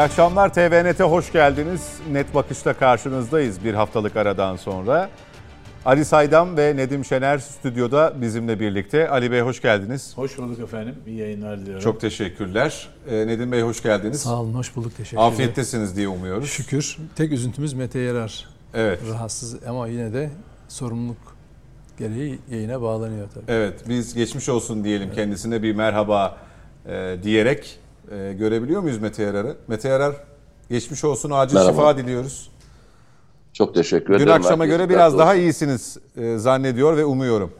İyi akşamlar TVNet'e hoş geldiniz. Net Bakış'ta karşınızdayız bir haftalık aradan sonra. Ali Saydam ve Nedim Şener stüdyoda bizimle birlikte. Ali Bey hoş geldiniz. Hoş bulduk efendim. İyi yayınlar diliyorum. Çok teşekkürler. Ee, Nedim Bey hoş geldiniz. Sağ olun, hoş bulduk. Teşekkür ederim. Afiyettesiniz diye umuyoruz. Şükür. Tek üzüntümüz Mete Yarar. Evet. Rahatsız ama yine de sorumluluk gereği yayına bağlanıyor tabii. Evet biz geçmiş olsun diyelim kendisine bir merhaba e, diyerek e, görebiliyor muyuz Mete Yarar'ı? Mete Yarar geçmiş olsun acil Merhaba. şifa diliyoruz. Çok teşekkür ederim. Dün akşama göre biraz dikkat daha olsun. iyisiniz e, zannediyor ve umuyorum.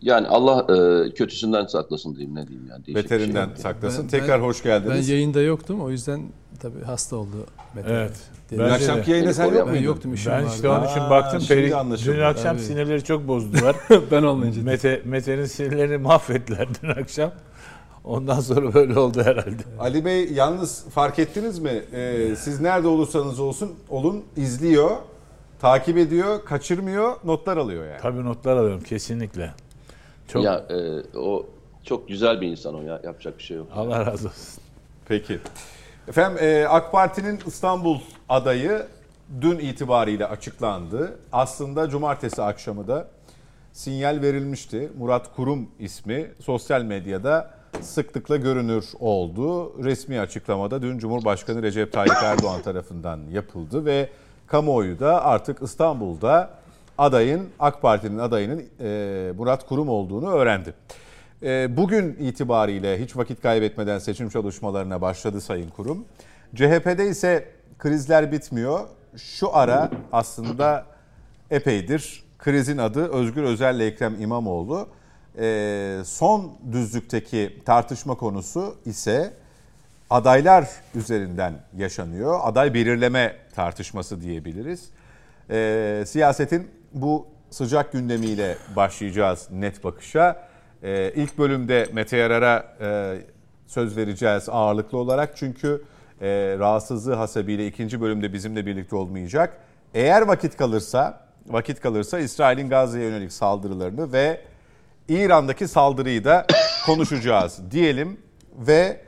Yani Allah e, kötüsünden saklasın diyeyim ne diyeyim yani. Şey Beterinden yok. saklasın. Ben- Tekrar ben- hoş Ben geldiniz. yayında yoktum o yüzden tabii hasta oldu Mete. Evet. Dün akşamki yayında sen yok Ben Ben muydun? yoktum işim Ben vardı. işte onun için Aa, baktım. şimdi Peri, dün akşam Tabii. sinirleri çok bozdular. ben olmayınca. Mete, Mete'nin sinirlerini mahvettiler dün akşam. Ondan sonra böyle oldu herhalde. Ali Bey yalnız fark ettiniz mi? Ee, siz nerede olursanız olsun olun izliyor, takip ediyor, kaçırmıyor, notlar alıyor yani. Tabii notlar alıyorum kesinlikle. Çok Ya e, o çok güzel bir insan o ya. Yapacak bir şey yok. Allah razı olsun. Peki. Efendim e, AK Parti'nin İstanbul adayı dün itibariyle açıklandı. Aslında cumartesi akşamı da sinyal verilmişti. Murat Kurum ismi sosyal medyada sıklıkla görünür oldu. Resmi açıklamada dün Cumhurbaşkanı Recep Tayyip Erdoğan tarafından yapıldı ve kamuoyu da artık İstanbul'da adayın AK Parti'nin adayının e, Murat Kurum olduğunu öğrendi. E, Bugün itibariyle hiç vakit kaybetmeden seçim çalışmalarına başladı Sayın Kurum. CHP'de ise krizler bitmiyor. Şu ara aslında epeydir krizin adı Özgür Özel ile Ekrem İmamoğlu. E, Son düzlükteki tartışma konusu ise adaylar üzerinden yaşanıyor. Aday belirleme tartışması diyebiliriz. Ee, siyasetin bu sıcak gündemiyle başlayacağız net bakışa. Ee, ilk bölümde Mete Yarar'a e, söz vereceğiz ağırlıklı olarak. Çünkü e, rahatsızlığı hasebiyle ikinci bölümde bizimle birlikte olmayacak. Eğer vakit kalırsa, vakit kalırsa İsrail'in Gazze'ye yönelik saldırılarını ve İran'daki saldırıyı da konuşacağız diyelim ve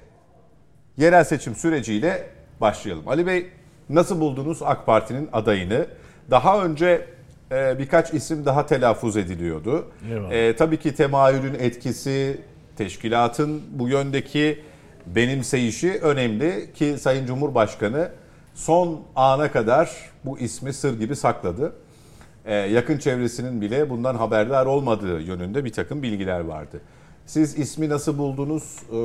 yerel seçim süreciyle başlayalım. Ali Bey nasıl buldunuz AK Parti'nin adayını? Daha önce e, birkaç isim daha telaffuz ediliyordu. Eyvallah. E, tabii ki temayülün etkisi, teşkilatın bu yöndeki benimseyişi önemli ki Sayın Cumhurbaşkanı son ana kadar bu ismi sır gibi sakladı. E, yakın çevresinin bile bundan haberdar olmadığı yönünde bir takım bilgiler vardı. Siz ismi nasıl buldunuz e,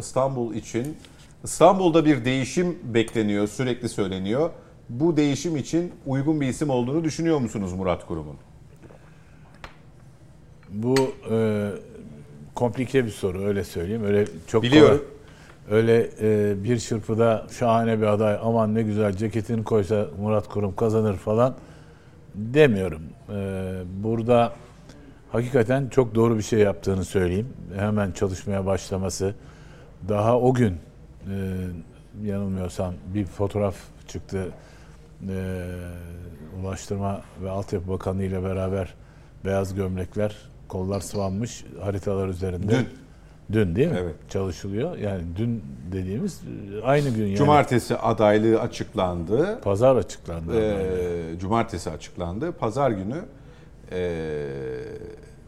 İstanbul için? İstanbul'da bir değişim bekleniyor, sürekli söyleniyor. Bu değişim için uygun bir isim olduğunu düşünüyor musunuz Murat Kurum'un? Bu e, komplike bir soru öyle söyleyeyim. Öyle çok Biliyorum. kolay- öyle e, bir çırpıda şahane bir aday aman ne güzel ceketini koysa Murat Kurum kazanır falan demiyorum. E, burada hakikaten çok doğru bir şey yaptığını söyleyeyim. Hemen çalışmaya başlaması. Daha o gün e, yanılmıyorsam bir fotoğraf çıktı. E, Ulaştırma ve Altyapı Bakanı ile beraber beyaz gömlekler, kollar sıvanmış haritalar üzerinde. Dün. Dün değil mi? Evet. Çalışılıyor. Yani dün dediğimiz e, aynı gün yani. Cumartesi adaylığı açıklandı. Pazar açıklandı. Ee, cumartesi açıklandı. Pazar günü e,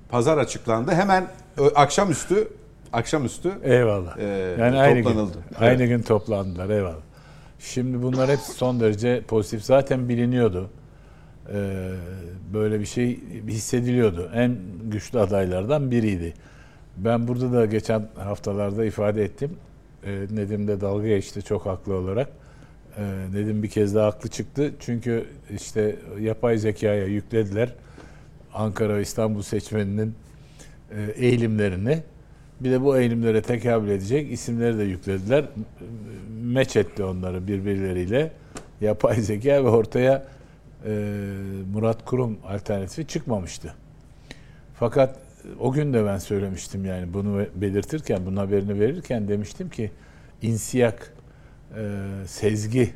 pazar açıklandı. Hemen akşamüstü akşamüstü Eyvallah. e, yani aynı toplanıldı. gün, Evet. aynı gün toplandılar. Eyvallah. Şimdi bunlar hepsi son derece pozitif. Zaten biliniyordu. Ee, böyle bir şey hissediliyordu. En güçlü adaylardan biriydi. Ben burada da geçen haftalarda ifade ettim. Ee, Nedim de dalga geçti çok haklı olarak. Ee, Nedim bir kez daha haklı çıktı. Çünkü işte yapay zekaya yüklediler Ankara İstanbul seçmeninin e, eğilimlerini. Bir de bu eğilimlere tekabül edecek isimleri de yüklediler. Meç etti onları birbirleriyle. Yapay zeka ve ortaya e, Murat Kurum alternatifi çıkmamıştı. Fakat o gün de ben söylemiştim yani bunu belirtirken, bunun haberini verirken demiştim ki insiyak, e, sezgi,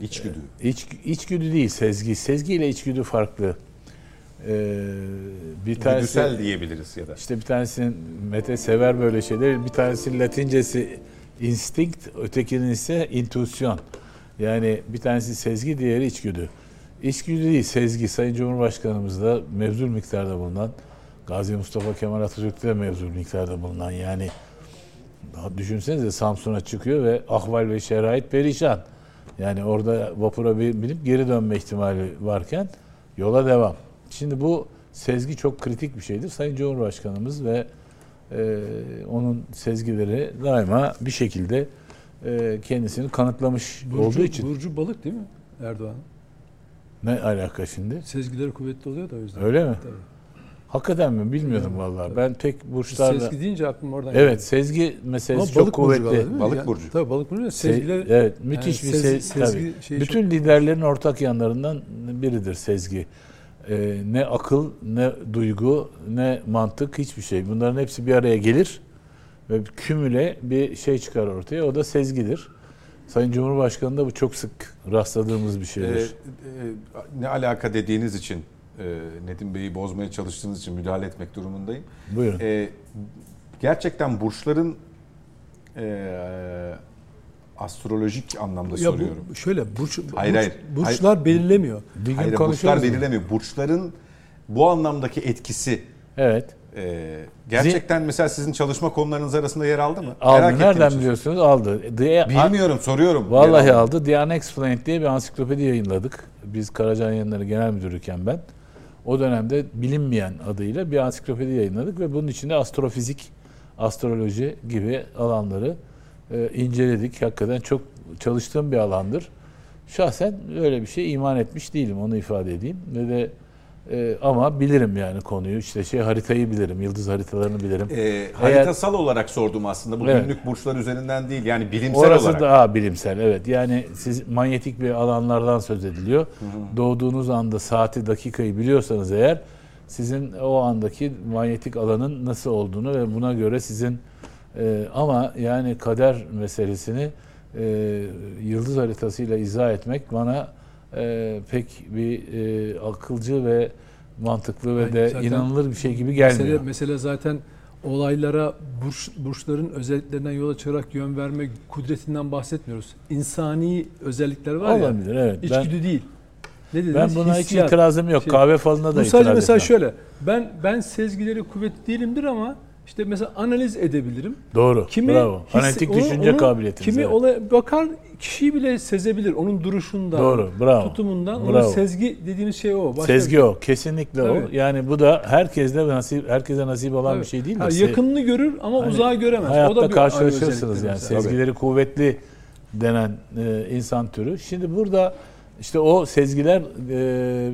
İçgüdü. iç, içgüdü değil sezgi. Sezgi ile içgüdü farklı. E, bir tanesi, Güdüsel diyebiliriz ya da. işte bir tanesinin Mete sever böyle şeyleri. Bir tanesi Latincesi instinct, ötekinin ise intuisyon. Yani bir tanesi sezgi, diğeri içgüdü. İçgüdü değil, sezgi. Sayın Cumhurbaşkanımız da mevzul miktarda bulunan, Gazi Mustafa Kemal Atatürk'te de mevzul miktarda bulunan yani düşünsenize Samsun'a çıkıyor ve ahval ve şerait perişan. Yani orada vapura bi- binip geri dönme ihtimali varken yola devam. Şimdi bu sezgi çok kritik bir şeydir. Sayın Cumhurbaşkanımız ve e, onun sezgileri daima bir şekilde e, kendisini kanıtlamış Burcu, olduğu için. Burcu balık değil mi Erdoğan? Ne alaka şimdi? Sezgileri kuvvetli oluyor da o yüzden. Öyle mi? Tabii. Hakikaten mi? Bilmiyordum vallahi. Ben tek burçlarla... Sezgi deyince aklım oradan Evet, sezgi meselesi balık çok kuvvetli. Balık Yani- burcu. Tabii balık burcu. Se- Sezgiler evet, müthiş yani bir sez- se- sezgi tabii. Bütün liderlerin ortak yanlarından biridir sezgi. Ee, ne akıl, ne duygu, ne mantık hiçbir şey. Bunların hepsi bir araya gelir ve kümüle bir şey çıkar ortaya. O da sezgidir. Sayın Cumhurbaşkanı da bu çok sık rastladığımız bir Ee, şeydir. e, ne alaka dediğiniz için Nedim Bey'i bozmaya çalıştığınız için müdahale etmek durumundayım. Buyurun. E, gerçekten burçların e, astrolojik anlamda Ya soruyorum. bu şöyle burç, Hayır, burç- hayır. burçlar belirlemiyor. Bir Hayır burçlar belirlemiyor. Burçların bu anlamdaki etkisi Evet. e, gerçekten mesela sizin çalışma konularınız arasında yer aldı mı? Aldı. Merak Nereden biliyorsunuz? Aldı. The- Bilmiyorum soruyorum. Vallahi Yer aldı. The Unexplained diye bir ansiklopedi yayınladık. Biz Karacan Yayınları Genel Müdürüyken ben. O dönemde bilinmeyen adıyla bir ansiklopedi yayınladık ve bunun içinde astrofizik, astroloji gibi alanları e, inceledik. Hakikaten çok çalıştığım bir alandır. Şahsen öyle bir şey iman etmiş değilim onu ifade edeyim. Ve de e, ama bilirim yani konuyu. İşte şey haritayı bilirim, yıldız haritalarını bilirim. E, haritasal olarak sordum aslında. Bu Evet. günlük burçlar üzerinden değil. Yani bilimsel Orası olarak. daha bilimsel evet. Yani siz manyetik bir alanlardan söz ediliyor. Doğduğunuz anda saati dakikayı biliyorsanız eğer sizin o andaki manyetik alanın nasıl olduğunu ve buna göre sizin e, ama yani kader meselesini e, yıldız haritasıyla izah etmek bana e, pek bir e, akılcı ve mantıklı ve Hayır, de inanılır bir şey gibi gelmiyor. Mesele, mesele zaten olaylara burç, burçların özelliklerinden yola çıkarak yön verme kudretinden bahsetmiyoruz. İnsani özellikler var ya. Olabilir evet. Ben, İçgüdü değil. Ne dediniz? ben buna hiç itirazım yok. Şey- Kahve falına da itiraz sadece mesela etmem. şöyle. Ben ben sezgileri kuvvetli değilimdir ama işte mesela analiz edebilirim. Doğru. Kimi Bravo. hisse- Analitik onu- düşünce onu- kabiliyetiniz. Kimi evet. olaya bakar kişiyi bile sezebilir. Onun duruşundan, Doğru. Bravo. tutumundan. Onun Bravo. sezgi dediğimiz şey o. Başka Sezgi o. Kesinlikle o. Tabii. Yani bu da herkeste nasip herkese nasip olan Tabii. bir şey değil mi? Ha, yakınını görür ama Hani uzağı göremez. Hayatta o da bir karşılaşırsınız yani. mesela. Sezgileri kuvvetli denen e, insan türü. Şimdi burada işte o sezgiler e,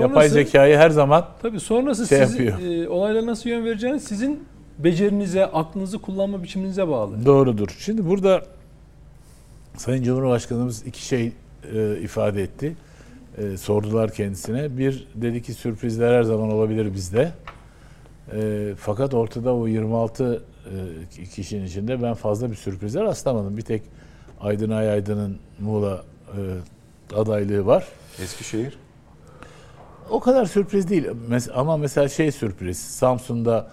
yapay Sonrası- zekayı her zaman Tabii sonrası Şey yapıyor. e, olaylara nasıl yön vereceğiniz sizin becerinize, aklınızı kullanma biçiminize bağlı. Doğrudur. Şimdi burada Sayın Cumhurbaşkanımız iki şey e, ifade etti. E, sordular kendisine. Bir dedi ki sürprizler her zaman olabilir bizde. E, fakat ortada o 26 e, kişinin içinde ben fazla bir sürprize rastlamadım. Bir tek Aydın Ay Aydın'ın Muğla e, adaylığı var. Eskişehir. O kadar sürpriz değil. Ama mesela şey sürpriz. Samsun'da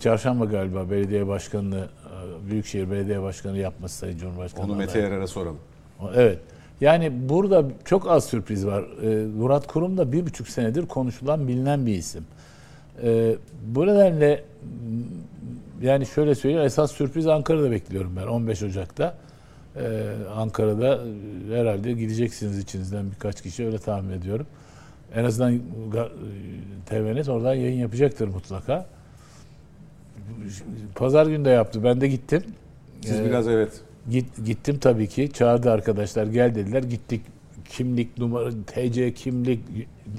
çarşamba galiba belediye başkanlığı, e, Büyükşehir Belediye Başkanı yapması Sayın Cumhurbaşkanı. Onu Mete. Yarar'a soralım. Evet. Yani burada çok az sürpriz var. E, Murat Kurum da bir buçuk senedir konuşulan bilinen bir isim. E, bu nedenle yani şöyle söyleyeyim esas sürpriz Ankara'da bekliyorum ben 15 Ocak'ta. Ankara'da herhalde gideceksiniz içinizden birkaç kişi öyle tahmin ediyorum. En azından TVNet oradan yayın yapacaktır mutlaka. Pazar günü de yaptı. Ben de gittim. Siz Ee, biraz evet. Git, gittim tabii ki. Çağırdı arkadaşlar gel dediler. Gittik. Kimlik numara, TC kimlik,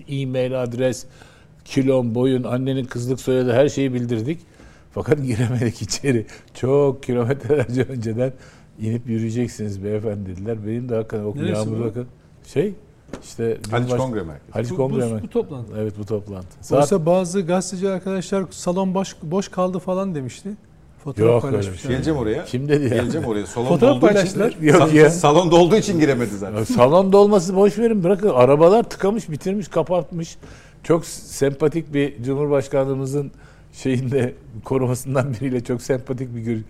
e-mail adres, kilon, boyun, annenin kızlık soyadı her şeyi bildirdik. Fakat giremedik içeri. Çok kilometrelerce önceden inip yürüyeceksiniz beyefendi dediler. Benim de hakikaten o yağmur bakın. Şey işte Haliç Cumhurbaş- Kongre Merkezi. Haliç Bu, Kongre bu, mi? bu toplantı. Evet bu toplantı. Saat Oysa bazı gazeteci arkadaşlar salon boş, boş kaldı falan demişti. Fotoğraf Yok öyle bir şey. Geleceğim oraya. kim dedi ya? Geleceğim oraya. Salon Fotoğraf dolduğu için- paylaştılar. Yok Sal- ya. Salon dolduğu için giremedi zaten. Ya Salonda olması boş verin bırakın. Arabalar tıkamış, bitirmiş, kapatmış. Çok sempatik bir Cumhurbaşkanlığımızın şeyinde korumasından biriyle çok sempatik bir gör-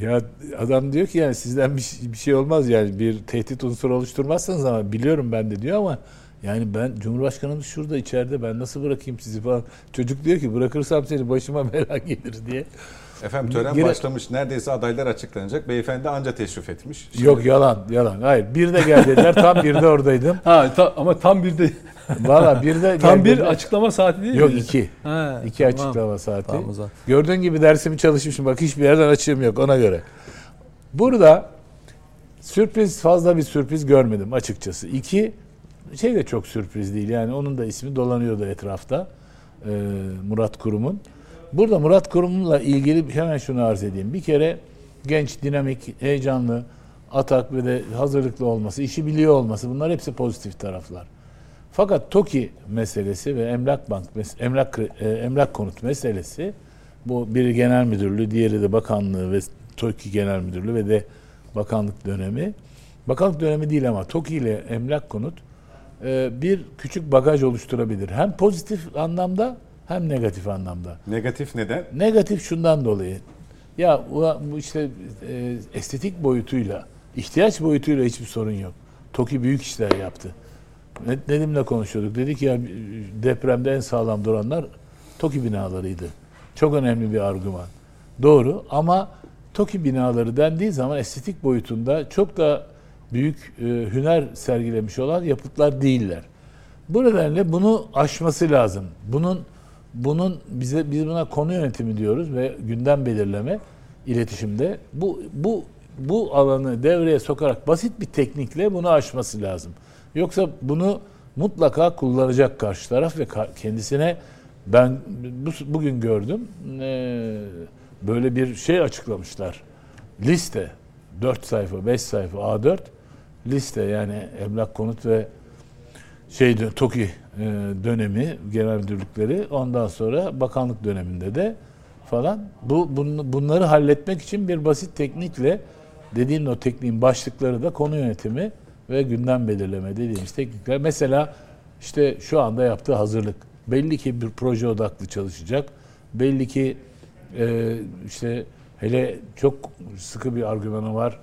Ya adam diyor ki yani sizden bir, bir şey olmaz yani bir tehdit unsuru oluşturmazsanız ama biliyorum ben de diyor ama yani ben Cumhurbaşkanımız şurada içeride ben nasıl bırakayım sizi falan. Çocuk diyor ki bırakırsam seni başıma bela gelir diye. Efendim tören Gene- başlamış. Neredeyse adaylar açıklanacak. Beyefendi anca teşrif etmiş. Şimdi- Yok yalan yalan. Hayır bir de gel dediler tam bir de oradaydım. Ha ta- ama tam bir de Valla bir de tam bir açıklama saati değil Yok mi? iki. Ha, İki tamam. açıklama saati. Tamam. Gördüğün gibi dersimi çalışmışım. Bak hiçbir yerden açığım yok ona göre. Burada sürpriz fazla bir sürpriz görmedim açıkçası. İki şey de çok sürpriz değil. Yani onun da ismi dolanıyordu etrafta. Ee, Murat Kurum'un. Burada Murat Kurum'la ilgili hemen şunu arz edeyim. Bir kere genç, dinamik, heyecanlı, atak ve de hazırlıklı olması, işi biliyor olması bunlar hepsi pozitif taraflar. Fakat TOKİ meselesi ve Emlak Bank, Emlak, e, Emlak Konut meselesi bu biri genel müdürlüğü, diğeri de bakanlığı ve TOKİ genel müdürlüğü ve de bakanlık dönemi. Bakanlık dönemi değil ama TOKİ ile Emlak Konut e, bir küçük bagaj oluşturabilir. Hem pozitif anlamda hem negatif anlamda. Negatif neden? Negatif şundan dolayı. Ya bu bu işte e, estetik boyutuyla, ihtiyaç boyutuyla hiçbir sorun yok. TOKİ büyük işler yaptı. Ne- Nedim'le konuşuyorduk. Dedik ya depremde en sağlam duranlar TOKİ binalarıydı. Çok önemli bir argüman. Doğru ama TOKİ binaları dendiği zaman estetik boyutunda çok da büyük e, hüner sergilemiş olan yapıtlar değiller. Bu nedenle bunu aşması lazım. Bunun bunun bize biz buna konu yönetimi diyoruz ve gündem belirleme iletişimde bu bu bu alanı devreye sokarak basit bir teknikle bunu aşması lazım. Yoksa bunu mutlaka kullanacak karşı taraf ve kendisine ben bu, bugün gördüm eee, böyle bir şey açıklamışlar. Liste 4 sayfa 5 sayfa A4 liste yani emlak konut ve şey TOKİ e, dönemi genel müdürlükleri ondan sonra bakanlık döneminde de falan bu bun- bunları halletmek için bir basit teknikle dediğin o tekniğin başlıkları da konu yönetimi ve gündem belirleme dediğimiz teknikler. Mesela işte şu anda yaptığı hazırlık. Belli ki bir proje odaklı çalışacak. Belli ki e, işte hele çok sıkı bir argümanı var.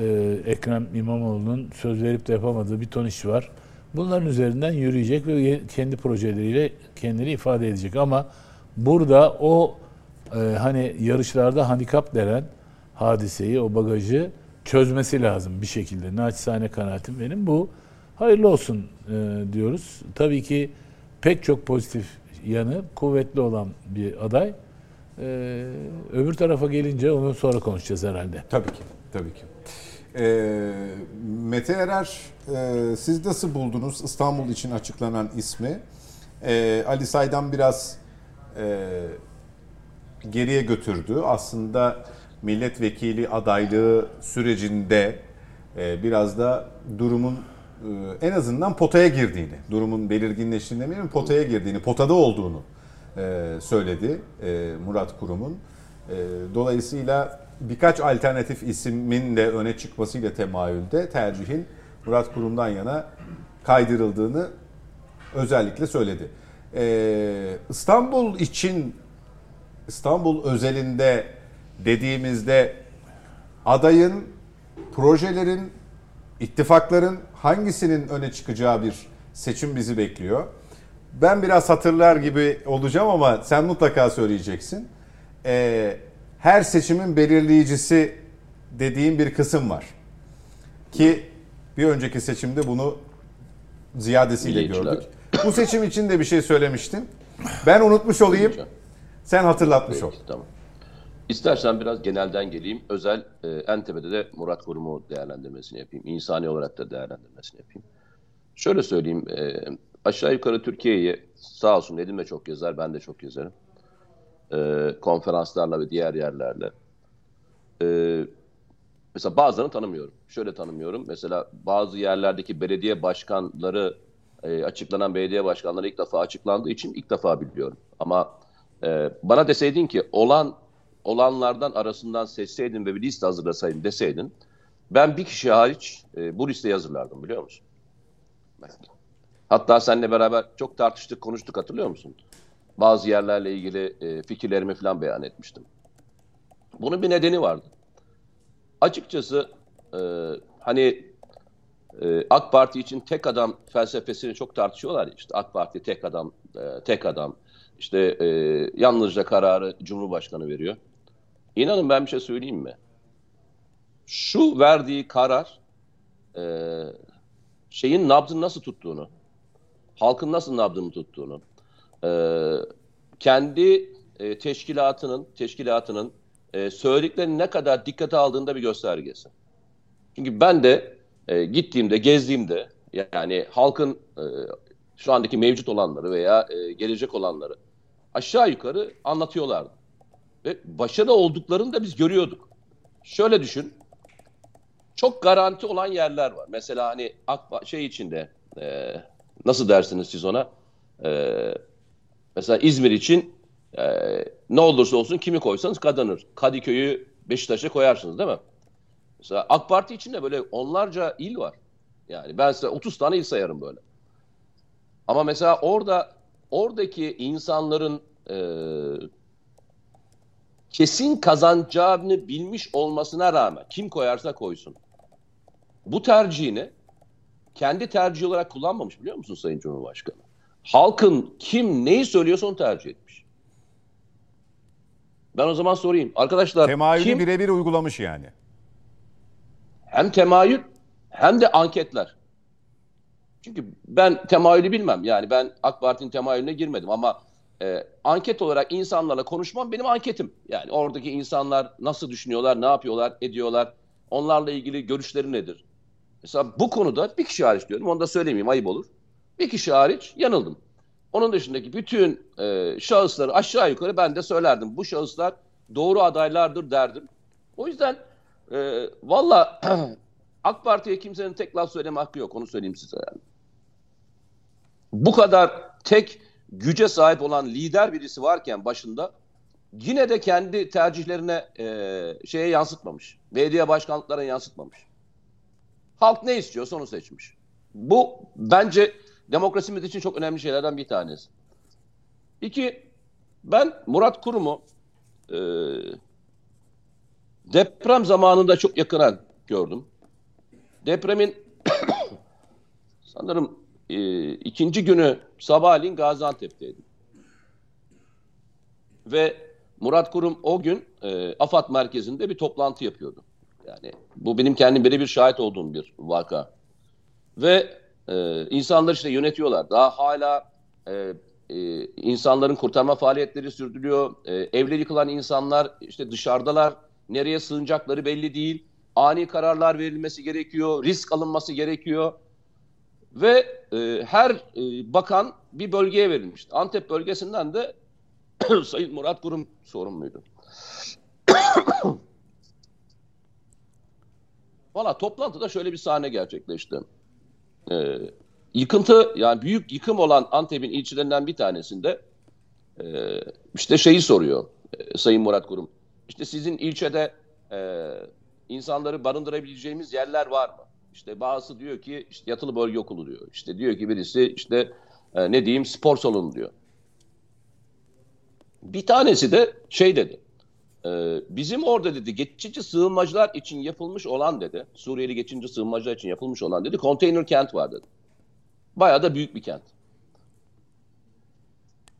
E, Ekrem İmamoğlu'nun söz verip de yapamadığı bir ton iş var. Bunların üzerinden yürüyecek ve kendi projeleriyle kendini ifade edecek. Ama burada o e, hani yarışlarda handikap denen hadiseyi, o bagajı çözmesi lazım bir şekilde. Naçizane kanaatim benim bu. Hayırlı olsun e, diyoruz. Tabii ki pek çok pozitif yanı kuvvetli olan bir aday. E, öbür tarafa gelince onu sonra konuşacağız herhalde. Tabii ki. Tabii ki. Ee, Mete Erer, e, siz nasıl buldunuz İstanbul için açıklanan ismi? Ee, Ali Say'dan biraz e, geriye götürdü. Aslında milletvekili adaylığı sürecinde e, biraz da durumun e, en azından potaya girdiğini, durumun belirginleştiğini demeyelim, potaya girdiğini, potada olduğunu e, söyledi Murat Kurum'un. Dolayısıyla birkaç alternatif ismin de öne çıkmasıyla temayülde tercihin Murat Kurum'dan yana kaydırıldığını özellikle söyledi. İstanbul için İstanbul özelinde dediğimizde adayın, projelerin, ittifakların hangisinin öne çıkacağı bir seçim bizi bekliyor. Ben biraz hatırlar gibi olacağım ama sen mutlaka söyleyeceksin. Ee, her seçimin belirleyicisi dediğim bir kısım var. Ki bir önceki seçimde bunu ziyadesiyle gördük. Bu seçim için de bir şey söylemiştin. Ben unutmuş olayım. Sen hatırlatmış ol. Peki, tamam. İstersen biraz genelden geleyim. Özel e, en tepede de Murat Kurum'u değerlendirmesini yapayım. İnsani olarak da değerlendirmesini yapayım. Şöyle söyleyeyim. e, aşağı yukarı Türkiye'yi sağ olsun Nedim de çok gezer, ben de çok gezerim. E, konferanslarla ve diğer yerlerle. E, mesela bazılarını tanımıyorum. Şöyle tanımıyorum. Mesela bazı yerlerdeki belediye başkanları e, açıklanan belediye başkanları ilk defa açıklandığı için ilk defa biliyorum. Ama e, bana deseydin ki olan olanlardan arasından seçseydin ve bir liste hazırlasaydın deseydin ben bir kişi hariç e, bu listeyi hazırlardım biliyor musun? Hatta seninle beraber çok tartıştık, konuştuk hatırlıyor musun? Bazı yerlerle ilgili e, fikirlerimi falan beyan etmiştim. Bunun bir nedeni vardı. açıkçası e, hani e, AK Parti için tek adam felsefesini çok tartışıyorlar ya işte AK Parti tek adam, e, tek adam. İşte e, yalnızca kararı Cumhurbaşkanı veriyor. İnanın ben bir şey söyleyeyim mi? Şu verdiği karar e, şeyin nabzını nasıl tuttuğunu, halkın nasıl nabzını tuttuğunu, e, kendi e, teşkilatının teşkilatının e, söylediklerini ne kadar dikkate aldığında bir göstergesi. Çünkü ben de e, gittiğimde, gezdiğimde yani halkın e, şu andaki mevcut olanları veya e, gelecek olanları aşağı yukarı anlatıyorlardı. Ve başarılı olduklarını da biz görüyorduk. Şöyle düşün. Çok garanti olan yerler var. Mesela hani Akba şey içinde e, nasıl dersiniz siz ona? E, mesela İzmir için e, ne olursa olsun kimi koysanız kazanır. Kadıköy'ü Beşiktaş'a koyarsınız değil mi? Mesela AK Parti içinde böyle onlarca il var. Yani ben size 30 tane il sayarım böyle. Ama mesela orada oradaki insanların e, kesin kazanacağını bilmiş olmasına rağmen kim koyarsa koysun. Bu tercihini kendi tercih olarak kullanmamış biliyor musun Sayın Cumhurbaşkanı? Halkın kim neyi söylüyorsa onu tercih etmiş. Ben o zaman sorayım. Arkadaşlar Temayülü kim birebir uygulamış yani. hem temayül hem de anketler. Çünkü ben temayülü bilmem. Yani ben AK Parti'nin temayülüne girmedim ama e, anket olarak insanlarla konuşmam benim anketim. Yani oradaki insanlar nasıl düşünüyorlar, ne yapıyorlar, ediyorlar. Onlarla ilgili görüşleri nedir? Mesela bu konuda bir kişi hariç diyorum. Onu da söylemeyeyim ayıp olur. Bir kişi hariç yanıldım. Onun dışındaki bütün e, şahısları aşağı yukarı ben de söylerdim. Bu şahıslar doğru adaylardır derdim. O yüzden e, valla AK Parti'ye kimsenin tek laf söyleme hakkı yok. Onu söyleyeyim size yani. Bu kadar tek güce sahip olan lider birisi varken başında yine de kendi tercihlerine e, şeye yansıtmamış. Belediye başkanlıklarına yansıtmamış. Halk ne istiyorsa onu seçmiş. Bu bence demokrasimiz için çok önemli şeylerden bir tanesi. İki, ben Murat Kurum'u e, deprem zamanında çok yakından gördüm. Depremin sanırım e, ikinci günü sabahleyin Gaziantep'teydim. Ve Murat Kurum o gün e, AFAD merkezinde bir toplantı yapıyordu. Yani bu benim kendim birebir şahit olduğum bir vaka. Ve e, insanlar işte yönetiyorlar. Daha hala e, e, insanların kurtarma faaliyetleri sürdürüyor. E, evleri yıkılan insanlar işte dışarıdalar. Nereye sığınacakları belli değil. Ani kararlar verilmesi gerekiyor. Risk alınması gerekiyor. Ve e, her e, bakan bir bölgeye verilmişti. Antep bölgesinden de Sayın Murat Kurum sorumluydu. Valla toplantıda şöyle bir sahne gerçekleşti. Ee, yıkıntı yani büyük yıkım olan Antep'in ilçelerinden bir tanesinde e, işte şeyi soruyor e, Sayın Murat Kurum. İşte sizin ilçede e, insanları barındırabileceğimiz yerler var mı? İşte bazısı diyor ki işte yatılı bölge okulu diyor. İşte diyor ki birisi işte e, ne diyeyim spor salonu diyor. Bir tanesi de şey dedi. e, bizim orada dedi geçici sığınmacılar için yapılmış olan dedi. Suriyeli geçici sığınmacılar için yapılmış olan dedi. Konteyner kent var dedi. Bayağı da büyük bir kent.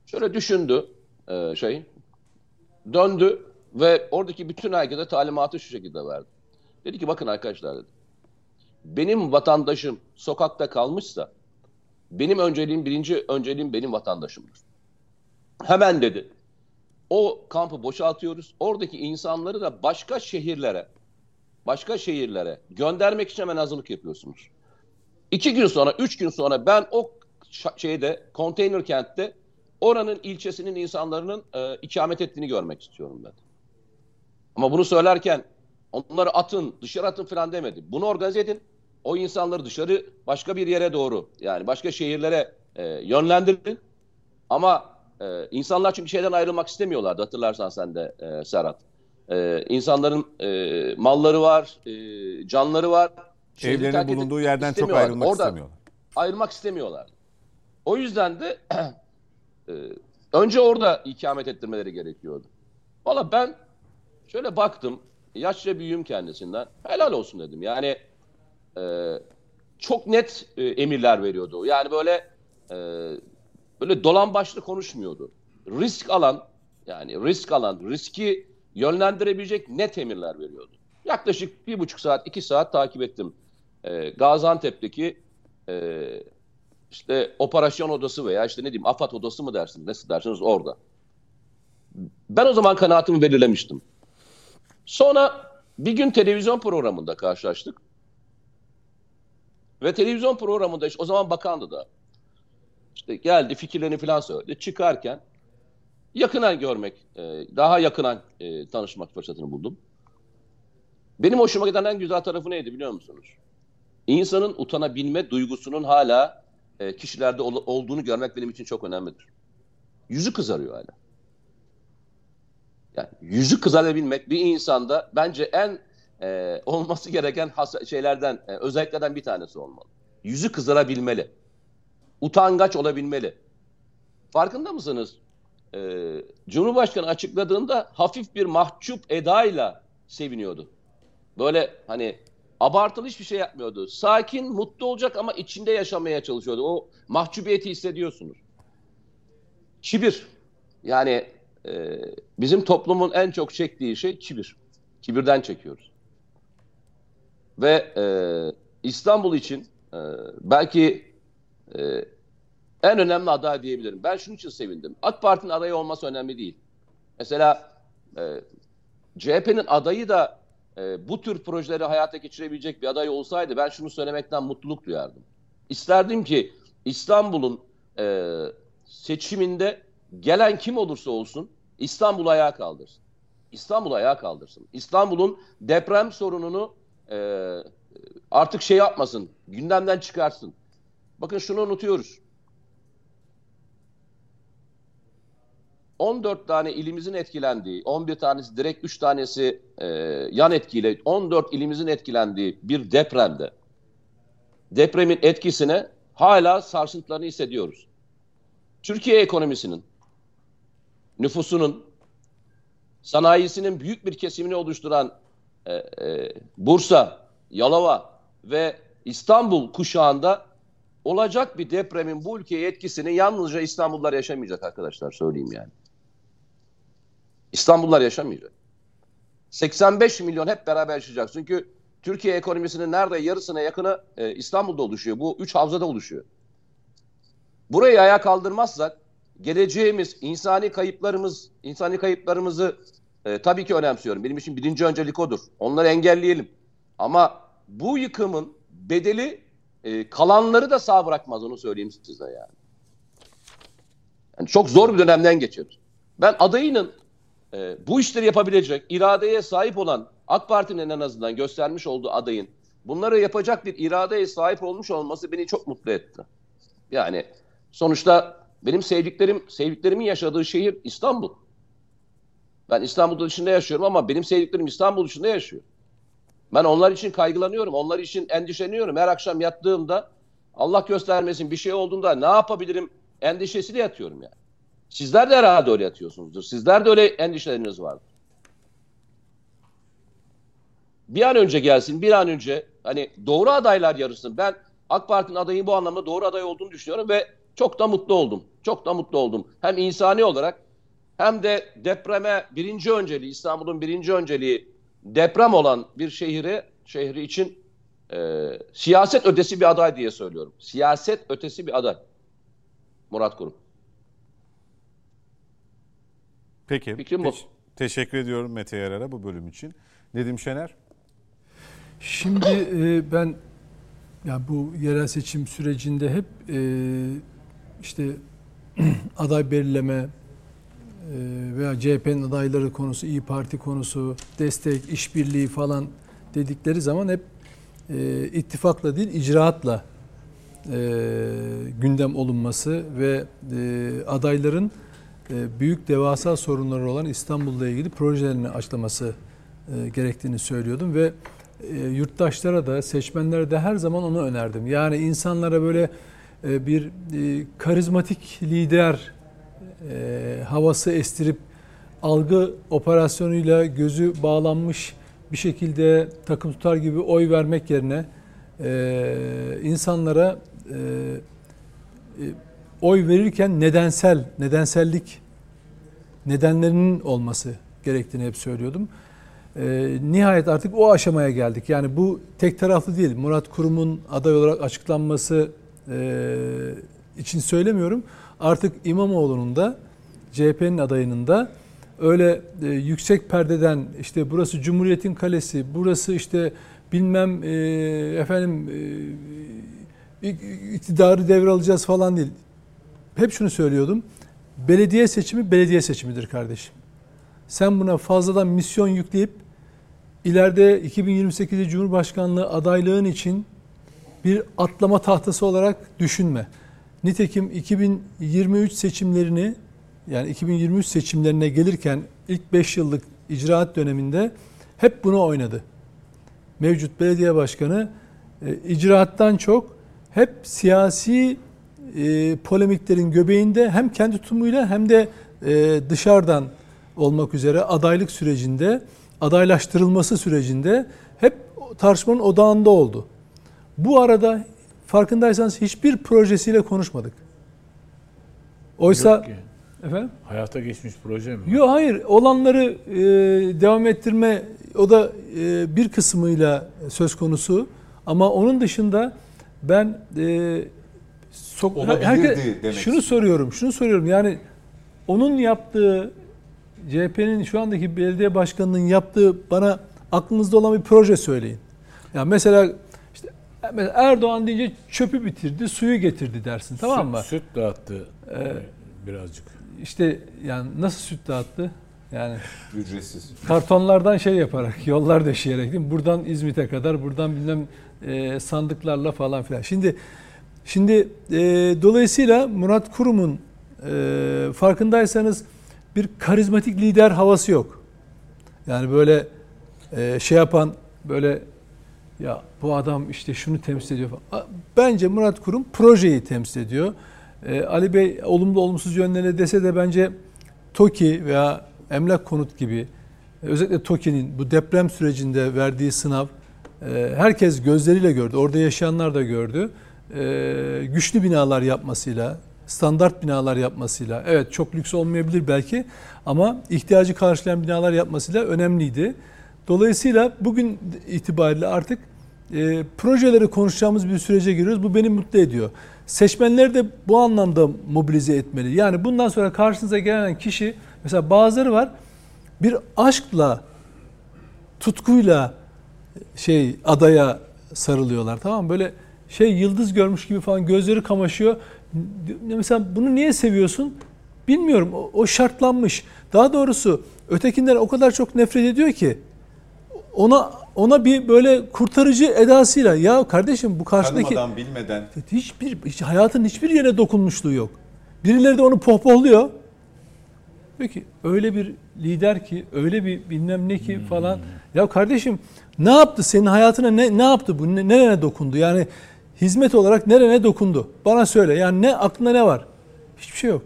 Şöyle düşündü e, şey. Döndü ve oradaki bütün herkese talimatı şu şekilde verdi. Dedi ki bakın arkadaşlar dedi. Benim vatandaşım sokakta kalmışsa benim önceliğim birinci önceliğim benim vatandaşımdır. Hemen dedi. O kampı boşaltıyoruz. Oradaki insanları da başka şehirlere başka şehirlere göndermek için hemen hazırlık yapıyorsunuz. İki gün sonra, üç gün sonra ben o şeyde, konteyner kentte oranın ilçesinin insanların e, ikamet ettiğini görmek istiyorum ben. Ama bunu söylerken onları atın, dışarı atın falan demedi. Bunu organize edin. O insanları dışarı başka bir yere doğru yani başka şehirlere e, yönlendirin. Ama e, insanlar çünkü şeyden ayrılmak istemiyorlardı hatırlarsan sen de e, Serhat. E, insanların e, malları var, e, canları var. Evlerinin bulunduğu yerden çok ayrılmak Orada istemiyorlar. ayrılmak istemiyorlar. O yüzden de e, önce orada ikamet ettirmeleri gerekiyordu. Valla ben şöyle baktım. yaşça büyüğüm kendisinden. Helal olsun dedim. Yani e, çok net e, emirler veriyordu. Yani böyle e, böyle dolan başlı konuşmuyordu. Risk alan yani risk alan, riski yönlendirebilecek net emirler veriyordu. Yaklaşık bir buçuk saat, iki saat takip ettim. E, Gaziantep'teki e, işte operasyon odası veya işte ne diyeyim AFAD odası mı dersiniz, nasıl dersiniz orada. Ben o zaman kanaatimi belirlemiştim. Sonra bir gün televizyon programında karşılaştık. Ve televizyon programında işte o zaman bakandı da işte geldi fikirlerini falan söyledi. Çıkarken yakından görmek, e, daha yakından e, tanışmak fırsatını buldum. Benim hoşuma giden en güzel tarafı neydi biliyor musunuz? İnsanın utanabilme duygusunun hala e, kişilerde ol, olduğunu görmek benim için çok önemlidir. Yüzü kızarıyor hala. Yani yüzü kızarabilmek bir insanda bence en e, olması gereken şeylerden, e, özelliklerden bir tanesi olmalı. Yüzü kızarabilmeli. Utangaç olabilmeli. Farkında mısınız? E, Cumhurbaşkanı açıkladığında hafif bir mahcup edayla seviniyordu. Böyle hani abartılı hiçbir şey yapmıyordu. Sakin, mutlu olacak ama içinde yaşamaya çalışıyordu. O mahcubiyeti hissediyorsunuz. Kibir. Yani e, bizim toplumun en çok çektiği şey kibir. Kibirden çekiyoruz. Ve e, İstanbul için e, belki e, en önemli aday diyebilirim. Ben şunun için sevindim. AK Parti'nin adayı olması önemli değil. Mesela e, CHP'nin adayı da e, bu tür projeleri hayata geçirebilecek bir aday olsaydı ben şunu söylemekten mutluluk duyardım. İsterdim ki İstanbul'un e, seçiminde gelen kim olursa olsun İstanbul ayağa kaldırsın. İstanbul ayağa kaldırsın. İstanbul'un deprem sorununu e, artık şey yapmasın, gündemden çıkarsın. Bakın şunu unutuyoruz. 14 tane ilimizin etkilendiği, 11 tanesi direkt 3 tanesi e, yan etkiyle 14 ilimizin etkilendiği bir depremde depremin etkisine hala sarsıntılarını hissediyoruz. Türkiye ekonomisinin, nüfusunun, sanayisinin büyük bir kesimini oluşturan e, e, Bursa, Yalova ve İstanbul kuşağında olacak bir depremin bu ülkeye etkisini yalnızca İstanbullular yaşamayacak arkadaşlar söyleyeyim yani. İstanbullular yaşamayacak. 85 milyon hep beraber yaşayacak. Çünkü Türkiye ekonomisinin nerede yarısına yakını e, İstanbul'da oluşuyor. Bu üç havzada oluşuyor. Burayı ayağa kaldırmazsak geleceğimiz, insani kayıplarımız, insani kayıplarımızı e, tabii ki önemsiyorum. Benim için birinci öncelik odur. Onları engelleyelim. Ama bu yıkımın bedeli e, kalanları da sağ bırakmaz onu söyleyeyim size yani. yani çok zor bir dönemden geçiyoruz. Ben adayının e, bu işleri yapabilecek, iradeye sahip olan AK Parti'nin en azından göstermiş olduğu adayın bunları yapacak bir iradeye sahip olmuş olması beni çok mutlu etti. Yani sonuçta benim sevdiklerim, sevdiklerimin yaşadığı şehir İstanbul. Ben İstanbul dışında yaşıyorum ama benim sevdiklerim İstanbul dışında yaşıyor. Ben onlar için kaygılanıyorum, onlar için endişeleniyorum. Her akşam yattığımda Allah göstermesin bir şey olduğunda ne yapabilirim endişesiyle yatıyorum yani. Sizler de herhalde öyle yatıyorsunuzdur. Sizler de öyle endişeleriniz vardır. Bir an önce gelsin, bir an önce hani doğru adaylar yarışsın. Ben AK Parti'nin adayı bu anlamda doğru aday olduğunu düşünüyorum ve çok da mutlu oldum. Çok da mutlu oldum. Hem insani olarak hem de depreme birinci önceliği, İstanbul'un birinci önceliği deprem olan bir şehri, şehri için e, siyaset ötesi bir aday diye söylüyorum. Siyaset ötesi bir aday. Murat Kurum. Peki. Fikrim bu. teş- teşekkür ediyorum Mete Yarar'a bu bölüm için. Nedim Şener. Şimdi e, ben ya bu yerel seçim sürecinde hep e, işte aday belirleme veya CHP'nin adayları konusu, İyi Parti konusu, destek, işbirliği falan dedikleri zaman hep e, ittifakla değil icraatla e, gündem olunması ve e, adayların büyük devasa sorunları olan İstanbul'la ilgili projelerini açıklaması gerektiğini söylüyordum ve yurttaşlara da seçmenlere de her zaman onu önerdim. Yani insanlara böyle bir karizmatik lider e, havası estirip algı operasyonuyla gözü bağlanmış bir şekilde takım tutar gibi oy vermek yerine e, insanlara e, e, oy verirken nedensel, nedensellik nedenlerinin olması gerektiğini hep söylüyordum. E, nihayet artık o aşamaya geldik. Yani bu tek taraflı değil. Murat Kurum'un aday olarak açıklanması e, için söylemiyorum. Artık İmamoğlu'nun da CHP'nin adayının da öyle e, yüksek perdeden işte burası Cumhuriyet'in kalesi, burası işte bilmem e, efendim e, iktidarı devralacağız falan değil. Hep şunu söylüyordum. Belediye seçimi belediye seçimidir kardeşim. Sen buna fazladan misyon yükleyip ileride 2028'de Cumhurbaşkanlığı adaylığın için bir atlama tahtası olarak düşünme. Nitekim 2023 seçimlerini yani 2023 seçimlerine gelirken ilk 5 yıllık icraat döneminde hep bunu oynadı. Mevcut belediye başkanı e, icraattan çok hep siyasi e, polemiklerin göbeğinde hem kendi tutumuyla hem de e, dışarıdan olmak üzere adaylık sürecinde, adaylaştırılması sürecinde hep tartışmanın odağında oldu. Bu arada farkındaysanız hiçbir projesiyle konuşmadık. Oysa Yok ki. efendim Hayata geçmiş proje mi? Yok hayır olanları e, devam ettirme o da e, bir kısmıyla söz konusu ama onun dışında ben e, sok- Olabilirdi demek şunu soruyorum şunu soruyorum yani onun yaptığı CHP'nin şu andaki belediye başkanının yaptığı bana aklınızda olan bir proje söyleyin. Ya mesela işte mesela Erdoğan deyince çöpü bitirdi, suyu getirdi dersin tamam mı? Süt, süt dağıttı Ee, birazcık. İşte yani nasıl süt dağıttı? Yani Ücretsiz. kartonlardan şey yaparak, yollar döşeyerek değil mi? Buradan İzmit'e kadar, buradan bilmem e, sandıklarla falan filan. Şimdi şimdi e, dolayısıyla Murat Kurum'un e, farkındaysanız bir karizmatik lider havası yok. Yani böyle e, şey yapan böyle ya bu adam işte şunu temsil ediyor falan. Bence Murat Kurum projeyi temsil ediyor. E, Ali Bey olumlu olumsuz yönlerine dese de bence TOKİ veya Emlak Konut gibi e, özellikle TOKİ'nin bu deprem sürecinde verdiği sınav e, herkes gözleriyle gördü. Orada yaşayanlar da gördü. E, güçlü binalar yapmasıyla, standart binalar yapmasıyla, evet çok lüks olmayabilir belki ama ihtiyacı karşılayan binalar yapmasıyla önemliydi. Dolayısıyla bugün itibariyle artık e, projeleri konuşacağımız bir sürece giriyoruz. Bu beni mutlu ediyor. Seçmenleri de bu anlamda mobilize etmeli. Yani bundan sonra karşınıza gelen kişi mesela bazıları var bir aşkla tutkuyla şey adaya sarılıyorlar tamam mı? Böyle şey yıldız görmüş gibi falan gözleri kamaşıyor. Mesela bunu niye seviyorsun? Bilmiyorum. O, o şartlanmış. Daha doğrusu ötekinden o kadar çok nefret ediyor ki ona ona bir böyle kurtarıcı edasıyla ya kardeşim bu karşıdaki Tanımadan, bilmeden. hiçbir hiç, hayatın hiçbir yerine dokunmuşluğu yok. Birileri de onu pohpohluyor. Peki öyle bir lider ki, öyle bir bilmem ne ki falan. Ya kardeşim ne yaptı senin hayatına ne ne yaptı bu? Ne, nerene dokundu? Yani hizmet olarak nerene dokundu? Bana söyle. Yani ne aklında ne var? Hiçbir şey yok.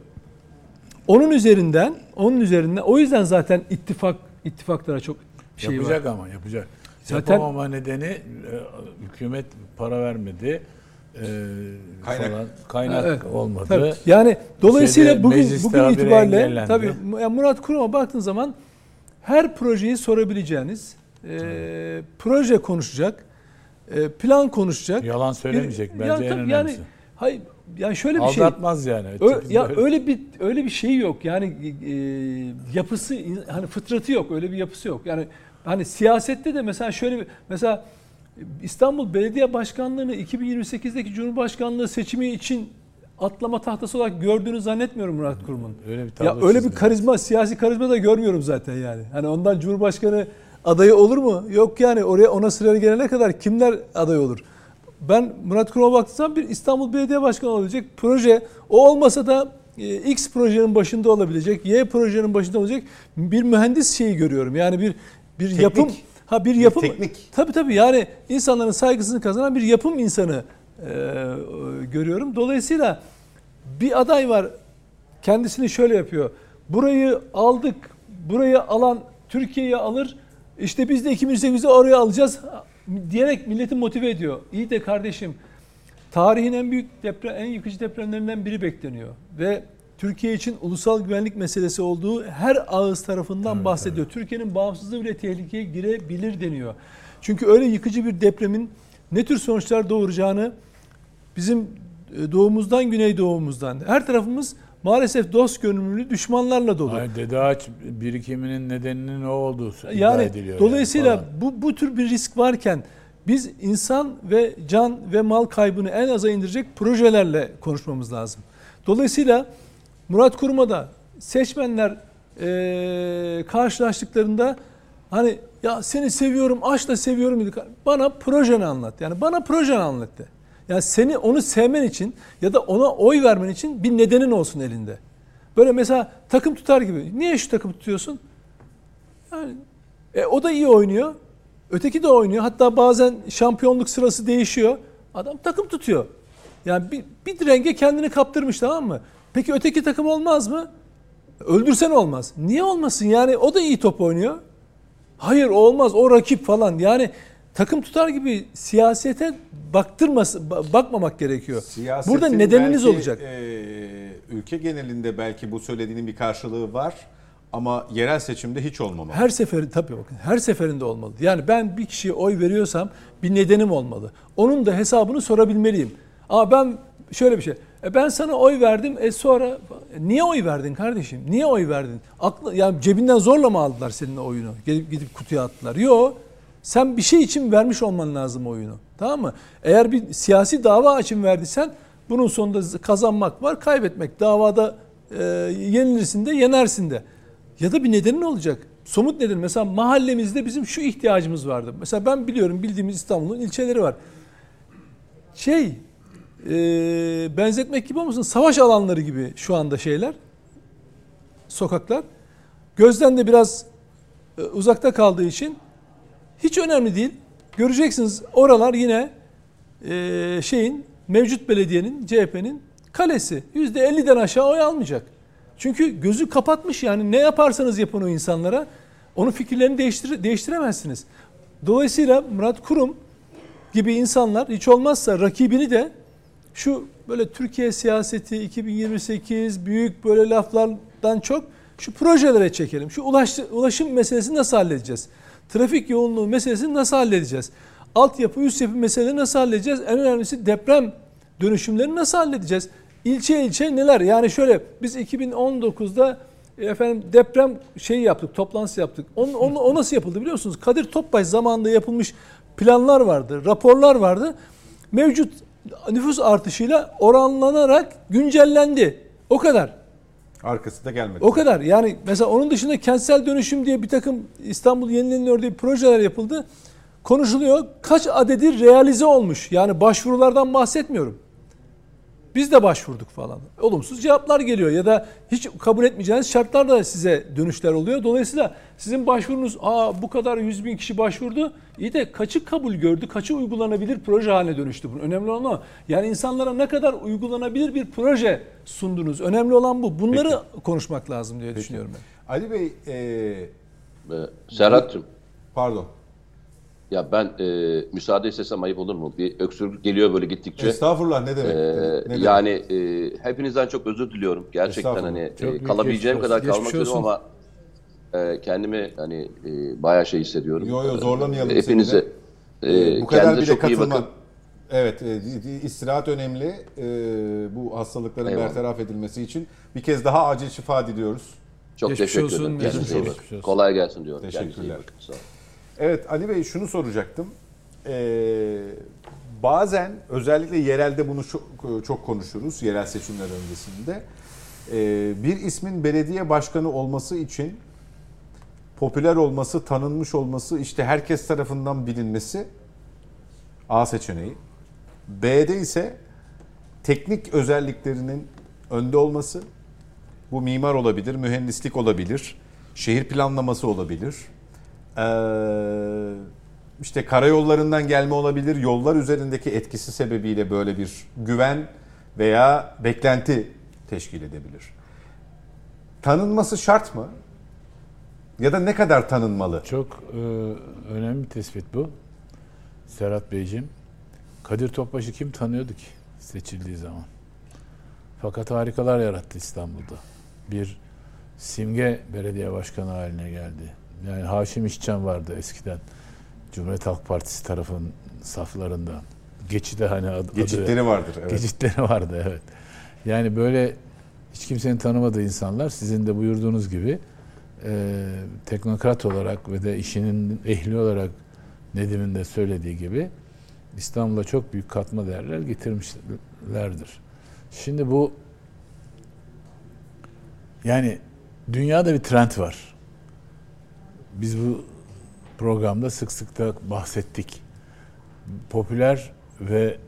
Onun üzerinden, onun üzerinden o yüzden zaten ittifak ittifaklara çok şey yapacak var. ama yapacak. Zaten- Yapamama nedeni e, hükümet para vermedi. E, Kaynak. Falan, kaynak Evet. olmadı. Tabii. Yani dolayısıyla Şeyde, bugün bugün itibariyle engellendi. tabii yani Murat Kurum'a baktığın zaman her projeyi sorabileceğiniz e, proje konuşacak, e, plan konuşacak. Yalan söylemeyecek Bir- bence yani en önemlisi. Yani hayır yani şöyle bir şey. Aldatmaz yani. Ö- ya öyle. öyle bir öyle bir şey yok. Yani e, yapısı hani fıtratı yok. Öyle bir yapısı yok. Yani hani siyasette de mesela şöyle bir mesela İstanbul Belediye Başkanlığı'nı 2028'deki Cumhurbaşkanlığı seçimi için atlama tahtası olarak gördüğünü zannetmiyorum Murat Kurum'un. Öyle bir Ya öyle bir karizma, siyasi karizma da görmüyorum zaten yani. Hani ondan Cumhurbaşkanı adayı olur mu? Yok yani oraya ona sıraya gelene kadar kimler aday olur? Ben Murat Kurum'a baktığım zaman bir İstanbul Belediye Başkanı olabilecek proje. O olmasa da e, X projenin başında olabilecek, Y projenin başında olacak bir mühendis şeyi görüyorum. Yani bir bir Teknik. yapım ha bir Bir yapım teknik. Tabii tabii yani insanların saygısını kazanan bir yapım insanı e, e, görüyorum. Dolayısıyla bir aday var kendisini şöyle yapıyor. Burayı aldık, burayı alan Türkiye'yi alır, İşte biz de 2008'de oraya alacağız diyerek milleti motive ediyor. İyi de kardeşim tarihin en büyük deprem, en yıkıcı depremlerinden biri bekleniyor. Ve Türkiye için ulusal güvenlik meselesi olduğu her ağız tarafından evet, bahsediyor. Evet. Türkiye'nin bağımsızlığı bile tehlikeye girebilir deniyor. Çünkü öyle yıkıcı bir depremin ne tür sonuçlar doğuracağını bizim e, doğumuzdan güneydoğumuzdan her tarafımız maalesef dost görünümlü düşmanlarla dolu. Hayır, Dede Ağaç birikiminin nedeninin o olduğu yani, ediliyor. Dolayısıyla yani bu, bu tür bir risk varken biz insan ve can ve mal kaybını en aza indirecek projelerle konuşmamız lazım. Dolayısıyla Murat Kuruma'da seçmenler e, karşılaştıklarında hani ya seni seviyorum, aşkla seviyorum dedi. Bana projeni anlat. Yani bana projeni anlattı. Yani seni onu sevmen için ya da ona oy vermen için bir nedenin olsun elinde. Böyle mesela takım tutar gibi. Niye şu takım tutuyorsun? Yani e, o da iyi oynuyor. Öteki de oynuyor. Hatta bazen şampiyonluk sırası değişiyor. Adam takım tutuyor. Yani bir, bir renge kendini kaptırmış tamam mı? Peki öteki takım olmaz mı? Öldürsen olmaz. Niye olmasın? Yani o da iyi top oynuyor. Hayır olmaz. O rakip falan. Yani takım tutar gibi siyasete baktırması bakmamak gerekiyor. Siyasetin Burada nedeniniz belki, olacak. E, ülke genelinde belki bu söylediğinin bir karşılığı var. Ama yerel seçimde hiç olmamalı. Her seferi tabii bakın her seferinde olmalı. Yani ben bir kişiye oy veriyorsam bir nedenim olmalı. Onun da hesabını sorabilmeliyim. Ama ben şöyle bir şey. E ben sana oy verdim. E sonra niye oy verdin kardeşim? Niye oy verdin? Aklı yani cebinden zorla mı aldılar senin oyunu? Gelip gidip kutuya attılar. Yok. Sen bir şey için vermiş olman lazım oyunu. Tamam mı? Eğer bir siyasi dava için verdiysen bunun sonunda kazanmak var, kaybetmek. Davada e, yenilirsin de, yenersin de. Ya da bir nedenin olacak. Somut neden. Mesela mahallemizde bizim şu ihtiyacımız vardı. Mesela ben biliyorum bildiğimiz İstanbul'un ilçeleri var. Şey e, benzetmek gibi olmasın savaş alanları gibi şu anda şeyler. Sokaklar. Gözden de biraz e, uzakta kaldığı için hiç önemli değil. Göreceksiniz oralar yine e, şeyin mevcut belediyenin CHP'nin kalesi. %50'den aşağı oy almayacak. Çünkü gözü kapatmış yani ne yaparsanız yapın o insanlara onun fikirlerini değiştir değiştiremezsiniz. Dolayısıyla Murat Kurum gibi insanlar hiç olmazsa rakibini de şu böyle Türkiye siyaseti 2028 büyük böyle laflardan çok şu projelere çekelim. Şu ulaşım, ulaşım meselesini nasıl halledeceğiz? Trafik yoğunluğu meselesini nasıl halledeceğiz? Altyapı, üst yapı meseleleri nasıl halledeceğiz? En önemlisi deprem dönüşümlerini nasıl halledeceğiz? İlçe ilçe neler? Yani şöyle biz 2019'da e, efendim deprem şeyi yaptık, toplantısı yaptık. Onun, onu, o nasıl yapıldı biliyor musunuz? Kadir Topbaş zamanında yapılmış planlar vardı, raporlar vardı. Mevcut nüfus artışıyla oranlanarak güncellendi. O kadar. Arkası da gelmedi. O kadar. Yani mesela onun dışında kentsel dönüşüm diye bir takım İstanbul yenileniyor diye projeler yapıldı. Konuşuluyor. Kaç adedi realize olmuş? Yani başvurulardan bahsetmiyorum. Biz de başvurduk falan. Olumsuz cevaplar geliyor ya da hiç kabul etmeyeceğiniz şartlar da size dönüşler oluyor. Dolayısıyla sizin başvurunuz aa bu kadar 100 bin kişi başvurdu. İyi de kaçı kabul gördü, kaçı uygulanabilir proje haline dönüştü. Bu önemli olan o. Yani insanlara ne kadar uygulanabilir bir proje sundunuz. Önemli olan bu. Bunları Peki. konuşmak lazım diye Peki. düşünüyorum ben. Ali Bey. Ee, Serhat'cığım. Pardon. Ya ben e, müsaade istesem ayıp olur mu? Bir öksürük geliyor böyle gittikçe. Estağfurullah ne demek? Ee, ne yani e, hepinizden çok özür diliyorum. Gerçekten hani e, kalabileceğim kadar kalmak istiyorum ama e, kendimi hani e, bayağı şey hissediyorum. Yo yo zorlamayalım Hepinize e, bu kadar bile çok katılma. iyi bakın. Evet, e, istirahat önemli. E, bu hastalıkların Eyvallah. bertaraf edilmesi için bir kez daha acil şifa diliyoruz. Çok geçmiş teşekkür olsun, ederim. İyi bakın. Kolay gelsin diyorum. Teşekkürler. Sağ olun. Evet Ali Bey şunu soracaktım. Ee, bazen özellikle yerelde bunu çok, çok konuşuruz yerel seçimler öncesinde. Ee, bir ismin belediye başkanı olması için popüler olması, tanınmış olması, işte herkes tarafından bilinmesi A seçeneği. B'de ise teknik özelliklerinin önde olması. Bu mimar olabilir, mühendislik olabilir, şehir planlaması olabilir ee, işte karayollarından gelme olabilir. Yollar üzerindeki etkisi sebebiyle böyle bir güven veya beklenti teşkil edebilir. Tanınması şart mı? Ya da ne kadar tanınmalı? Çok e, önemli bir tespit bu. Serhat Beyciğim. Kadir Topbaş'ı kim tanıyordu ki seçildiği zaman? Fakat harikalar yarattı İstanbul'da. Bir simge belediye başkanı haline geldi. Yani Haşim İşcan vardı eskiden. Cumhuriyet Halk Partisi tarafın saflarında. Geçide hani adı, adı- Geçitleri vardır. Evet. Geçitleri vardı evet. Yani böyle hiç kimsenin tanımadığı insanlar sizin de buyurduğunuz gibi e, teknokrat olarak ve de işinin ehli olarak Nedim'in de söylediği gibi İstanbul'a çok büyük katma değerler getirmişlerdir. Şimdi bu yani dünyada bir trend var. Biz bu programda sık sık da bahsettik. Popüler ve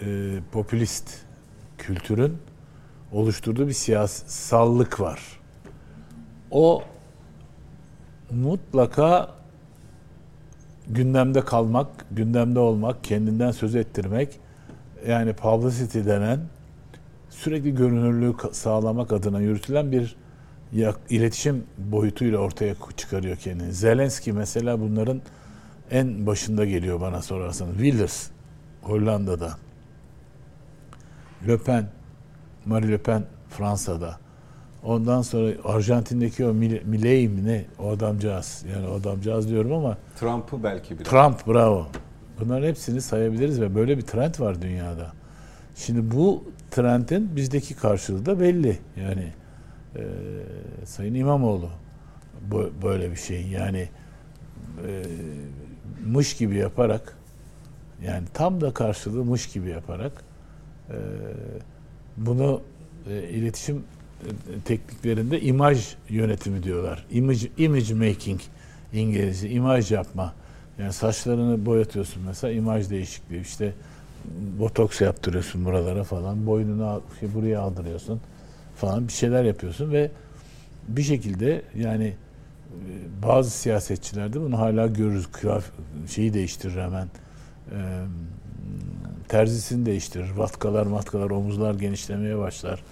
e, popülist kültürün oluşturduğu bir siyasallık var. O mutlaka gündemde kalmak, gündemde olmak, kendinden söz ettirmek yani publicity denen sürekli görünürlüğü sağlamak adına yürütülen bir iletişim boyutuyla ortaya çıkarıyor kendini. Zelenski mesela bunların en başında geliyor bana sorarsanız. Wilders Hollanda'da. Le Pen, Marie Le Pen Fransa'da. Ondan sonra Arjantin'deki o Mil- Milei mi ne? O adamcağız. Yani o adamcağız diyorum ama Trump'ı belki biraz. Trump bravo. Bunların hepsini sayabiliriz ve böyle bir trend var dünyada. Şimdi bu trendin bizdeki karşılığı da belli. Yani e, Sayın İmamoğlu bu, böyle bir şey. Yani e, mış gibi yaparak yani tam da karşılığı mış gibi yaparak e, bunu e, iletişim e, tekniklerinde imaj yönetimi diyorlar. Image, image making İngilizce imaj yapma. Yani saçlarını boyatıyorsun mesela imaj değişikliği işte botoks yaptırıyorsun buralara falan boynunu şey, buraya aldırıyorsun falan bir şeyler yapıyorsun ve bir şekilde yani e, bazı siyasetçilerde bunu hala görürüz. Kıyaf şeyi değiştirir hemen. E, terzisini değiştirir. Vatkalar matkalar omuzlar genişlemeye başlar.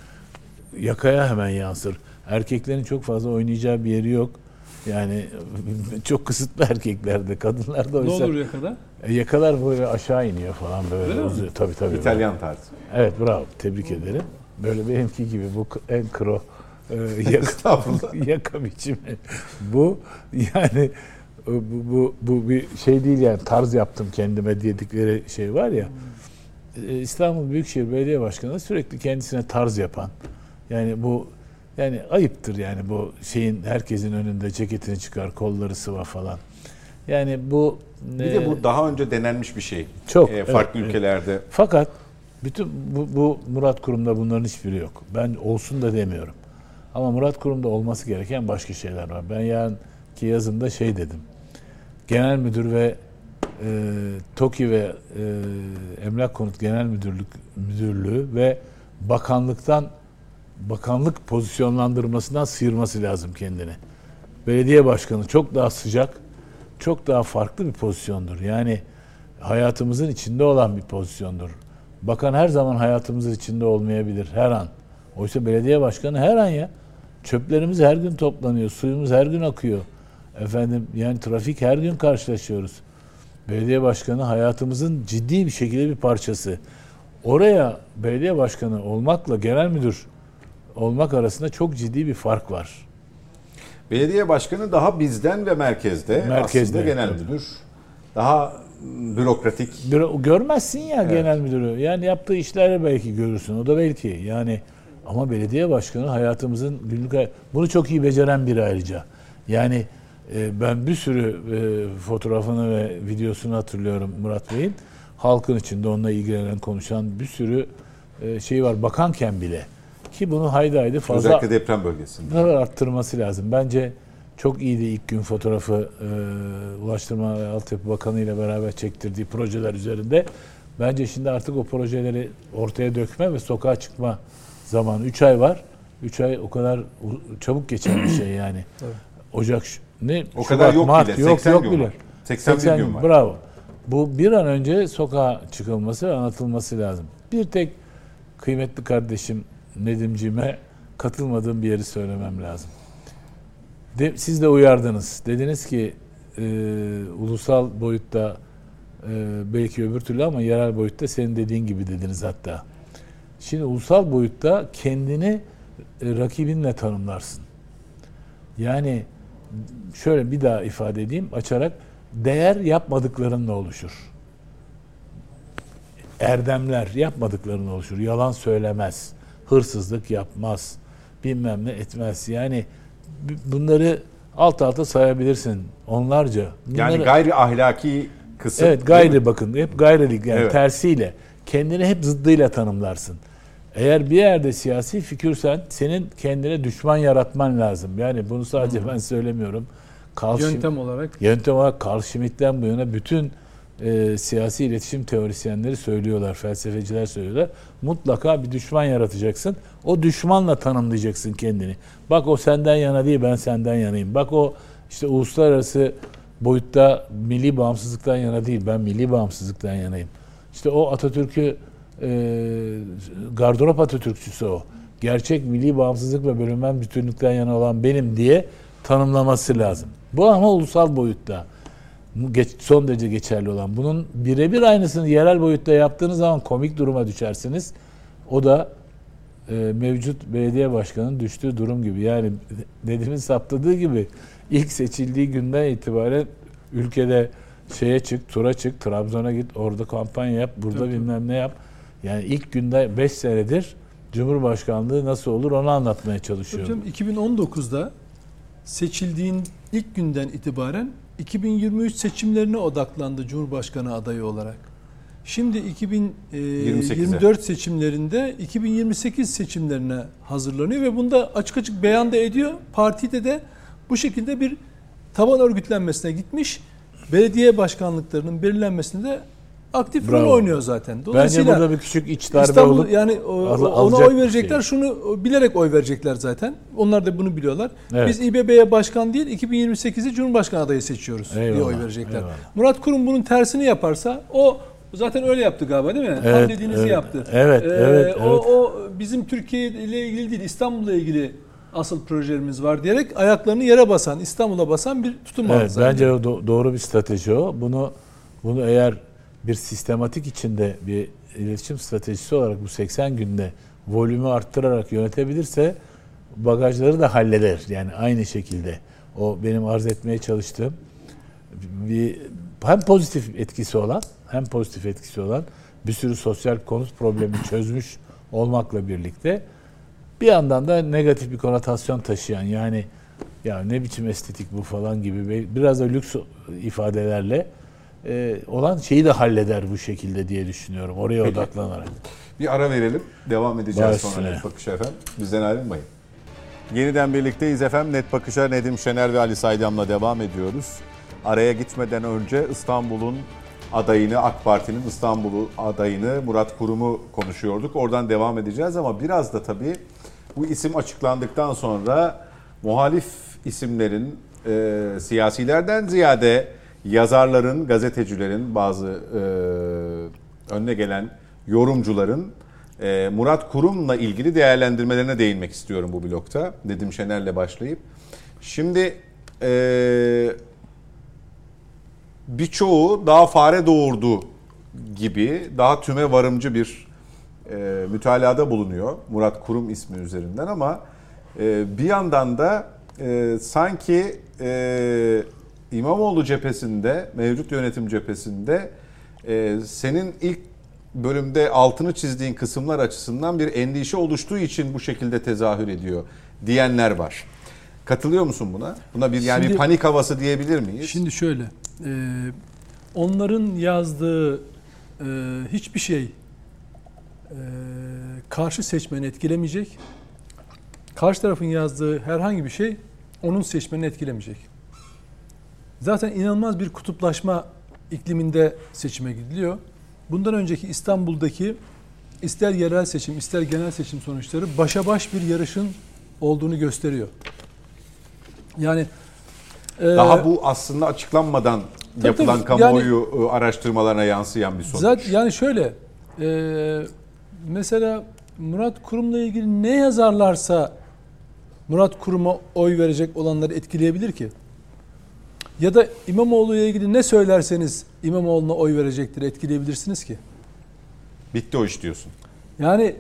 Yakaya hemen yansır. Erkeklerin çok fazla oynayacağı bir yeri yok. Yani çok kısıtlı erkeklerde. Kadınlarda Ne oysa olur ya kadar? e, yakalar böyle aşağı iniyor falan böyle. Öyle mi? Tabii tabii. İtalyan tarzı. Evet bravo. Tebrik ederim. Böyle benimki gibi bu en kro e, yaka, yaka biçimi. Bu yani e, bu, bu, bu bir şey değil yani tarz yaptım kendime dedikleri şey var ya. E, İstanbul Büyükşehir Belediye Başkanı sürekli kendisine tarz yapan. Yani bu yani ayıptır yani bu şeyin herkesin önünde ceketini çıkar, kolları sıva falan. Yani bu Bir e, de bu daha önce denenmiş bir şey. Çok, Ee, farklı evet, ülkelerde. fakat bütün bu, bu Murat Kurum'da bunların hiçbiri yok. Ben olsun da demiyorum. Ama Murat Kurum'da olması gereken başka şeyler var. Ben yarınki yazımda şey dedim. Genel Müdür ve e, TOKİ ve e, Emlak Konut Genel Müdürlük Müdürlüğü ve bakanlıktan bakanlık pozisyonlandırmasından sıyırması lazım kendini. Belediye başkanı çok daha sıcak, çok daha farklı bir pozisyondur. Yani hayatımızın içinde olan bir pozisyondur. Bakan her zaman hayatımızın içinde olmayabilir her an. Oysa belediye başkanı her an ya. Çöplerimiz her gün toplanıyor, suyumuz her gün akıyor. Efendim yani trafik her gün karşılaşıyoruz. Belediye başkanı hayatımızın ciddi bir şekilde bir parçası. Oraya belediye başkanı olmakla genel müdür olmak arasında çok ciddi bir fark var. Belediye başkanı daha bizden ve merkezde. Merkezde, Aslında genel evet. müdür. Daha bürokratik. Bir- görmezsin ya Evet. genel müdürü. Yani yaptığı işleri belki görürsün. O da belki. Yani ama belediye başkanı hayatımızın günlük hay- bunu çok iyi beceren biri ayrıca. Yani e, ben bir sürü e, fotoğrafını ve videosunu hatırlıyorum Murat Bey'in. Halkın içinde onunla ilgilenen konuşan bir sürü e, şey var bakanken bile. Ki bunu haydi haydi fazla Özellikle deprem bölgesinde. arttırması lazım. Bence çok iyiydi ilk gün fotoğrafı e, Ulaştırma ve Altyapı Bakanı ile beraber çektirdiği projeler üzerinde. Bence şimdi artık o projeleri ortaya dökme ve sokağa çıkma zamanı. 3 ay var. 3 ay o kadar çabuk geçen bir şey yani. Ocak şu- ne? O kadar yok bile. Yok 80 yok gün bile. var. 81 gün var. Bravo. Bu bir an önce sokağa çıkılması ve anlatılması lazım. Bir tek kıymetli kardeşim Nedimciğime katılmadığım bir yeri söylemem lazım. De, siz de uyardınız. Dediniz ki e, ulusal boyutta e, belki öbür türlü ama yerel boyutta senin dediğin gibi dediniz hatta. Şimdi ulusal boyutta kendini e, rakibinle tanımlarsın. Yani şöyle bir daha ifade edeyim açarak değer yapmadıklarınla oluşur. Erdemler yapmadıklarınla oluşur. Yalan söylemez. Hırsızlık yapmaz. Bilmem ne etmez. Yani bunları alt alta sayabilirsin. Onlarca. Yani Bunları- gayri ahlaki kısım. Evet gayri bakın hep gayrilik yani Evet. tersiyle kendini hep zıddıyla tanımlarsın. Eğer bir yerde siyasi fikirsen senin kendine düşman yaratman lazım. Yani bunu sadece ben söylemiyorum. Carl Schmitt- Yöntem olarak Yöntem olarak Carl Schmitt'ten bu yana bütün e, siyasi iletişim teorisyenleri söylüyorlar, felsefeciler söylüyorlar. Mutlaka bir düşman yaratacaksın. O düşmanla tanımlayacaksın kendini. Bak o senden yana değil, ben senden yanayım. Bak o işte uluslararası boyutta milli bağımsızlıktan yana değil, ben milli bağımsızlıktan yanayım. İşte o Atatürk'ü e, gardırop Atatürkçüsü o. Gerçek milli bağımsızlık ve bölünmez bütünlükten yana olan benim diye tanımlaması lazım. Bu ama ulusal boyutta geç, son derece geçerli olan. Bunun birebir aynısını yerel boyutta yaptığınız zaman komik duruma düşersiniz. O da e, mevcut belediye başkanının düştüğü durum gibi. Yani dediğimiz saptadığı gibi ilk seçildiği günden itibaren ülkede şeye çık, tura çık, Trabzon'a git, orada kampanya yap, burada Tabii, tabii. bilmem ne yap. Yani ilk günde 5 senedir Cumhurbaşkanlığı nasıl olur onu anlatmaya çalışıyorum. canım, 2019'da seçildiğin ilk günden itibaren 2023 seçimlerine odaklandı Cumhurbaşkanı adayı olarak. Şimdi 2024 seçimlerinde 2028 seçimlerine hazırlanıyor ve bunda açık açık beyan da ediyor. Partide de bu şekilde bir taban örgütlenmesine gitmiş. Belediye başkanlıklarının belirlenmesinde aktif Bravo. rol oynuyor zaten. Bence Dolayısıyla burada bir küçük iç darbe İstanbul olup yani al- ona oy bir verecekler. şey. Şunu bilerek oy verecekler zaten. Onlar da bunu biliyorlar. Evet. Biz İBB'ye başkan değil 2028'i Cumhurbaşkanı adayı seçiyoruz diye Eyvallah, oy verecekler. eyvallah. Murat Kurum bunun tersini yaparsa o zaten öyle yaptı galiba değil mi? Tam Evet, dediğinizi evet. yaptı. Evet, Ee, evet, O, evet. o bizim Türkiye ile ilgili değil İstanbul'la ilgili asıl projelerimiz var diyerek ayaklarını yere basan, İstanbul'a basan bir tutum aldı. Evet, zaten. bence do- doğru bir strateji o. Bunu bunu eğer bir sistematik içinde bir iletişim stratejisi olarak bu 80 günde volümü arttırarak yönetebilirse bagajları da halleder. Yani aynı şekilde o benim arz etmeye çalıştığım bir hem pozitif etkisi olan hem pozitif etkisi olan bir sürü sosyal konut problemi çözmüş olmakla birlikte bir yandan da negatif bir konotasyon taşıyan yani ya ne biçim estetik bu falan gibi biraz da lüks ifadelerle e, olan şeyi de halleder bu şekilde diye düşünüyorum oraya Peki. odaklanarak. Bir ara verelim. Devam edeceğiz Baş sonra. Net Bakış efendim. Bizden ayrılmayın. Yeniden birlikteyiz efendim. Net Bakış'a Nedim Şener ve Ali Saydam'la devam ediyoruz. Araya gitmeden önce İstanbul'un adayını, AK Parti'nin İstanbul'u adayını Murat Kurum'u konuşuyorduk. Oradan devam edeceğiz ama biraz da tabii bu isim açıklandıktan sonra muhalif isimlerin e, siyasilerden ziyade yazarların, gazetecilerin, bazı e, önüne gelen yorumcuların e, Murat Kurum'la ilgili değerlendirmelerine değinmek istiyorum bu blokta. Nedim Şener'le başlayıp. Şimdi e, birçoğu daha fare doğurdu gibi daha tüme varımcı bir e, mütalada bulunuyor Murat Kurum ismi üzerinden ama e, bir yandan da e, sanki e, İmamoğlu cephesinde, mevcut yönetim cephesinde e, senin ilk bölümde altını çizdiğin kısımlar açısından bir endişe oluştuğu için bu şekilde tezahür ediyor diyenler var. Katılıyor musun buna? Buna bir yani bir Şimdi- panik havası diyebilir miyiz? Şimdi şöyle, e, onların yazdığı e, hiçbir şey e, karşı seçmeni etkilemeyecek. Karşı tarafın yazdığı herhangi bir şey onun seçmenini etkilemeyecek. Zaten inanılmaz bir kutuplaşma ikliminde seçime gidiliyor. Bundan önceki İstanbul'daki ister yerel seçim ister genel seçim sonuçları başa baş bir yarışın olduğunu gösteriyor. Yani e, Daha bu aslında açıklanmadan Tabii yapılan tabii. kamuoyu e, araştırmalarına yansıyan bir sonuç. Zaten yani şöyle e, mesela Murat Kurum'la ilgili ne yazarlarsa Murat Kurum'a oy verecek olanları etkileyebilir ki? Ya da İmamoğlu ile ilgili ne söylerseniz İmamoğlu'na oy verecektir, etkileyebilirsiniz ki? Bitti o iş diyorsun. Yani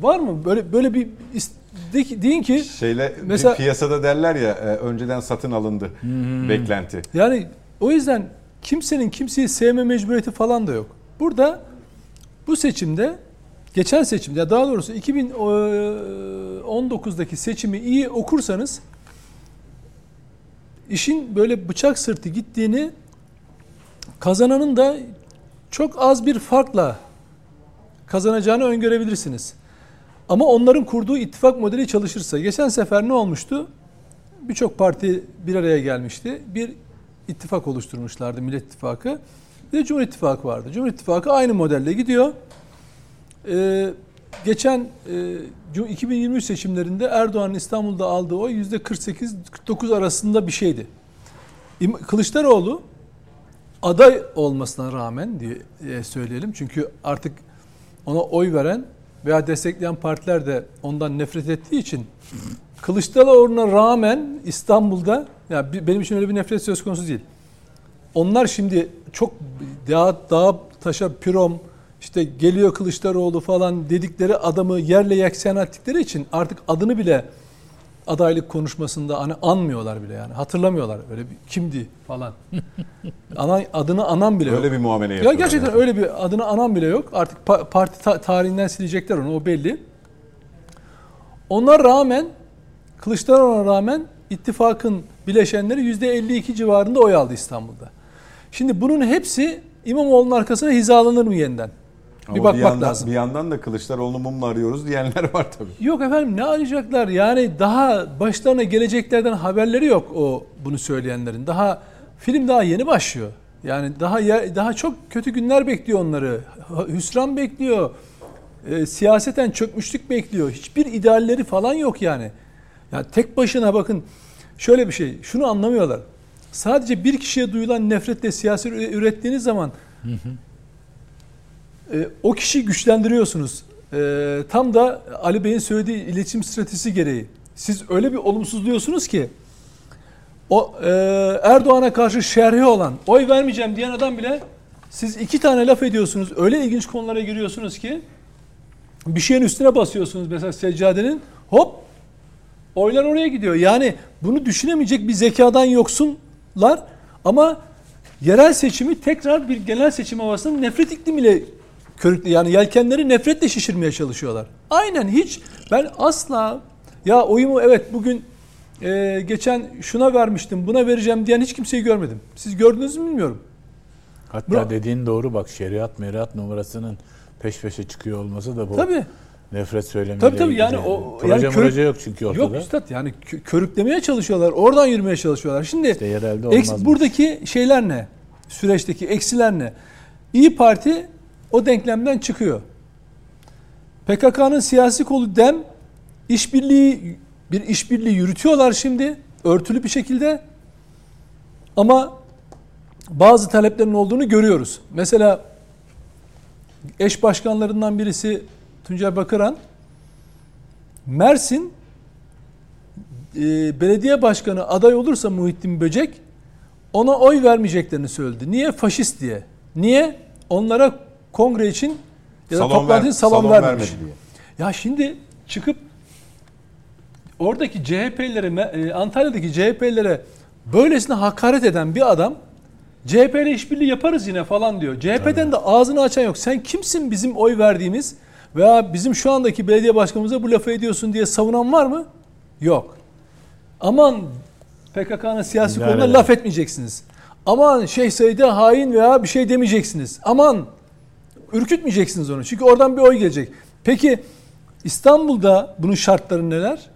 var mı böyle böyle bir de- deyin ki Şeyle Mesela- piyasada derler ya e, önceden satın alındı beklenti. Yani o yüzden kimsenin kimseyi sevme mecburiyeti falan da yok. Burada bu seçimde geçen seçimde ya daha doğrusu 2019'daki seçimi iyi okursanız işin böyle bıçak sırtı gittiğini kazananın da çok az bir farkla kazanacağını öngörebilirsiniz. Ama onların kurduğu ittifak modeli çalışırsa geçen sefer ne olmuştu? Birçok parti bir araya gelmişti. Bir ittifak oluşturmuşlardı Millet İttifakı. Bir de Cumhur İttifakı vardı. Cumhur İttifakı aynı modelle gidiyor. Ee, geçen e, 2023 seçimlerinde Erdoğan'ın İstanbul'da aldığı oy %48-49 arasında bir şeydi. Kılıçdaroğlu aday olmasına rağmen diye e, söyleyelim. Çünkü artık ona oy veren veya destekleyen partiler de ondan nefret ettiği için Kılıçdaroğlu'na rağmen İstanbul'da ya bi- benim için öyle bir nefret söz konusu değil. Onlar şimdi çok daha, daha taşa pürom işte geliyor Kılıçdaroğlu falan dedikleri adamı yerle yeksen ettikleri için artık adını bile adaylık konuşmasında hani anmıyorlar bile yani hatırlamıyorlar öyle bir kimdi falan. Ana, adını anan bile yok. Öyle bir muamele Ya yapıyorlar. gerçekten yani. öyle bir adını anan bile yok. Artık pa- parti ta- tarihinden silecekler onu o belli. Ona rağmen Kılıçdaroğlu'na rağmen ittifakın bileşenleri %52 civarında oy aldı İstanbul'da. Şimdi bunun hepsi İmamoğlu'nun arkasına hizalanır mı yeniden? Ama bir bakmak yandan, lazım. Bir yandan da Kılıçdaroğlu mumla arıyoruz diyenler var tabii. Yok efendim ne arayacaklar? Yani daha başlarına geleceklerden haberleri yok o bunu söyleyenlerin. Daha film daha yeni başlıyor. Yani daha daha çok kötü günler bekliyor onları. Hüsran bekliyor. E, siyaseten çökmüşlük bekliyor. Hiçbir idealleri falan yok yani. Ya tek başına bakın şöyle bir şey. Şunu anlamıyorlar. Sadece bir kişiye duyulan nefretle siyaset ürettiğiniz zaman e, o kişiyi güçlendiriyorsunuz. E, tam da Ali Bey'in söylediği iletişim stratejisi gereği. Siz öyle bir olumsuzluyorsunuz ki o e, Erdoğan'a karşı şerhi olan, oy vermeyeceğim diyen adam bile siz iki tane laf ediyorsunuz. Öyle ilginç konulara giriyorsunuz ki bir şeyin üstüne basıyorsunuz mesela seccadenin. Hop oylar oraya gidiyor. Yani bunu düşünemeyecek bir zekadan yoksunlar ama yerel seçimi tekrar bir genel seçim havasının nefret iklimiyle körüklü yani yelkenleri nefretle şişirmeye çalışıyorlar. Aynen hiç ben asla ya oyumu evet bugün e, geçen şuna vermiştim buna vereceğim diyen hiç kimseyi görmedim. Siz gördünüz mü bilmiyorum. Hatta Bura- dediğin doğru bak şeriat meriat numarasının peş peşe çıkıyor olması da bu Tabii. nefret söylemiyle Tabii tabii yani o Proje yani körük- yok çünkü ortada. Yok üstad yani kö- körüklemeye çalışıyorlar. Oradan yürümeye çalışıyorlar. Şimdi İşte yerelde eks- buradaki şeyler ne? Süreçteki eksiler ne? İyi Parti o denklemden çıkıyor. PKK'nın siyasi kolu DEM işbirliği bir işbirliği yürütüyorlar şimdi örtülü bir şekilde. Ama bazı taleplerin olduğunu görüyoruz. Mesela eş başkanlarından birisi Tuncay Bakıran Mersin e, belediye başkanı aday olursa Muhittin Böcek ona oy vermeyeceklerini söyledi. Niye? Faşist diye. Niye? Onlara kongre için ya da Salon toplantı ver- için salon, salon vermemiş. vermedi diye. Ya şimdi çıkıp oradaki CHP'lilere, e, Antalya'daki CHP'lilere böylesine hakaret eden bir adam CHP ile işbirliği yaparız yine falan diyor. CHP'den de ağzını açan yok. Sen kimsin bizim oy verdiğimiz veya bizim şu andaki belediye başkanımıza bu lafı ediyorsun diye savunan var mı? Yok. Aman PKK'nın siyasi koluna eder. laf etmeyeceksiniz. Aman Şeyh Said'e hain veya bir şey demeyeceksiniz. Aman ürkütmeyeceksiniz onu. Çünkü oradan bir oy gelecek. Peki İstanbul'da bunun şartları neler?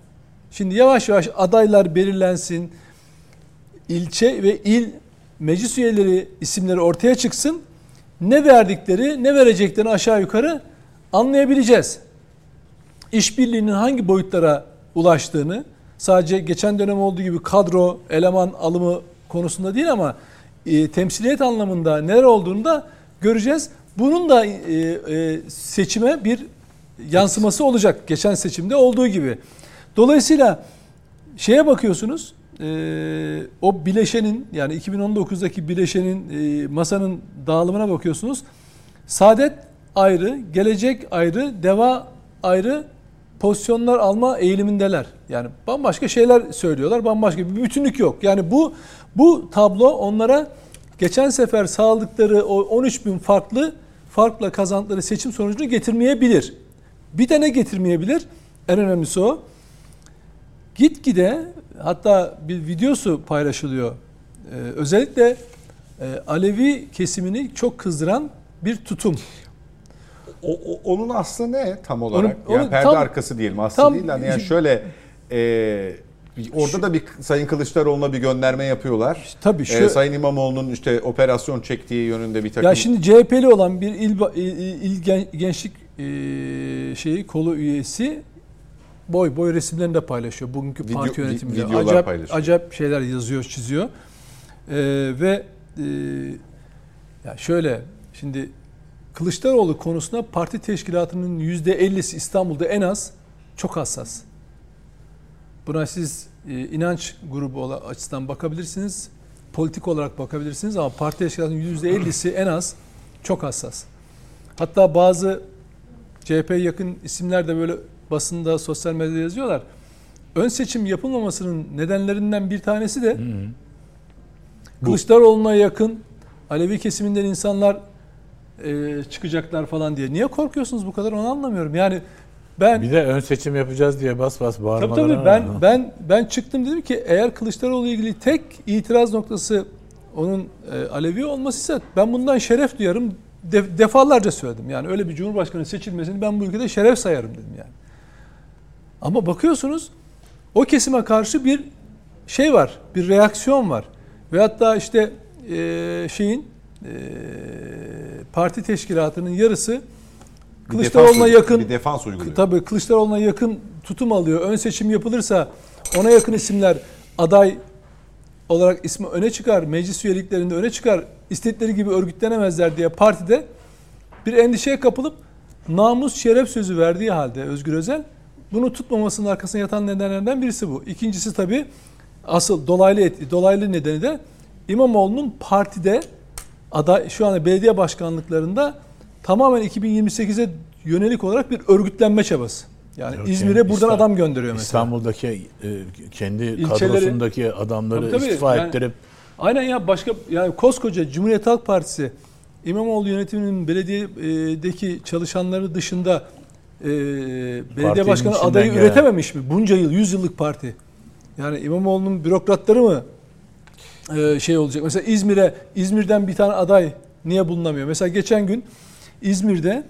Şimdi yavaş yavaş adaylar belirlensin. İlçe ve il meclis üyeleri isimleri ortaya çıksın. Ne verdikleri, ne vereceklerini aşağı yukarı anlayabileceğiz. İşbirliğinin hangi boyutlara ulaştığını sadece geçen dönem olduğu gibi kadro, eleman alımı konusunda değil ama e, temsiliyet anlamında neler olduğunu da göreceğiz. Bunun da e, e, seçime bir yansıması olacak geçen seçimde olduğu gibi. Dolayısıyla şeye bakıyorsunuz. e, o bileşenin yani 2019'daki bileşenin masanın dağılımına bakıyorsunuz. Saadet ayrı, gelecek ayrı, deva ayrı pozisyonlar alma eğilimindeler. Yani bambaşka şeyler söylüyorlar, bambaşka bir bütünlük yok. Yani bu bu tablo onlara geçen sefer sağladıkları o 13 bin farklı farkla kazandıkları seçim sonucunu getirmeyebilir. Bir de ne getirmeyebilir? En önemlisi o. Gitgide hatta bir videosu paylaşılıyor. Ee, özellikle e, Alevi kesimini çok kızdıran bir tutum. O, o- onun aslı ne tam olarak? Onu- yani onu perde tam- arkası diyelim aslı tam- değil. Hani yani şöyle e, orada da bir Sayın Kılıçdaroğlu'na bir gönderme yapıyorlar. Tabii şu E, Sayın İmamoğlu'nun işte operasyon çektiği yönünde bir takım Ya şimdi CHP'li olan bir il, il, il- il gen- gençlik e, şeyi kolu üyesi boy boy resimlerini de paylaşıyor. Bugünkü Video- parti yönetiminde acayip paylaşıyor. acayip şeyler yazıyor, çiziyor. E, ve e, ya şöyle şimdi Kılıçdaroğlu konusunda parti teşkilatının %50'si İstanbul'da en az çok hassas. Buna siz e, inanç grubu açısından bakabilirsiniz. Politik olarak bakabilirsiniz ama parti teşkilatının %50'si en az çok hassas. Hatta bazı CHP'ye yakın isimler de böyle basında, sosyal medyada yazıyorlar. Ön seçim yapılmamasının nedenlerinden bir tanesi de Kılıçdaroğlu'na yakın Alevi kesiminden insanlar e, çıkacaklar falan diye. Niye korkuyorsunuz bu kadar onu anlamıyorum. Yani ben Bir de ön seçim yapacağız diye bas bas Tabii bağırmalar. tabii ben ben ben çıktım dedim ki eğer Kılıçdaroğlu ilgili tek itiraz noktası onun e, Alevi olmasıysa ben bundan şeref duyarım. De- defalarca söyledim. Yani öyle bir cumhurbaşkanı seçilmesini ben bu ülkede şeref sayarım dedim yani. Ama bakıyorsunuz o kesime karşı bir şey var, bir reaksiyon var. Ve hatta işte e, şeyin e, parti teşkilatının yarısı Kılıçdaroğlu'na yakın bir defans uyguluyor. Tabii Kılıçdaroğlu'na yakın tutum alıyor. Ön seçim yapılırsa ona yakın isimler aday olarak ismi öne çıkar. Meclis üyeliklerinde öne çıkar. İstedikleri gibi örgütlenemezler diye partide bir endişeye kapılıp namus şeref sözü verdiği halde Özgür Özel bunu tutmamasının arkasında yatan nedenlerden birisi bu. İkincisi tabii asıl dolaylı et, dolaylı nedeni de İmamoğlu'nun partide aday şu anda belediye başkanlıklarında tamamen 2028'e yönelik olarak bir örgütlenme çabası. Yani Yok, İzmir'e buradan İsta- adam gönderiyor mesela. İstanbul'daki e, kendi İlçeleri- kadrosundaki adamları Tabii, tabii. istifa Yani- ettirip Aynen ya başka yani koskoca Cumhuriyet Halk Partisi İmamoğlu yönetiminin belediyedeki çalışanları dışında e, belediye Partinin başkanı adayı gelen- üretememiş mi? Bunca yıl, 100 yıllık parti. Yani İmamoğlu'nun bürokratları mı e, şey olacak? Mesela İzmir'e İzmir'den bir tane aday niye bulunamıyor? Mesela geçen gün İzmir'de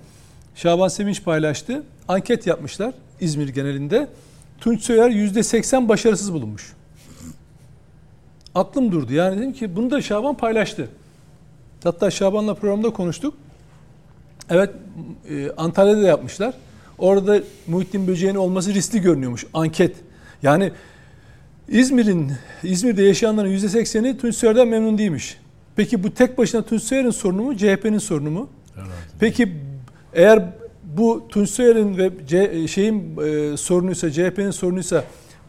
Şaban Sevinç paylaştı. Anket yapmışlar İzmir genelinde. Tunç Soyer %80 başarısız bulunmuş. Aklım durdu. Yani dedim ki bunu da Şaban paylaştı. Hatta Şaban'la programda konuştuk. Evet e, Antalya'da da yapmışlar. Orada Muhittin Böceği'nin olması riskli görünüyormuş. Anket. Yani İzmir'in İzmir'de yaşayanların %80'i Tunç Soyer'den memnun değilmiş. Peki bu tek başına Tunç Soyer'in sorunu mu, CHP'nin sorunu mu? Peki eğer bu Tunç Soyer'in ve C- şeyin e, sorunuysa, CHP'nin sorunuysa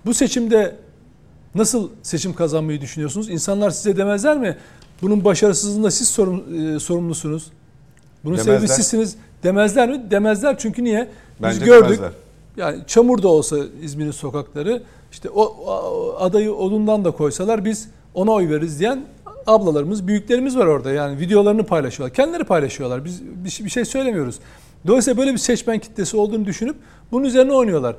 bu seçimde nasıl seçim kazanmayı düşünüyorsunuz? İnsanlar size demezler mi? Bunun başarısızlığında siz sorun, e, sorumlusunuz. Bunun sebebi sizsiniz demezler mi? Demezler çünkü niye? Bence Biz gördük. demezler. Yani çamur da olsa İzmir'in sokakları işte o, o adayı odundan da koysalar biz ona oy veririz diyen ablalarımız, büyüklerimiz var orada. Yani videolarını paylaşıyorlar. Kendileri paylaşıyorlar. Biz bir şey- bir şey söylemiyoruz. Dolayısıyla böyle bir seçmen kitlesi olduğunu düşünüp bunun üzerine oynuyorlar.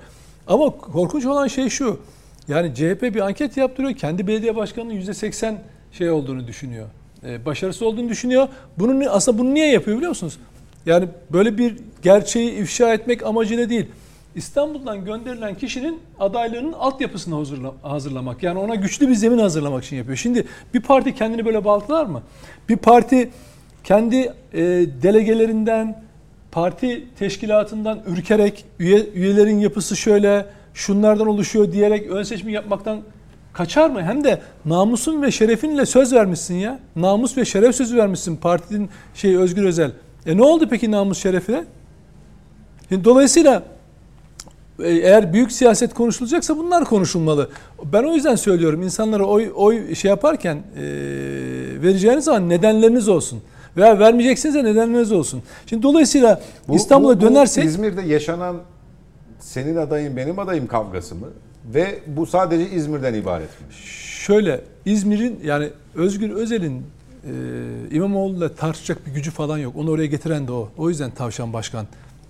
Ama korkunç olan şey şu. Yani CHP bir anket yaptırıyor. Kendi belediye başkanının %80 şey olduğunu düşünüyor. Ee, başarısı olduğunu düşünüyor. Bunun aslında bunu niye yapıyor biliyor musunuz? Yani böyle bir gerçeği ifşa etmek amacıyla değil. İstanbul'dan gönderilen kişinin adaylığının altyapısını hazırla- hazırlamak. Yani ona güçlü bir zemin hazırlamak için yapıyor. Şimdi bir parti kendini böyle baltalar mı? Bir parti kendi e, delegelerinden, parti teşkilatından ürkerek üye, üyelerin yapısı şöyle, şunlardan oluşuyor diyerek ön seçimi yapmaktan kaçar mı? Hem de namusun ve şerefinle söz vermişsin ya. Namus ve şeref sözü vermişsin partinin şey Özgür Özel. E ne oldu peki namus şerefine? Şimdi dolayısıyla Eğer büyük siyaset konuşulacaksa bunlar konuşulmalı. Ben o yüzden söylüyorum insanlara oy oy şey yaparken e, vereceğiniz zaman nedenleriniz olsun. Veya vermeyeceksiniz de nedenleriniz olsun. Şimdi dolayısıyla Bu- İstanbul'a bu- bu dönersek İzmir'de yaşanan senin adayın benim adayım kavgası mı? Ve bu sadece İzmir'den ibaret mi? şöyle İzmir'in yani Özgür Özel'in e, İmamoğlu'yla tartışacak bir gücü falan yok. Onu oraya getiren de o. O yüzden tavşan başkan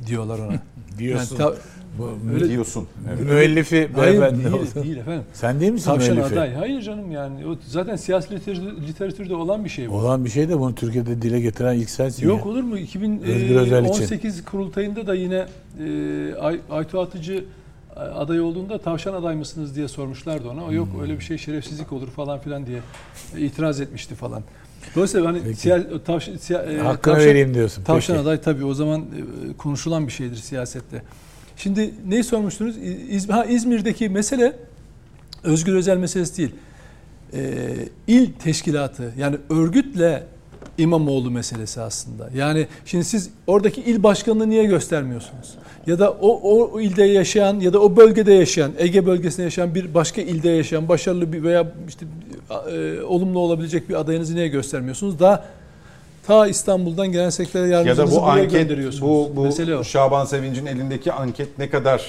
diyorlar ona. Diyorsun. ta- Bu Öyle- Diyorsun. Evet. müellifi Hayır beyefendi değil, olsun. değil efendim. Sen değil misin Tavşan müellifi? aday. Hayır canım yani o zaten siyasi literatür- literatürde olan bir şey bu. Olan bir şey de bunu Türkiye'de dile getiren ilk sensin Yok ya. olur mu? Özgür Özel için. 2018 kurultayında da yine e, Ay, Aytu Atıcı aday olduğunda tavşan aday mısınız diye sormuşlardı ona. O yok Hmm. öyle bir şey şerefsizlik olur falan filan diye e, itiraz etmişti falan. Dolayısıyla hani siya, tavşan, siya, e, Hakkını tavşan- vereyim diyorsun. Tavşan Peki. aday tabii o zaman e, konuşulan bir şeydir siyasette. Şimdi neyi sormuştunuz? İz, ha, İzmir'deki mesele Özgür Özel meselesi değil. E, il teşkilatı yani örgütle İmamoğlu meselesi aslında. Yani şimdi siz oradaki il başkanını niye göstermiyorsunuz? Ya da o, o ilde yaşayan ya da o bölgede yaşayan, Ege bölgesinde yaşayan bir başka ilde yaşayan başarılı bir veya işte e, olumlu olabilecek bir adayınızı niye göstermiyorsunuz? Daha ta İstanbul'dan genel sekreter Ya yardımcınızı da bu buraya anket, gönderiyorsunuz. bu, bu Mesele o. Şaban Sevinç'in elindeki anket ne kadar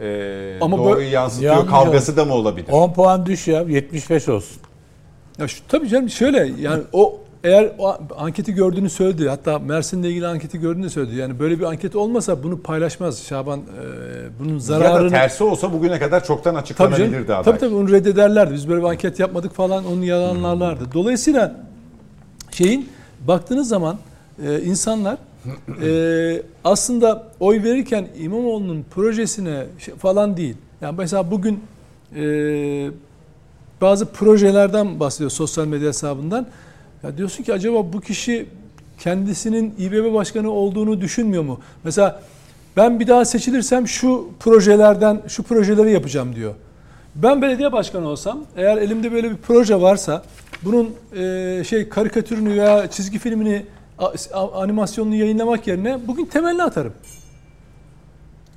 e, Ama doğruyu böyle- yansıtıyor Yanlış kavgası da mı olabilir? 10 puan düş ya 75 olsun. Ya şu, tabii canım şöyle yani o eğer o anketi gördüğünü söyledi hatta Mersin'le ilgili anketi gördüğünü söyledi. Yani böyle bir anket olmasa bunu paylaşmaz Şaban e, bunun Ya da zararını tersi olsa bugüne kadar çoktan Tabii açıklanabilirdi canım. aday. Tabii tabii onu reddederlerdi. Biz böyle bir anket yapmadık falan onu yalanlarlardı. Dolayısıyla şeyin baktığınız zaman e, insanlar e, aslında oy verirken İmamoğlu'nun projesine şey falan değil. Yani mesela bugün e, bazı projelerden bahsediyor sosyal medya hesabından. Ya diyorsun ki acaba bu kişi kendisinin İBB başkanı olduğunu düşünmüyor mu? Mesela ben bir daha seçilirsem şu projelerden şu projeleri yapacağım diyor. Ben belediye başkanı olsam eğer elimde böyle bir proje varsa bunun e, şey karikatürünü veya çizgi filmini animasyonunu yayınlamak yerine bugün temelini atarım.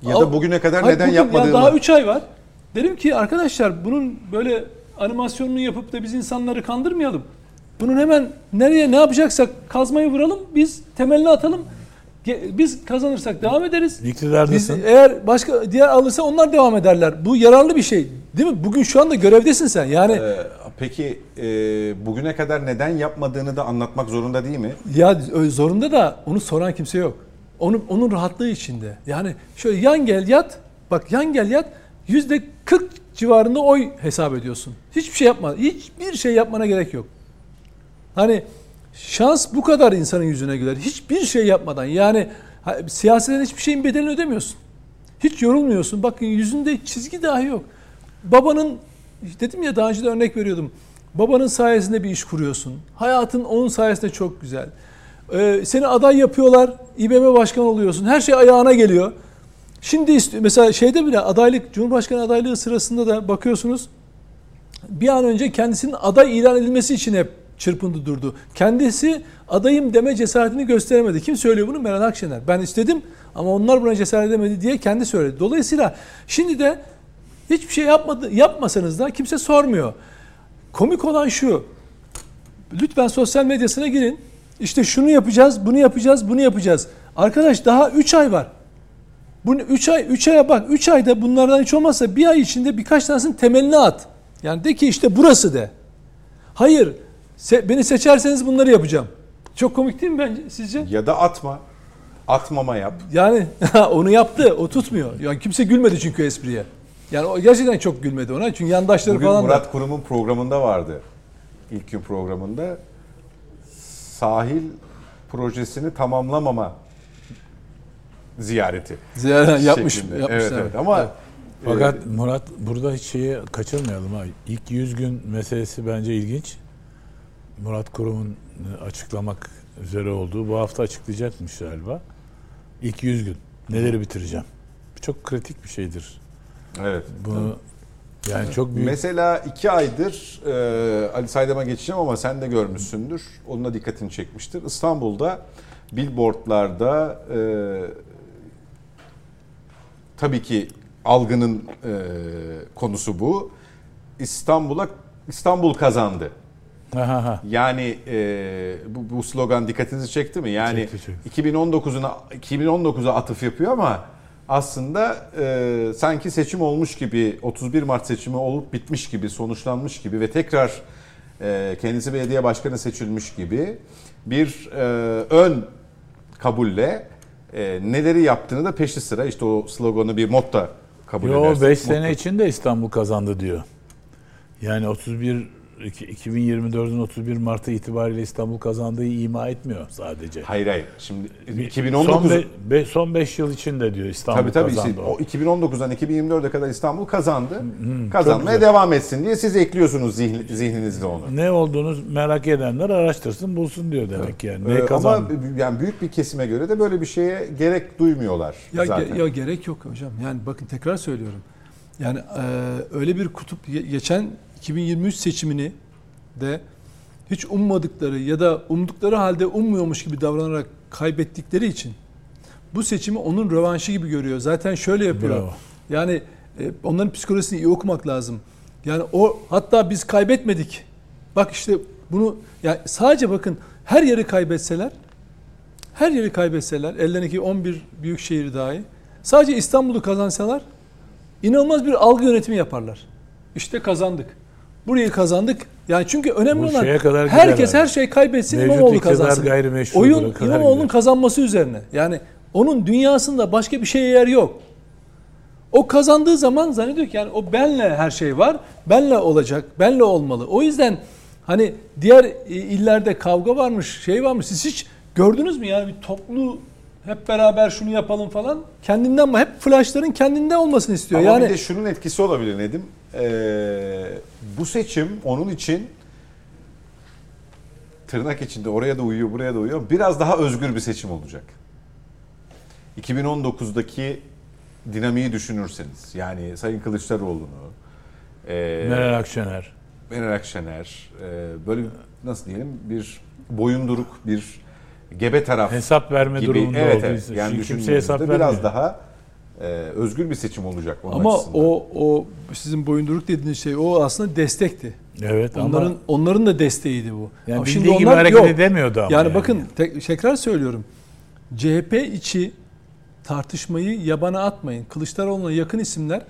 Ya da bugüne kadar Hayır, neden bugün- ya daha 3 ay var. Dedim ki arkadaşlar bunun böyle animasyonunu yapıp da biz insanları kandırmayalım. Bunun hemen nereye ne yapacaksak kazmayı vuralım. Biz temelini atalım. Biz kazanırsak devam ederiz. Biz eğer başka diğer alırsa onlar devam ederler. Bu yararlı bir şey. Değil mi? Bugün şu anda görevdesin sen. Yani Ee, peki e, bugüne kadar neden yapmadığını da anlatmak zorunda değil mi? ya zorunda da onu soran kimse yok. Onun onun rahatlığı içinde. Yani şöyle yan gel yat. Bak yan gel yat. Yüzde 40 civarında oy hesap ediyorsun. Hiçbir şey yapma. Hiçbir şey yapmana gerek yok. Hani şans bu kadar insanın yüzüne güler. Hiçbir şey yapmadan. Yani siyaseten hiçbir şeyin bedelini ödemiyorsun. Hiç yorulmuyorsun. Bakın yüzünde çizgi dahi yok. Babanın dedim ya daha önce de örnek veriyordum. Babanın sayesinde bir iş kuruyorsun. Hayatın onun sayesinde çok güzel. Ee, seni aday yapıyorlar. İBB başkanı oluyorsun. Her şey ayağına geliyor. Şimdi mesela şeyde bile adaylık Cumhurbaşkanı adaylığı sırasında da bakıyorsunuz bir an önce kendisinin aday ilan edilmesi için hep çırpındı durdu. Kendisi adayım deme cesaretini gösteremedi. Kim söylüyor bunu? Meral Akşener. Ben istedim ama onlar buna cesaret edemedi diye kendi söyledi. Dolayısıyla şimdi de hiçbir şey yapmadı, yapmasanız da kimse sormuyor. Komik olan şu. Lütfen sosyal medyasına girin. İşte şunu yapacağız, bunu yapacağız, bunu yapacağız. Arkadaş daha 3 ay var. Bunu 3 ay 3 aya bak 3 ayda bunlardan hiç olmazsa bir ay içinde birkaç tanesinin temelini at. Yani de ki işte burası de. Hayır. Se- beni seçerseniz bunları yapacağım. Çok komik değil mi bence sizce? Ya da atma. Atmama yap. Yani onu yaptı. O tutmuyor. Yani kimse gülmedi çünkü espriye. Yani o gerçekten çok gülmedi ona. Çünkü yandaşları Bugün falan Murat da. Kurum'un programında vardı. İlk gün programında. Sahil projesini tamamlamama ziyareti. Ziyaret yapmış, şeklinde. yapmış. Evet, evet. Ama e, Fakat Murat burada hiç şeyi kaçırmayalım ha. İlk 100 gün meselesi bence ilginç. Murat Kurum'un e, açıklamak üzere olduğu bu hafta açıklayacakmış galiba. İlk 100 gün neleri bitireceğim. Çok kritik bir şeydir. evet. Bunu yani çok büyük Mesela iki aydır e, Ali Saydam'a geçeceğim ama sen de görmüşsündür. Onun da dikkatini çekmiştir. İstanbul'da billboardlarda e, tabii ki algının e, konusu bu. İstanbul'a İstanbul kazandı. Ha, ha, ha. Yani e, bu, bu slogan dikkatinizi çekti mi? Yani Çekti, çekti. 2019'una 2019'a atıf yapıyor ama aslında e, sanki seçim olmuş gibi 31 Mart seçimi olup bitmiş gibi sonuçlanmış gibi ve tekrar e, kendisi belediye başkanı seçilmiş gibi bir e, ön kabulle e, neleri yaptığını da peşi sıra işte o sloganı bir motto kabul Yo edersek. 5 motto. sene içinde İstanbul kazandı diyor. Yani 31 iki- 2024'ün 31 Mart'ı itibariyle İstanbul kazandığı ima etmiyor sadece. Hayır hayır. Şimdi Son 2019 be- be- son 5 yıl içinde diyor İstanbul Tabii tabii kazandı. işte o. o 2019'dan 2024'e kadar İstanbul kazandı. çok Kazanmaya devam etsin diye siz ekliyorsunuz zihni- zihninizde onu. Ne olduğunu merak edenler araştırsın bulsun diyor demek yani. Ne Ee, kazandı? ama yani büyük bir kesime göre de böyle bir şeye gerek duymuyorlar Ya, ge- zaten. ya gerek yok hocam. Yani bakın tekrar söylüyorum. Yani e, öyle bir kutup ge- geçen 2023 seçimini de hiç ummadıkları ya da umdukları halde ummuyormuş gibi davranarak kaybettikleri için bu seçimi onun rövanşı gibi görüyor. Zaten şöyle yapıyor. Bravo. Yani e, onların psikolojisini iyi okumak lazım. Yani o hatta biz kaybetmedik. Bak işte bunu yani sadece bakın her yeri kaybetseler her yeri kaybetseler ellerindeki 11 büyük şehir dahi sadece İstanbul'u kazansalar inanılmaz bir algı yönetimi yaparlar. İşte kazandık. Burayı kazandık. Yani çünkü önemli Bu olan kadar herkes her şey kaybetsin Mevcut İmamoğlu kazansın. Oyun İmamoğlu'nun kazanması üzerine. Yani onun dünyasında başka bir şeye yer yok. O kazandığı zaman zannediyor ki yani o benle her şey var. Benle olacak. Benle olmalı. O yüzden hani diğer illerde kavga varmış, şey varmış. Siz hiç gördünüz mü yani bir toplu hep beraber şunu yapalım falan. Kendinden mi? Hep flashların kendinde olmasını istiyor. Ama yani bir de şunun etkisi olabilir Nedim. Ee, bu seçim onun için tırnak içinde oraya da uyuyor buraya da uyuyor. Biraz daha özgür bir seçim olacak. 2019'daki dinamiği düşünürseniz yani Sayın Kılıçdaroğlu'nu e, Meral Akşener. Meral Akşener e, böyle nasıl diyelim bir boyunduruk bir gebe taraf Hesap verme gibi. durumunda evet, olduğu evet. Yani Şimdi kimse hesap düşündüğünüzde vermiyor. biraz daha e, özgür bir seçim olacak onun ama açısından. o o sizin boyunduruk dediğiniz şey o aslında destekti. Evet Onların ama onların da desteğiydi bu. yani Ama bildiği gibi hareket edemiyordu ama. Yani, bakın tek- tekrar söylüyorum. CHP içi tartışmayı yabana atmayın. Kılıçdaroğlu'na yakın isimler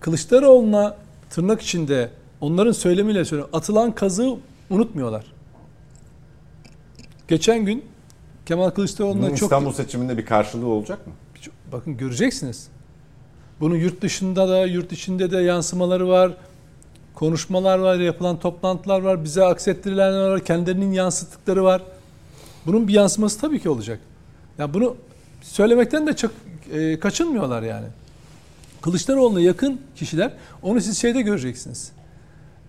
Kılıçdaroğlu'na tırnak içinde onların söylemiyle söylüyorum. Atılan kazığı unutmuyorlar. Geçen gün Kemal Kılıçdaroğlu'na çok İstanbul seçiminde bir karşılığı olacak mı? bakın göreceksiniz. Bunun yurt dışında da yurt içinde de yansımaları var. Konuşmalar var, yapılan toplantılar var, bize aksettirilenler var, kendilerinin yansıttıkları var. Bunun bir yansıması tabii ki olacak. Ya bunu söylemekten de çok e, kaçınmıyorlar yani. Kılıçdaroğlu'na yakın kişiler onu siz şeyde göreceksiniz.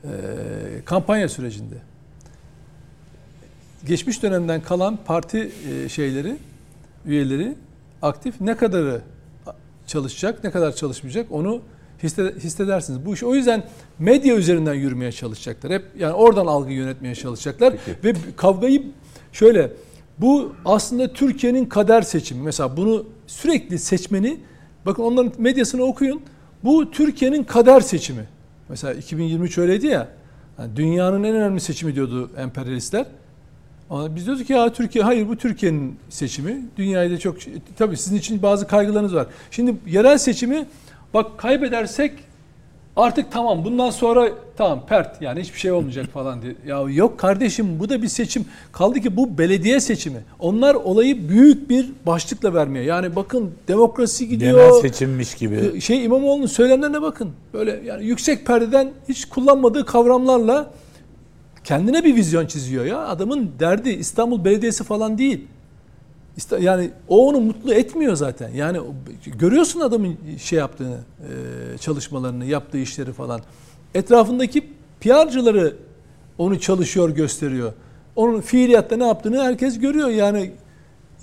E, kampanya sürecinde. Geçmiş dönemden kalan parti e, şeyleri, üyeleri aktif ne kadarı çalışacak, ne kadar çalışmayacak onu hisse- hissedersiniz. Bu iş o yüzden medya üzerinden yürümeye çalışacaklar. Hep yani oradan algı yönetmeye çalışacaklar Peki. ve kavgayı şöyle bu aslında Türkiye'nin kader seçimi. Mesela bunu sürekli seçmeni bakın onların medyasını okuyun. Bu Türkiye'nin kader seçimi. Mesela 2023 öyleydi ya. yani dünyanın en önemli seçimi diyordu emperyalistler. Biz diyorduk ki ya Türkiye hayır bu Türkiye'nin seçimi. Dünyayı da çok tabii sizin için bazı kaygılarınız var. Şimdi yerel seçimi bak kaybedersek artık tamam bundan sonra tamam pert yani hiçbir şey olmayacak falan diye. Ya yok kardeşim bu da bir seçim. Kaldı ki bu belediye seçimi. Onlar olayı büyük bir başlıkla vermeye. Yani bakın demokrasi gidiyor. genel seçimmiş gibi. Şey İmamoğlu'nun söylemlerine bakın. Böyle yani yüksek perdeden hiç kullanmadığı kavramlarla kendine bir vizyon çiziyor ya. Adamın derdi İstanbul Belediyesi falan değil. Yani o onu mutlu etmiyor zaten. Yani görüyorsun adamın şey yaptığını, e, çalışmalarını, yaptığı işleri falan. Etrafındaki PR'cıları onu çalışıyor, gösteriyor. Onun fiiliyatta ne yaptığını herkes görüyor. Yani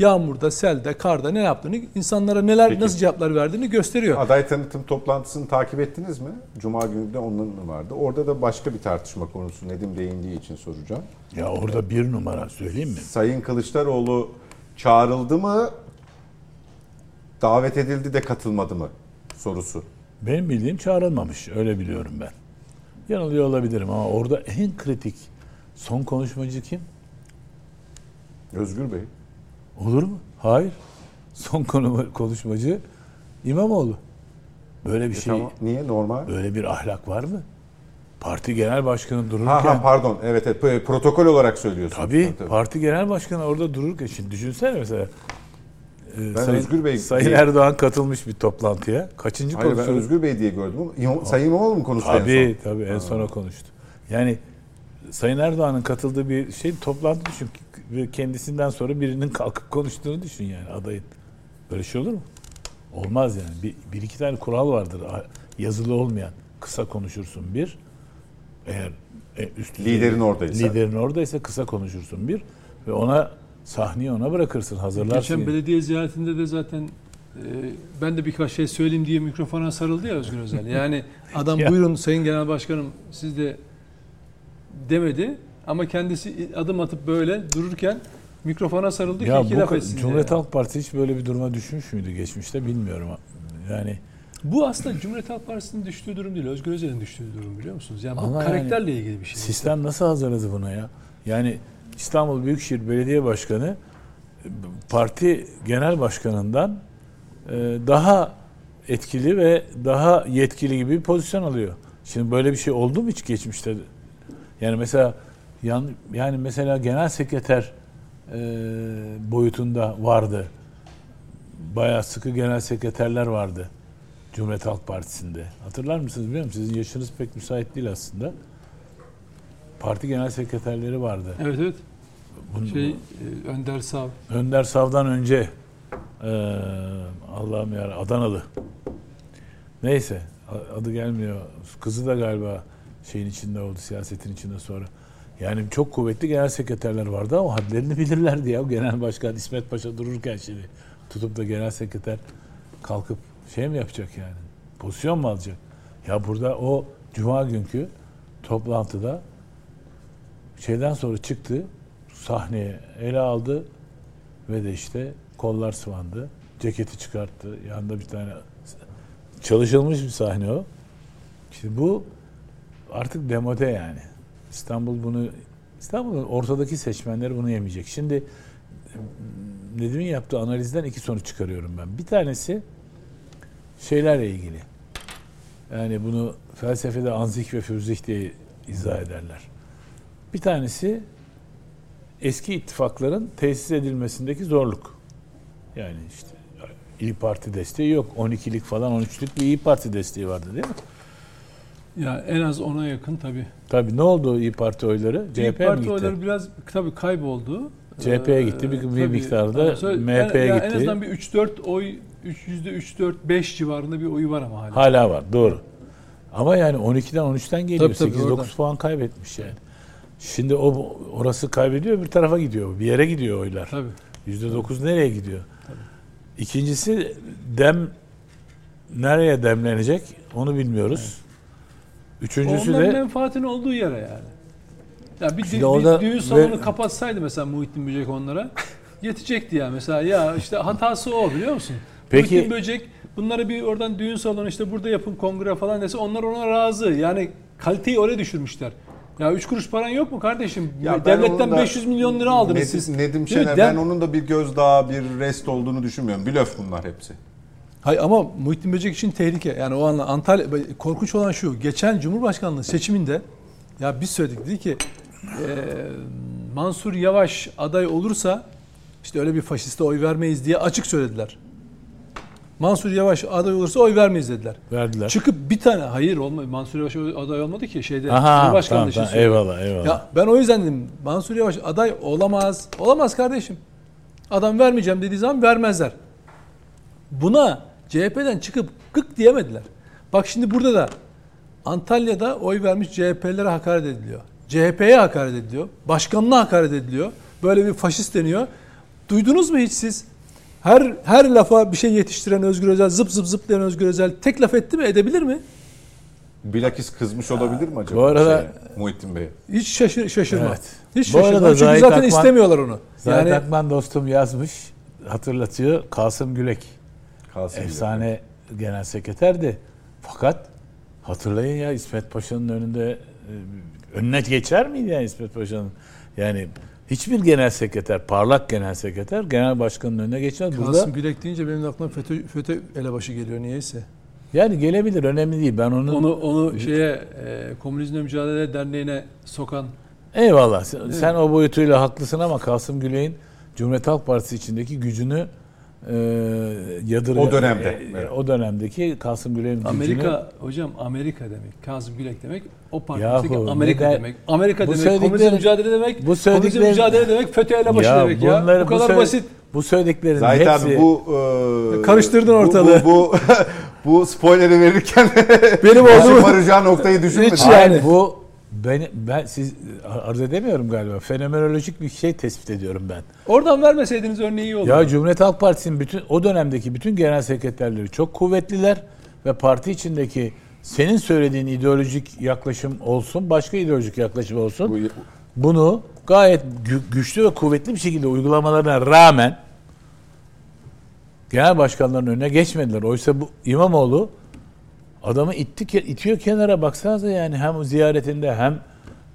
yağmurda, selde, karda ne yaptığını, insanlara neler Peki. nasıl cevaplar verdiğini gösteriyor. Aday tanıtım toplantısını takip ettiniz mi? Cuma günü de onun vardı. Orada da başka bir tartışma konusu Nedim değindiği için soracağım. Ya orada bir numara söyleyeyim mi? Sayın Kılıçdaroğlu çağrıldı mı? Davet edildi de katılmadı mı? sorusu. Benim bildiğim çağrılmamış. Öyle biliyorum ben. Yanılıyor olabilirim ama orada en kritik son konuşmacı kim? Özgür Bey. Olur mu? Hayır. Son konu konuşmacı İmamoğlu. Böyle bir E şey, tamam. Niye normal? böyle bir ahlak var mı? Parti genel başkanı dururken Ha ha pardon. Evet evet protokol olarak söylüyorsun. Tabii, parti genel başkanı orada dururken şimdi düşünsene mesela. e, Sayın, Özgür Bey- Sayın Erdoğan katılmış bir toplantıya. Kaçıncı Hayır ben? Özgür Bey diye gördüm İmam, Sayın İmamoğlu mu konuştu en Tabii son? tabii en sona konuştu. Yani Sayın Erdoğan'ın katıldığı bir şey toplantı düşün. Ve kendisinden sonra birinin kalkıp konuştuğunu düşün yani adayın. Böyle şey olur mu? Olmaz yani. Bir, bir iki tane kural vardır a- yazılı olmayan. Kısa konuşursun bir. Eğer e, üst Liderin oradaysa. Liderin oradaysa kısa konuşursun bir. Ve ona sahneyi ona bırakırsın. Hazırlarsın. Geçen yani. belediye ziyaretinde de zaten e, ben de birkaç şey söyleyeyim diye mikrofona sarıldı ya Özgür Özel. Yani adam Ya. buyurun Sayın Genel Başkanım siz de demedi ama kendisi adım atıp böyle dururken mikrofona sarıldı Ya ki iki bu laf etsin. Cumhuriyet Halk Partisi hiç böyle bir duruma düşmüş müydü geçmişte bilmiyorum. Yani Bu aslında Cumhuriyet Halk Partisi'nin düştüğü durum değil. Özgür Özel'in düştüğü durum biliyor musunuz? Yani bu Ama karakterle ilgili bir şey. Sistem nasıl hazırladı buna ya? Yani İstanbul Büyükşehir Belediye Başkanı parti genel başkanından e, daha etkili ve daha yetkili gibi bir pozisyon alıyor. Şimdi böyle bir şey oldu mu hiç geçmişte? Yani mesela yan, yani mesela genel sekreter e, boyutunda vardı. Bayağı sıkı genel sekreterler vardı. Cumhuriyet Halk Partisi'nde. Hatırlar mısınız bilmiyorum. Sizin yaşınız pek müsait değil aslında. Parti genel sekreterleri vardı. Evet evet. Bunun- Şey e, Önder Sav. Önder Sav'dan önce eee Allah'ım ya Adanalı. Neyse adı gelmiyor. Kızı da galiba şeyin içinde oldu siyasetin içinde sonra. Yani çok kuvvetli genel sekreterler vardı ama hadlerini bilirlerdi ya. Genel başkan İsmet Paşa dururken şimdi tutup da genel sekreter kalkıp şey mi yapacak yani? Pozisyon mu alacak? Ya burada o cuma günkü toplantıda şeyden sonra çıktı sahneye ele aldı ve de işte kollar sıvandı. Ceketi çıkarttı. Yanında bir tane çalışılmış bir sahne o. Şimdi bu artık demode yani. İstanbul bunu İstanbul'un ortadaki seçmenleri bunu yemeyecek. Şimdi Nedim'in yaptığı analizden iki sonuç çıkarıyorum ben. Bir tanesi şeylerle ilgili. Yani bunu felsefede anzik ve fürzih diye izah ederler. Bir tanesi eski ittifakların tesis edilmesindeki zorluk. Yani işte İyi Parti desteği yok. 12'lik falan 13'lük bir İyi Parti desteği vardı değil mi? Ya en az ona yakın tabii. Tabii ne oldu İyi Parti oyları? CHP İYİ Parti gitti? oyları biraz tabii kayboldu. CHP'ye Ee, gitti, bir- bir tabii. miktarda Ama sonra- MHP'ye yani En gitti. azından bir 3-4 oy, 3 yüzde 3-4-5 civarında bir oyu var ama hala. Hala var doğru. Ama yani 12'den 13'ten geliyor. Tabii, tabii, 8-9 oradan. puan kaybetmiş yani. Şimdi o orası kaybediyor bir tarafa gidiyor. Bir yere gidiyor oylar. Tabii. %9 nereye gidiyor? İkincisi dem nereye demlenecek onu bilmiyoruz. Üçüncüsü Onların de menfaatin olduğu yere yani. Ya bir, dü- bir düğün salonu ve- kapatsaydı mesela Muhittin Böcek onlara yetecekti ya mesela ya işte hatası o biliyor musun? Peki- Muhittin Böcek bunlara bir oradan düğün salonu işte burada yapın kongre falan dese onlar ona razı. Yani kaliteyi oraya düşürmüşler. Ya 3 kuruş paran yok mu kardeşim? Ya ben Devletten onun da 500 milyon lira aldınız Nedim, siz. Nedim Değil mi? Şener Dem- ben onun da bir gözdağı bir rest olduğunu düşünmüyorum. Blöf bunlar hepsi. Hayır ama Muhittin Böcek için tehlike. Yani o anla Antalya korkunç olan şu. Geçen Cumhurbaşkanlığı seçiminde ya biz söyledik dedi ki e, Mansur Yavaş aday olursa işte öyle bir faşiste oy vermeyiz diye açık söylediler. Mansur Yavaş aday olursa oy vermeyiz dediler. verdiler. Çıkıp bir tane hayır olmadı. Mansur Yavaş aday olmadı ki şeyde Aha Cumhurbaşkanlığı tamam, için tamam, eyvallah eyvallah. Ya ben o yüzden dedim Mansur Yavaş aday olamaz. Olamaz kardeşim. Adam vermeyeceğim dediği zaman vermezler. Buna CHP'den çıkıp gık diyemediler. Bak şimdi burada da Antalya'da oy vermiş CHP'lere hakaret ediliyor. CHP'ye hakaret ediliyor. Başkanına hakaret ediliyor. Böyle bir faşist deniyor. Duydunuz mu hiç siz? Her her lafa bir şey yetiştiren Özgür Özel, zıp zıp zıplayan Özgür Özel tek laf etti mi? Edebilir mi? Bilakis kızmış olabilir mi acaba? Bu arada- şeye, Muhittin Bey. Hiç şaşır, şaşırma. Evet. Hiç Bu arada şaşırma. Çünkü Zahit zaten Akman- istemiyorlar onu. Zahit Yani Akman dostum yazmış, hatırlatıyor. Kasım Gülek, Kalsın efsane genel sekreterdi. Fakat hatırlayın ya İsmet Paşa'nın önünde e, önüne geçer miydi yani İsmet Paşa'nın? Yani hiçbir genel sekreter, parlak genel sekreter genel başkanın önüne geçmez. Burada Kasım Gülek deyince benim aklıma FETÖ, FETÖ elebaşı geliyor niyeyse. yani gelebilir önemli değil. Ben onu, Onu onu şeye e, Komünizmle Mücadele Derneği'ne sokan eyvallah sen, sen o boyutuyla haklısın ama Kasım Güley'in Cumhuriyet Halk Partisi içindeki gücünü e, yadırı O dönemde, e, evet. o dönemdeki Kasım gücünü Amerika hocam Amerika demek. Kazım Gülek demek. O partideki Amerika neden- demek. Amerika Bu demek. Söylediklerin- mücadele demek. bu söylediklerin- mücadele demek. FETÖ elebaşı demek ya. bunları- Bu kadar söyle- basit. Bu söylediklerin Zahit hepsi abi bu e, Karıştırdın bu- ortalığı. Bu, bu, bu spoiler'i verirken Benim başım olduğum varacağı noktayı düşünmedim. Hiç Hayır, yani. bu ben ben siz arz edemiyorum galiba. Fenomenolojik bir şey tespit ediyorum ben. oradan vermeseydiniz örneği iyi olur. Ya Cumhuriyet Halk Partisi'nin bütün o dönemdeki bütün genel sekreterleri çok kuvvetliler ve parti içindeki senin söylediğin ideolojik yaklaşım olsun, başka ideolojik yaklaşım olsun. Bu- Bunu gayet gü- güçlü ve kuvvetli bir şekilde uygulamalarına rağmen genel başkanların önüne geçmediler. Oysa bu İmamoğlu adamı itti, itiyor kenara baksanıza yani hem ziyaretinde hem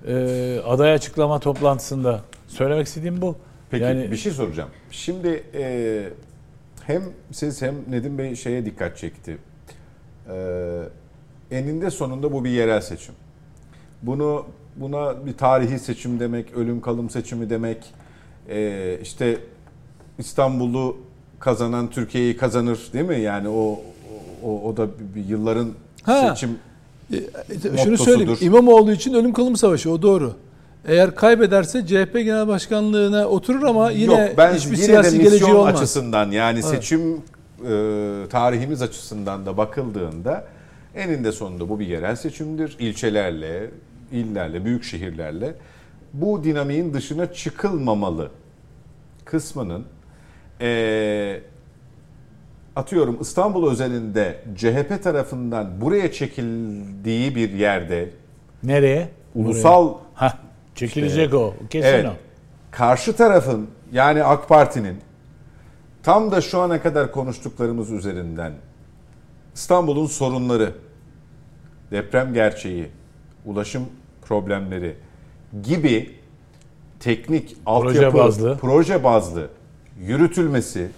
e, aday açıklama toplantısında söylemek istediğim bu. Peki yani bir şey soracağım. Şimdi e, hem siz hem Nedim Bey şeye dikkat çekti. E, eninde sonunda bu bir yerel seçim. Bunu buna bir tarihi seçim demek, ölüm kalım seçimi demek. E, işte İstanbul'u kazanan Türkiye'yi kazanır değil mi? Yani o o, o da bir, bir yılların Ha. seçim E, Şunu Mottosudur. söyleyeyim. İmamoğlu için ölüm kalım savaşı o doğru. Eğer kaybederse CHP Genel Başkanlığına oturur ama yine Yok ben hiçbir yine siyasi de geleceği olmaz. açısından yani Evet. seçim e, tarihimiz açısından da bakıldığında eninde sonunda bu bir yerel seçimdir. İlçelerle, illerle, büyük şehirlerle bu dinamiğin dışına çıkılmamalı kısmının e, atıyorum İstanbul özelinde CHP tarafından buraya çekildiği bir yerde nereye? ulusal Ha, çekilecek o. Kesin Evet. o. Karşı tarafın yani AK Parti'nin tam da şu ana kadar konuştuklarımız üzerinden İstanbul'un sorunları, deprem gerçeği, ulaşım problemleri gibi teknik altyapı, bazlı. proje bazlı yürütülmesi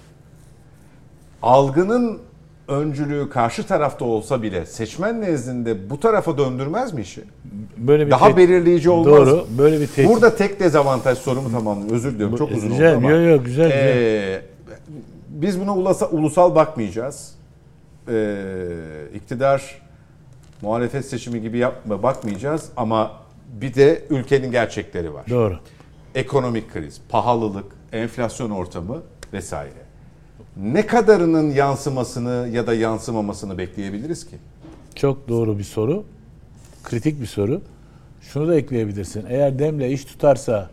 algının öncülüğü karşı tarafta olsa bile seçmen nezdinde bu tarafa döndürmez mi işi? Böyle bir Daha belirleyici olmaz Doğru. Böyle bir tehdit. Burada tek dezavantaj sorumu tamamlayayım. Özür diliyorum. Çok uzun güzel, oldu ama. Yok yok güzel güzel. Ee, biz buna ulusal, ulusal bakmayacağız. Ee, iktidar muhalefet seçimi gibi yapma bakmayacağız ama bir de ülkenin gerçekleri var. Doğru. Ekonomik kriz, pahalılık, enflasyon ortamı vesaire. Ne kadarının yansımasını ya da yansımamasını bekleyebiliriz ki? Çok doğru bir soru. Kritik bir soru. Şunu da ekleyebilirsin. Eğer Demle iş tutarsa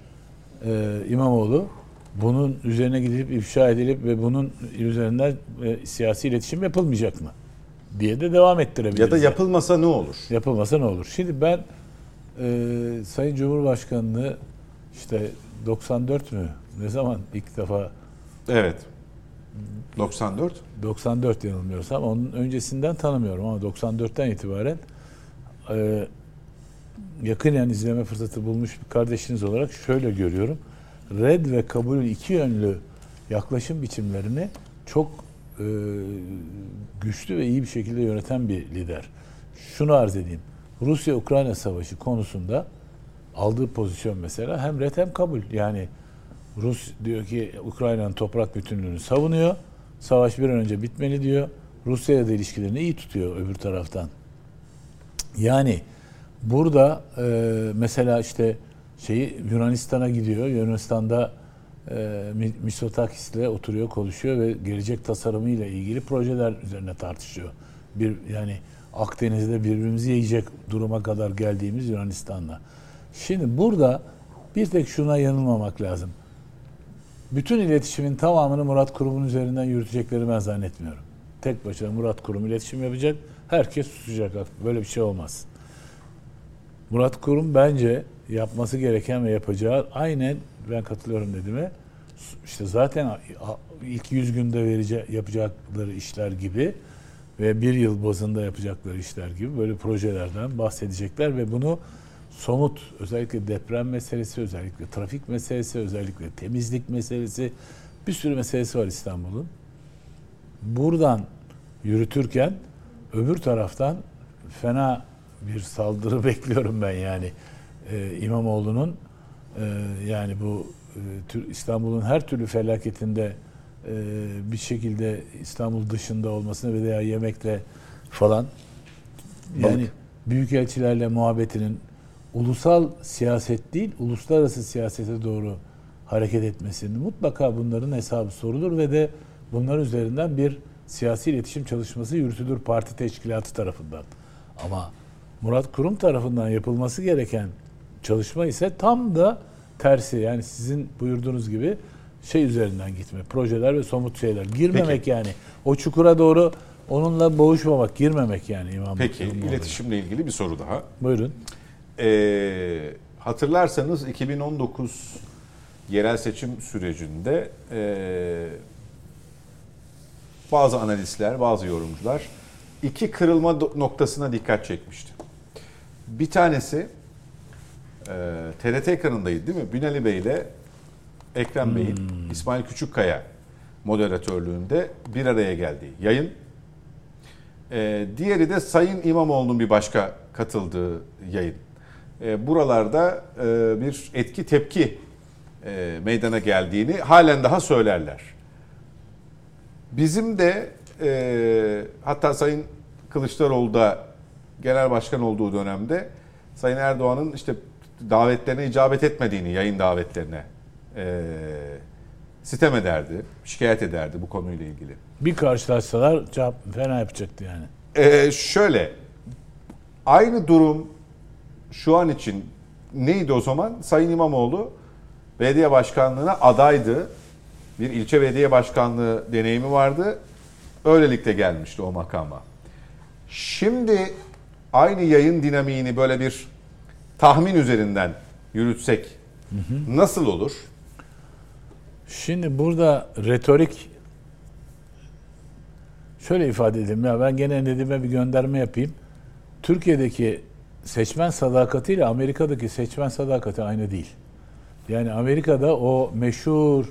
e, İmamoğlu bunun üzerine gidilip ifşa edilip ve bunun üzerinden e, siyasi iletişim yapılmayacak mı? diye de devam ettirebiliriz. Ya da yapılmasa ne olur? Yapılmasa ne olur? Şimdi ben e, Sayın Cumhurbaşkanı'nı işte 94 mü? Ne zaman ilk defa Evet. 94. 94 yanılmıyorsam onun öncesinden tanımıyorum ama 94'ten itibaren e, yakinen izleme fırsatı bulmuş bir kardeşiniz olarak şöyle görüyorum. Red ve kabul iki yönlü yaklaşım biçimlerini çok e, güçlü ve iyi bir şekilde yöneten bir lider. Şunu arz edeyim. Rusya-Ukrayna savaşı konusunda aldığı pozisyon mesela hem red hem kabul. Yani Rus diyor ki Ukrayna'nın toprak bütünlüğünü savunuyor. Savaş bir an önce bitmeli diyor. Rusya'ya da ilişkilerini iyi tutuyor öbür taraftan. Yani burada e, mesela işte şeyi Yunanistan'a gidiyor. Yunanistan'da e, Mi- Mitsotakis'le oturuyor, konuşuyor ve gelecek tasarımıyla ilgili projeler üzerine tartışıyor. Bir yani Akdeniz'de birbirimizi yiyecek duruma kadar geldiğimiz Yunanistan'la. Şimdi burada bir tek şuna yanılmamak lazım. Bütün iletişimin tamamını Murat Kurum'un üzerinden yürütecekleri ben zannetmiyorum. Tek başına Murat Kurum iletişim yapacak, herkes susacak. Böyle bir şey olmaz. Murat Kurum bence yapması gereken ve yapacağı aynen ben katılıyorum dediğime işte zaten ilk 100 günde verece yapacakları işler gibi ve bir yıl bazında yapacakları işler gibi böyle projelerden bahsedecekler ve bunu somut özellikle deprem meselesi, özellikle trafik meselesi, özellikle temizlik meselesi bir sürü meselesi var İstanbul'un. Buradan yürütürken öbür taraftan fena bir saldırı bekliyorum ben yani ee, İmamoğlu'nun e, yani bu e, İstanbul'un her türlü felaketinde e, bir şekilde İstanbul dışında olmasını veya yemekle falan yani Bak. büyükelçilerle muhabbetinin ulusal siyaset değil, uluslararası siyasete doğru hareket etmesinin mutlaka bunların hesabı sorulur ve de bunlar üzerinden bir siyasi iletişim çalışması yürütülür parti teşkilatı tarafından. Ama Murat Kurum tarafından yapılması gereken çalışma ise tam da tersi. Yani sizin buyurduğunuz gibi şey üzerinden gitme. Projeler ve somut şeyler. Girmemek Peki. yani. O çukura doğru onunla boğuşmamak, girmemek yani İmam Peki iletişimle ilgili bir soru daha. Buyurun. Ee, hatırlarsanız 2019 yerel seçim sürecinde e, bazı analistler, bazı yorumcular iki kırılma noktasına dikkat çekmişti. Bir tanesi e, TRT ekranındaydı değil mi? Binali Bey ile Ekrem hmm. Bey'in İsmail Küçükkaya moderatörlüğünde bir araya geldiği yayın. E, diğeri de Sayın İmamoğlu'nun bir başka katıldığı yayın. E, buralarda e, bir etki tepki e, meydana geldiğini halen daha söylerler. Bizim de e, hatta Sayın Kılıçdaroğlu da genel başkan olduğu dönemde Sayın Erdoğan'ın işte davetlerine icabet etmediğini, yayın davetlerine e, sitem ederdi, şikayet ederdi bu konuyla ilgili. Bir karşılaşsalar cevap fena yapacaktı yani. E, şöyle, aynı durum şu an için neydi o zaman? Sayın İmamoğlu belediye başkanlığına adaydı. Bir ilçe belediye başkanlığı deneyimi vardı. Öylelikle gelmişti o makama. Şimdi aynı yayın dinamiğini böyle bir tahmin üzerinden yürütsek nasıl olur? Şimdi burada retorik şöyle ifade edeyim ya ben gene dediğime bir gönderme yapayım. Türkiye'deki seçmen sadakati ile Amerika'daki seçmen sadakati aynı değil. Yani Amerika'da o meşhur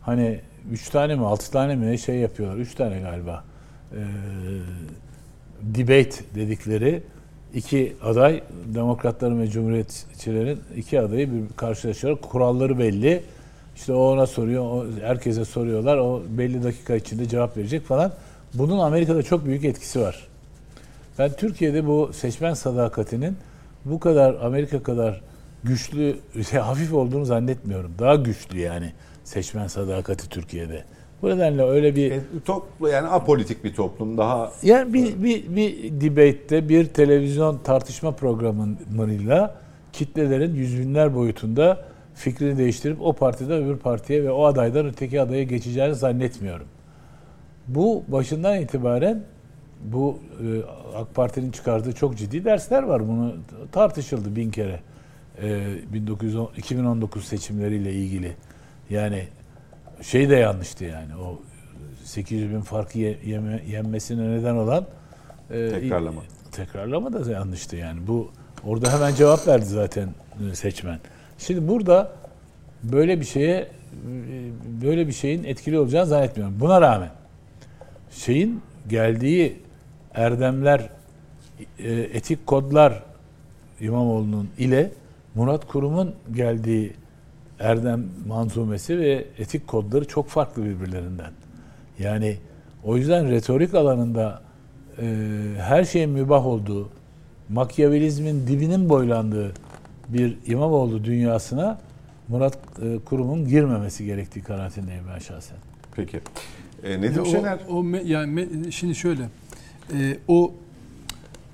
hani üç tane mi altı tane mi ne şey yapıyorlar. Üç tane galiba. Ee, debate dedikleri iki aday demokratların ve cumhuriyetçilerin iki adayı bir karşılaşıyor. Kuralları belli. İşte o ona soruyor, o herkese soruyorlar. O belli dakika içinde cevap verecek falan. Bunun Amerika'da çok büyük etkisi var. Ben Türkiye'de bu seçmen sadakatinin bu kadar Amerika kadar güçlü, şey, hafif olduğunu zannetmiyorum. Daha güçlü yani seçmen sadakati Türkiye'de. Bu nedenle öyle bir... E, toplu yani apolitik bir toplum daha... Yani bir, bir, bir debate'de bir televizyon tartışma programıyla kitlelerin yüz binler boyutunda fikrini değiştirip o partiden öbür partiye ve o adaydan öteki adaya geçeceğini zannetmiyorum. Bu başından itibaren bu e, AK Parti'nin çıkardığı çok ciddi dersler var. Bunu tartışıldı bin kere. E, 1910, 2019 seçimleriyle ilgili. Yani şey de yanlıştı yani o 800 bin farkı yeme, yenmesine neden olan e, tekrarlama. Tekrarlama da yanlıştı yani. Bu orada hemen cevap verdi zaten seçmen. Şimdi burada böyle bir şeye böyle bir şeyin etkili olacağını zannetmiyorum. Buna rağmen şeyin geldiği erdemler, e, etik kodlar İmamoğlu'nun ile Murat Kurum'un geldiği erdem manzumesi ve etik kodları çok farklı birbirlerinden. Yani o yüzden retorik alanında e, her şeyin mübah olduğu, makyavelizmin dibinin boylandığı bir İmamoğlu dünyasına Murat e, Kurum'un girmemesi gerektiği kanaatindeyim ben şahsen. Peki. E, Nedim Şener? O, o yani şimdi şöyle, e, o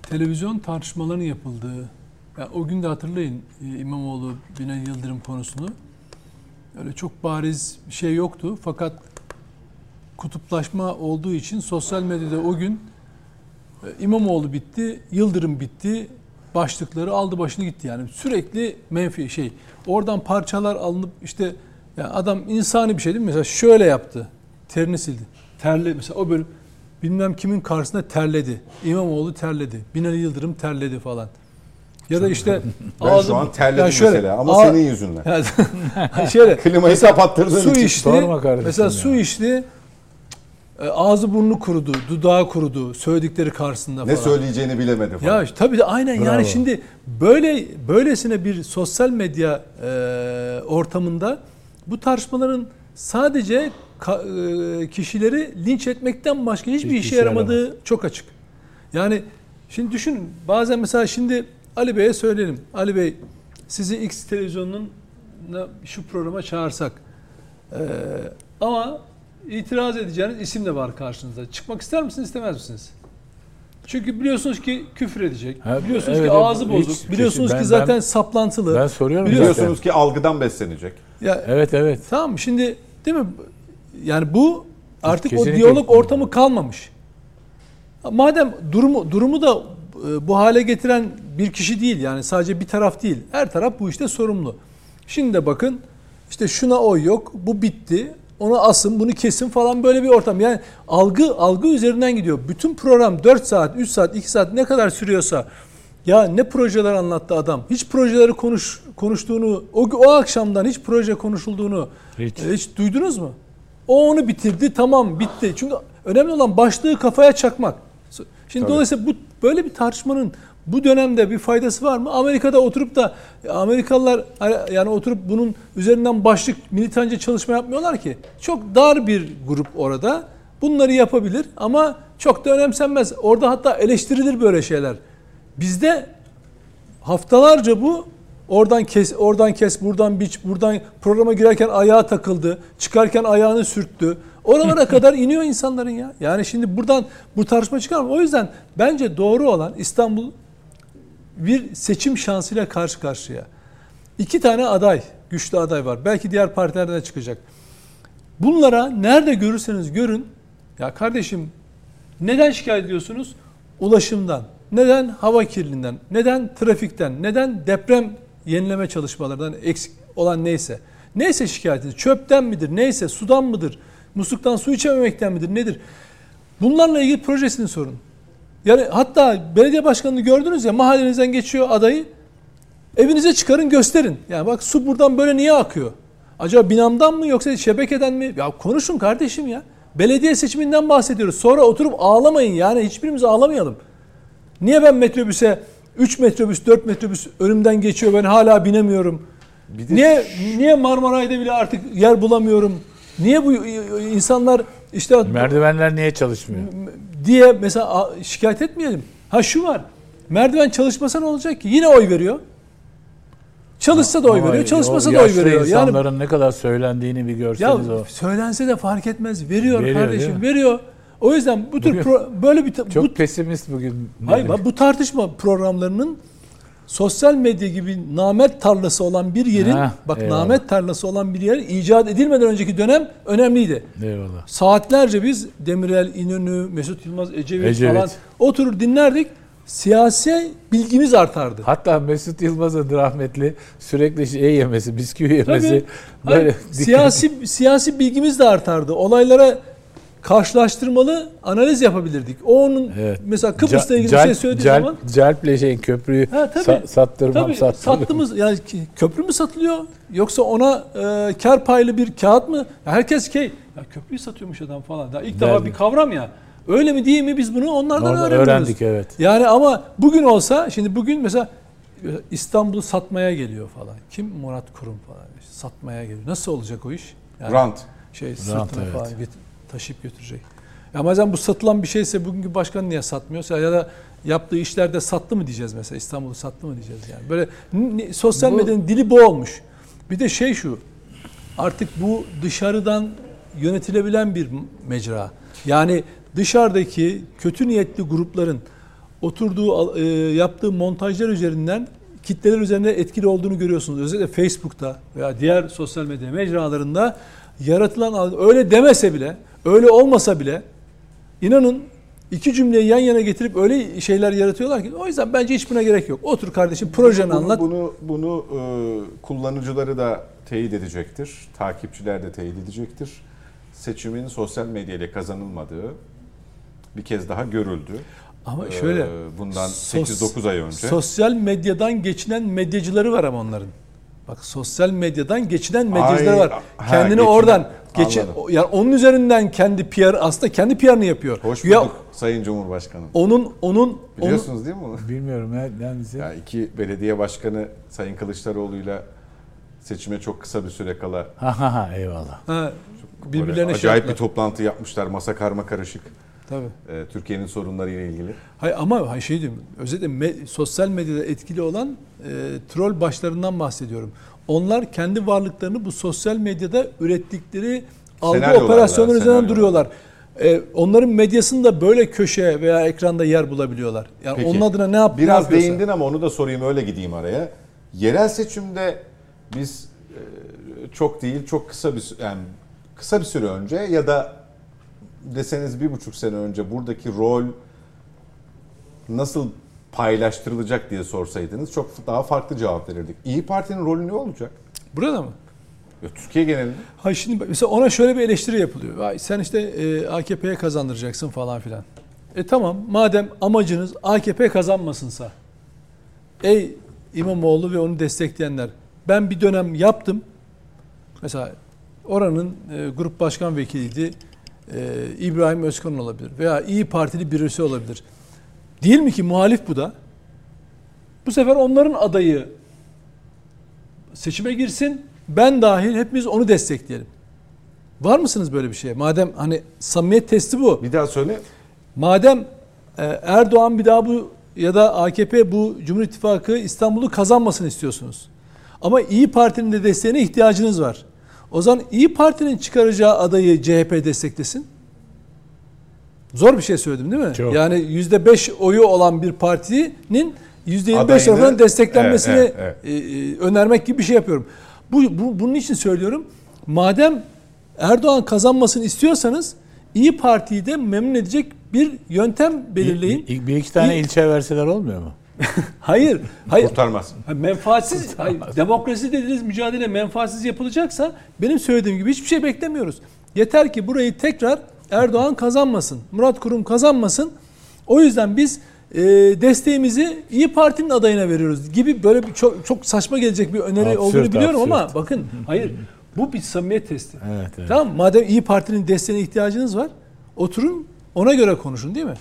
televizyon tartışmalarının yapıldığı, yani o gün de hatırlayın e, İmamoğlu Binali Yıldırım konusunu. Öyle çok bariz bir şey yoktu. Fakat kutuplaşma olduğu için sosyal medyada o gün e, İmamoğlu bitti, Yıldırım bitti, başlıkları aldı başını gitti yani. Sürekli menfi şey. Oradan parçalar alınıp işte yani adam insani bir şey değil mi? Mesela şöyle yaptı. Terini sildi. Terli mesela o bölüm bilmem kimin karşısında terledi. İmamoğlu terledi. Binali Yıldırım terledi falan. Ya da işte Ben ağzı- şu an terledim Ya şöyle, mesela ama ağ- senin yüzünden. Yani şöyle Klimayı kapattırdığın su için. içti. Mesela ya. su içti. e, Ağzı burnu kurudu, dudağı kurudu söyledikleri karşısında Ne falan. söyleyeceğini bilemedi falan. Ya tabii de aynen Bravo. yani şimdi böyle böylesine bir sosyal medya e, ortamında bu tartışmaların sadece kişileri linç etmekten başka hiçbir Hiçbir işe yaramadığı çok açık. Yani şimdi düşünün bazen mesela şimdi Ali Bey'e söyleyelim. Ali Bey sizi X televizyonunun şu programa çağırsak e, ama itiraz edeceğiniz isim de var karşınızda. Çıkmak ister misiniz istemez misiniz? Çünkü biliyorsunuz ki küfür edecek. Ha, biliyorsunuz evet, ki ağzı Hiç bozuk. kesin. biliyorsunuz Ben- ki zaten ben- saplantılı. Ben soruyorum Biliyorsunuz zaten. ki algıdan beslenecek. ya, Evet evet. Tamam şimdi değil mi? Yani bu artık o Kesinlikle. diyalog ortamı kalmamış. Madem durumu durumu da e, bu hale getiren bir kişi değil yani sadece bir taraf değil. Her taraf bu işte sorumlu. Şimdi de bakın işte şuna oy yok, bu bitti. Ona asın, bunu kesin falan böyle bir ortam. Yani algı algı üzerinden gidiyor. Bütün program 4 saat, 3 saat, 2 saat ne kadar sürüyorsa ya ne projeler anlattı adam. Hiç projeleri konuş konuştuğunu, o, o akşamdan hiç proje konuşulduğunu Hiç. e, hiç duydunuz mu? O onu bitirdi, tamam bitti. Çünkü önemli olan başlığı kafaya çakmak. Şimdi Tabii. dolayısıyla bu böyle bir tartışmanın bu dönemde bir faydası var mı? Amerika'da oturup da Amerikalılar yani oturup bunun üzerinden başlık militanca çalışma yapmıyorlar ki. Çok dar bir grup orada. Bunları yapabilir ama çok da önemsenmez. Orada hatta eleştirilir böyle şeyler. Bizde haftalarca bu oradan kes oradan kes buradan biç buradan programa girerken ayağa takıldı çıkarken ayağını sürttü oralara kadar iniyor insanların ya yani şimdi buradan bu tartışma çıkar mı o yüzden bence doğru olan İstanbul bir seçim şansıyla karşı karşıya iki tane aday güçlü aday var belki diğer partilerden de çıkacak bunlara nerede görürseniz görün ya kardeşim neden şikayet ediyorsunuz? Ulaşımdan. Neden hava kirliliğinden? Neden trafikten? Neden deprem yenileme çalışmalarından eksik olan neyse? Neyse şikayetiniz? Çöpten midir? Neyse sudan mıdır? Musluktan su içememekten midir? Nedir? Bunlarla ilgili projesini sorun. Yani hatta belediye başkanını gördünüz ya mahallenizden geçiyor adayı. Evinize çıkarın gösterin. Yani bak su buradan böyle niye akıyor? Acaba binamdan mı yoksa şebekeden mi? Ya konuşun kardeşim ya. Belediye seçiminden bahsediyoruz. Sonra oturup ağlamayın yani hiçbirimiz ağlamayalım. Niye ben metrobüse 3 metrobüs 4 metrobüs önümden geçiyor ben hala binemiyorum. Bir de Niye niye Marmaray'da bile artık yer bulamıyorum? Niye bu insanlar işte Merdivenler niye çalışmıyor? diye mesela şikayet etmeyelim. Ha şu var. Merdiven çalışmasa ne olacak ki? Yine oy veriyor. Çalışsa da oy veriyor, çalışmasa da oy veriyor. Yani insanların ne kadar söylendiğini bir ya görseniz o. söylense de fark etmez. Veriyor, Veriyor, kardeşim, veriyor. O yüzden bu tür Bugün pro- böyle bir Çok bu, pesimist bugün. hayır, bu tartışma programlarının sosyal medya gibi namet tarlası olan bir yerin Ha, bak eyvallah. namet tarlası olan bir yer icat edilmeden önceki dönem önemliydi. Eyvallah. Saatlerce biz Demirel, İnönü, Mesut Yılmaz, Ecevit, Ecevit. falan oturur dinlerdik. Siyasi bilgimiz artardı. Hatta Mesut Yılmaz'ın rahmetli sürekli şey yemesi, bisküvi yemesi Tabii. böyle Hayır, siyasi siyasi bilgimiz de artardı. Olaylara karşılaştırmalı analiz yapabilirdik. O onun Evet. mesela Kıbrıs'la Cal- ilgili bir Cal- şey söylediği Calp- zaman Calp'le şeyin köprüyü Ha, tabii. sa- sattırmam tabii sattırmam. sattığımız yani köprü mü satılıyor yoksa ona e, kar paylı bir kağıt mı? Ya herkes ki ya köprüyü satıyormuş adam falan. Daha ilk defa Derdi. bir kavram ya. Öyle mi değil mi biz bunu onlardan Orada öğreniyoruz. öğrendik evet. Yani ama bugün olsa şimdi bugün mesela İstanbul'u satmaya geliyor falan. Kim Murat Kurum falan satmaya geliyor. Nasıl olacak o iş? Yani Rant. şey sırtına evet. falan taşıyıp götürecek. Ya bazen bu satılan bir şeyse bugünkü başkan niye satmıyorsa ya da yaptığı işlerde sattı mı diyeceğiz mesela İstanbul'u sattı mı diyeceğiz yani. Böyle n- n- sosyal Bu- medyanın dili bu olmuş. Bir de şey şu. Artık bu dışarıdan yönetilebilen bir mecra. Yani dışarıdaki kötü niyetli grupların oturduğu e, yaptığı montajlar üzerinden kitleler üzerinde etkili olduğunu görüyorsunuz. Özellikle Facebook'ta veya diğer sosyal medya mecralarında yaratılan öyle demese bile, öyle olmasa bile inanın iki cümleyi yan yana getirip öyle şeyler yaratıyorlar ki o yüzden bence hiç buna gerek yok. Otur kardeşim projeni bunu, anlat. Bunu, bunu e, kullanıcıları da teyit edecektir. Takipçiler de teyit edecektir. Seçimin sosyal medya ile kazanılmadığı, bir kez daha görüldü. Ama şöyle Ee, bundan sos- 8-9 ay önce. Sosyal medyadan geçinen medyacıları var ama onların. Bak sosyal medyadan geçinen medyacıları Ay, var. ha, Kendini geçinen- oradan geçin Anladım. yani onun üzerinden kendi PR aslında kendi PR'ını yapıyor. Hoş Ya bulduk Sayın Cumhurbaşkanım. onun onun onun Biliyorsunuz değil mi bunu? Bilmiyorum ya. Yani size- Ya iki belediye başkanı Sayın Kılıçdaroğlu'yla seçime çok kısa bir süre kala Ha ha ha eyvallah. ha, birbirlerine şey acayip bir yaptılar. toplantı yapmışlar. Masa karma karışık. Tabii. Ee, Türkiye'nin sorunlarıyla ilgili. Hayır ama şey diyorum. Özellikle me- sosyal medyada etkili olan e, troll başlarından bahsediyorum. Onlar kendi varlıklarını bu sosyal medyada ürettikleri algı operasyonları üzerinden duruyorlar. E, onların medyasında böyle köşe veya ekranda yer bulabiliyorlar. Yani Peki, onun adına ne yap ne Biraz yapıyorsa. değindin ama onu da sorayım öyle gideyim araya. Yerel seçimde biz e, çok değil çok kısa bir yani kısa bir süre önce ya da deseniz bir buçuk sene önce buradaki rol nasıl paylaştırılacak diye sorsaydınız çok daha farklı cevap verirdik. İyi Parti'nin rolü ne olacak? Burada mı? Ya Türkiye genelinde. Hayır şimdi mesela ona şöyle bir eleştiri yapılıyor. Sen işte e, AKP'ye kazandıracaksın falan filan. E tamam madem amacınız AKP kazanmasınsa. Ey İmamoğlu ve onu destekleyenler. Ben bir dönem yaptım. Mesela oranın e, grup başkan vekiliydi. E, İbrahim Özkan olabilir veya İyi Partili birisi olabilir. Değil mi ki muhalif bu da? Bu sefer onların adayı seçime girsin. Ben dahil hepimiz onu destekleyelim. Var mısınız böyle bir şeye? Madem hani samimiyet testi bu. Bir daha söyle. Madem e, Erdoğan bir daha bu ya da AKP bu Cumhur İttifakı İstanbul'u kazanmasını istiyorsunuz. Ama İyi Parti'nin de desteğine ihtiyacınız var. O zaman İyi Parti'nin çıkaracağı adayı CHP desteklesin. Zor bir şey söyledim değil mi? Çok. Yani %5 oyu olan bir partinin %25 Adayını- tarafından desteklenmesini Evet, evet, e, e, önermek gibi bir şey yapıyorum. Bu, bu bunun için söylüyorum. Madem Erdoğan kazanmasını istiyorsanız İyi Parti'yi de memnun edecek bir yöntem belirleyin. Bir, bir iki tane İyi- ilçe verseler olmuyor mu? Hayır, hayır. Kurtarmaz. Menfaatsiz, hayır, demokrasi dediğiniz mücadele menfaatsiz yapılacaksa benim söylediğim gibi hiçbir şey beklemiyoruz. Yeter ki burayı tekrar Erdoğan kazanmasın, Murat Kurum kazanmasın. O yüzden biz e, desteğimizi İyi Parti'nin adayına veriyoruz gibi böyle bir çok çok saçma gelecek bir öneri Absürt, olduğunu biliyorum ama absürt. bakın hayır bu bir samimiyet testi. Evet, evet. Tamam madem İyi Parti'nin desteğine ihtiyacınız var oturun ona göre konuşun değil mi?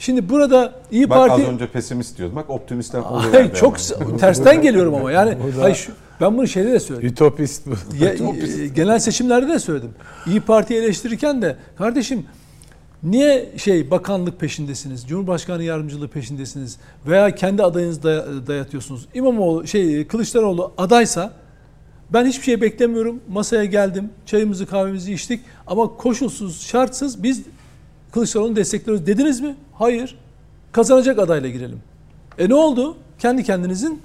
Şimdi burada İyi Bak Parti az önce pesimist diyordum. Bak optimistten Hayır, çok s- tersten geliyorum ama yani Bu da- hayır, şu- ben bunu şeyde de söyledim. Ütopist bu. Ya, e, genel seçimlerde de söyledim. İyi Parti'yi eleştirirken de kardeşim niye şey bakanlık peşindesiniz, Cumhurbaşkanı yardımcılığı peşindesiniz veya kendi adayınızı day- dayatıyorsunuz. İmamoğlu şey Kılıçdaroğlu adaysa ben hiçbir şey beklemiyorum. Masaya geldim. Çayımızı kahvemizi içtik ama koşulsuz, şartsız biz Kılıçdaroğlu'nu destekliyoruz dediniz mi? Hayır. Kazanacak adayla girelim. E ne oldu? Kendi kendinizin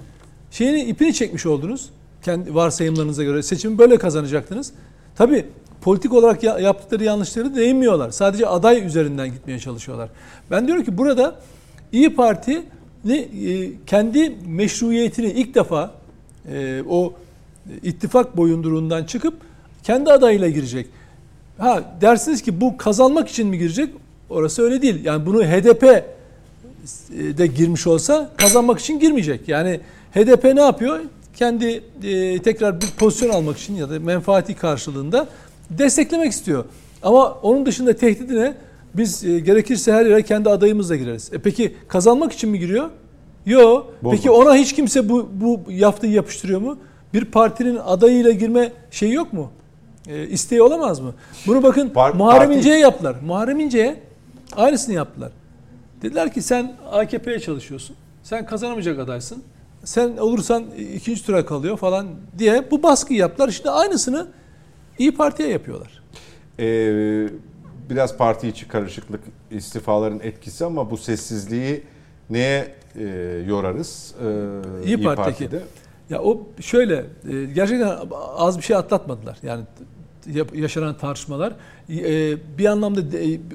şeyini ipini çekmiş oldunuz. Kendi varsayımlarınıza göre seçimi böyle kazanacaktınız. Tabii politik olarak ya- yaptıkları yanlışları değinmiyorlar. Sadece aday üzerinden gitmeye çalışıyorlar. Ben diyorum ki burada İyi Parti e, kendi meşruiyetini ilk defa e, o ittifak boyunduruğundan çıkıp kendi adayıyla girecek. Ha dersiniz ki bu kazanmak için mi girecek? Orası öyle değil. Yani bunu HDP de girmiş olsa kazanmak için girmeyecek. Yani HDP ne yapıyor? Kendi e, tekrar bir pozisyon almak için ya da menfaati karşılığında desteklemek istiyor. Ama onun dışında tehdidi ne? Biz e, gerekirse her yere kendi adayımızla gireriz. E peki kazanmak için mi giriyor? Yok. Peki ona hiç kimse bu, bu yaptığı yapıştırıyor mu? Bir partinin adayıyla girme şeyi yok mu? E, isteği olamaz mı? Bunu bakın Par- Muharrem İnce'ye yaptılar. Muharrem İnce'ye aynısını yaptılar. Dediler ki sen AKP'ye çalışıyorsun. Sen kazanamayacak adaysın. Sen olursan ikinci tura kalıyor falan diye bu baskı yaptılar. İşte aynısını İyi Parti'ye yapıyorlar. Ee, biraz parti içi karışıklık, istifaların etkisi ama bu sessizliği neye e, yorarız? Ee, İyi Parti'deki. Ya o şöyle e, gerçekten az bir şey atlatmadılar. Yani yaşanan tartışmalar e, bir anlamda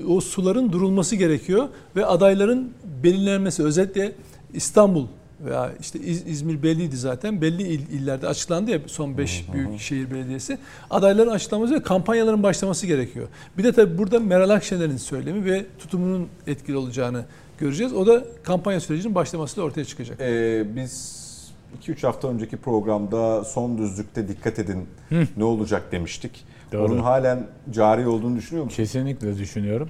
o suların durulması gerekiyor ve adayların belirlenmesi özellikle İstanbul veya işte İz- İzmir belliydi zaten. Belli il- illerde açıklandı ya son 5 büyük şehir belediyesi. Adayların açıklaması ve kampanyaların başlaması gerekiyor. Bir de tabii burada Meral Akşener'in söylemi ve tutumunun etkili olacağını göreceğiz. O da kampanya sürecinin başlamasıyla ortaya çıkacak. Ee, biz 2-3 hafta önceki programda son düzlükte dikkat edin ne olacak demiştik. Doğru. Onun halen cari olduğunu düşünüyor musun? Kesinlikle düşünüyorum.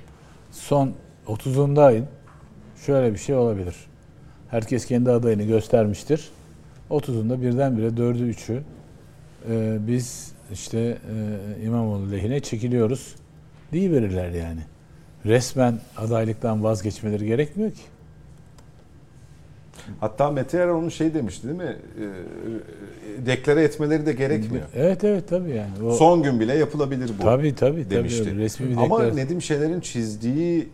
Son 30'unda ayın şöyle bir şey olabilir. Herkes kendi adayını göstermiştir. 30'unda birdenbire 4'ü 3'ü e, biz işte e, İmamoğlu lehine çekiliyoruz diye verirler yani. Resmen adaylıktan vazgeçmeleri gerekmiyor ki. Hatta Mete Erer onu şey demişti değil mi? Ee, e, deklare etmeleri de gerekmiyor. Evet evet tabii yani. O, Son gün bile yapılabilir bu tabii tabii tabii. demişti. öyle Resmi bir Ama deklarasyon. Nedim Şener'in çizdiği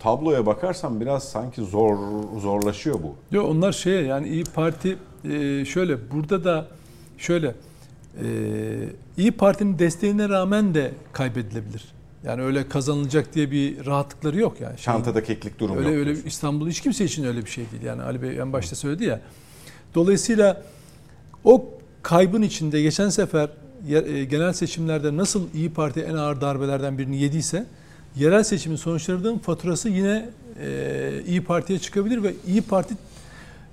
tabloya bakarsan biraz sanki zor zorlaşıyor bu. Yok onlar şeye yani İyi Parti e, şöyle burada da şöyle e, İyi Parti'nin desteğine rağmen de kaybedilebilir. Yani öyle kazanılacak diye bir rahatlıkları yok yani. Şeyin- Çantada keklik durum öyle yok. öyle diyorsun. İstanbul hiç kimse için öyle bir şey değil. Yani Ali Bey en başta söyledi ya. Dolayısıyla o kaybın içinde geçen sefer e, genel seçimlerde nasıl İyi Parti en ağır darbelerden birini yediyse yerel seçimin sonuçlarının faturası yine e, İyi Parti'ye çıkabilir ve İyi Parti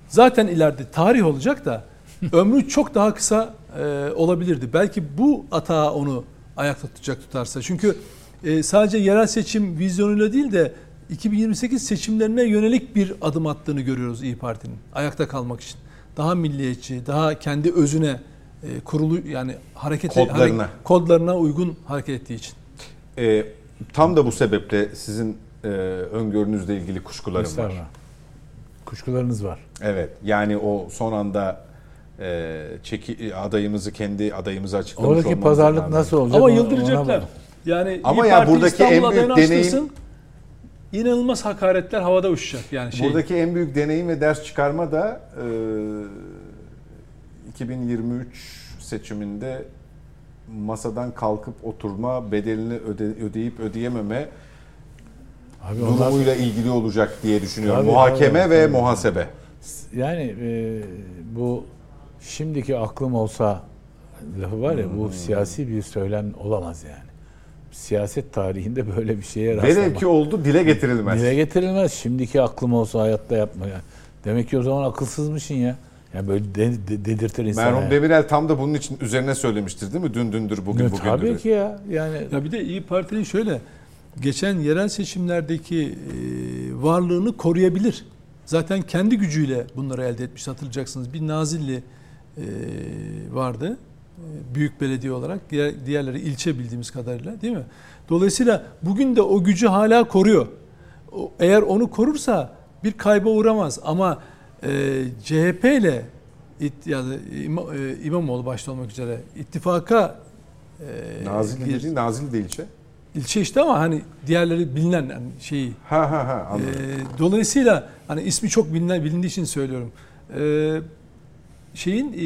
zaten ileride tarih olacak da ömrü çok daha kısa e, olabilirdi. Belki bu atağı onu ayakta tutacak tutarsa. Çünkü e, sadece yerel seçim vizyonuyla değil de 2028 seçimlerine yönelik bir adım attığını görüyoruz İyi Parti'nin ayakta kalmak için. Daha milliyetçi, daha kendi özüne e, kurulu yani hareket Kodlarına. hare- kodlarına uygun hareket ettiği için. Ee, tam da bu sebeple sizin e, öngörünüzle ilgili kuşkularım var. Estağfurullah. Kuşkularınız var. Evet. Yani o son anda e, çeki adayımızı kendi adayımızı açıklamış Oradaki pazarlık nasıl olacak? Ama yıldıracaklar. Yani Ama İyi ya Parti buradaki en büyük deneyim- inanılmaz hakaretler havada uçacak yani şey. Buradaki en büyük deneyim ve ders çıkarma da e, 2023 seçiminde masadan kalkıp oturma, bedelini öde- ödeyip ödeyememe Abi onlar, durumuyla ilgili olacak diye düşünüyorum. Tabii, Muhakeme tabii, ve tabii. muhasebe. yani e, bu şimdiki aklım olsa lafı var ya Hmm. bu siyasi bir söylem olamaz yani. Siyaset tarihinde böyle bir şeye rastlamak. Velev ki oldu dile getirilmez. Dile getirilmez. Şimdiki aklım olsa hayatta yapma ya. Demek ki o zaman akılsızmışsın ya. Yani böyle de, de- dedirtir insana. Merhum yani. Demirel tam da bunun için üzerine söylemiştir değil mi? Dün dündür bugün Ya bugündür. Tabii ki ya. Yani Ya bir de İyi Parti'nin şöyle geçen yerel seçimlerdeki e, varlığını koruyabilir. Zaten kendi gücüyle bunları elde etmiş hatırlayacaksınız. Bir Nazilli e, vardı. E, Büyük belediye olarak. Diğer, diğerleri ilçe bildiğimiz kadarıyla değil mi? Dolayısıyla bugün de o gücü hala koruyor. O- Eğer onu korursa bir kayba uğramaz. Ama e, CHP ile it- yani İma- e, İmamoğlu başta olmak üzere ittifaka e, Nazilli gir- dediğin Nazilli de ilçe. ilçe işte ama hani diğerleri bilinen yani şeyi. Ha ha ha anladım. E, dolayısıyla hani ismi çok bilinen bilindiği için söylüyorum. E, şeyin e,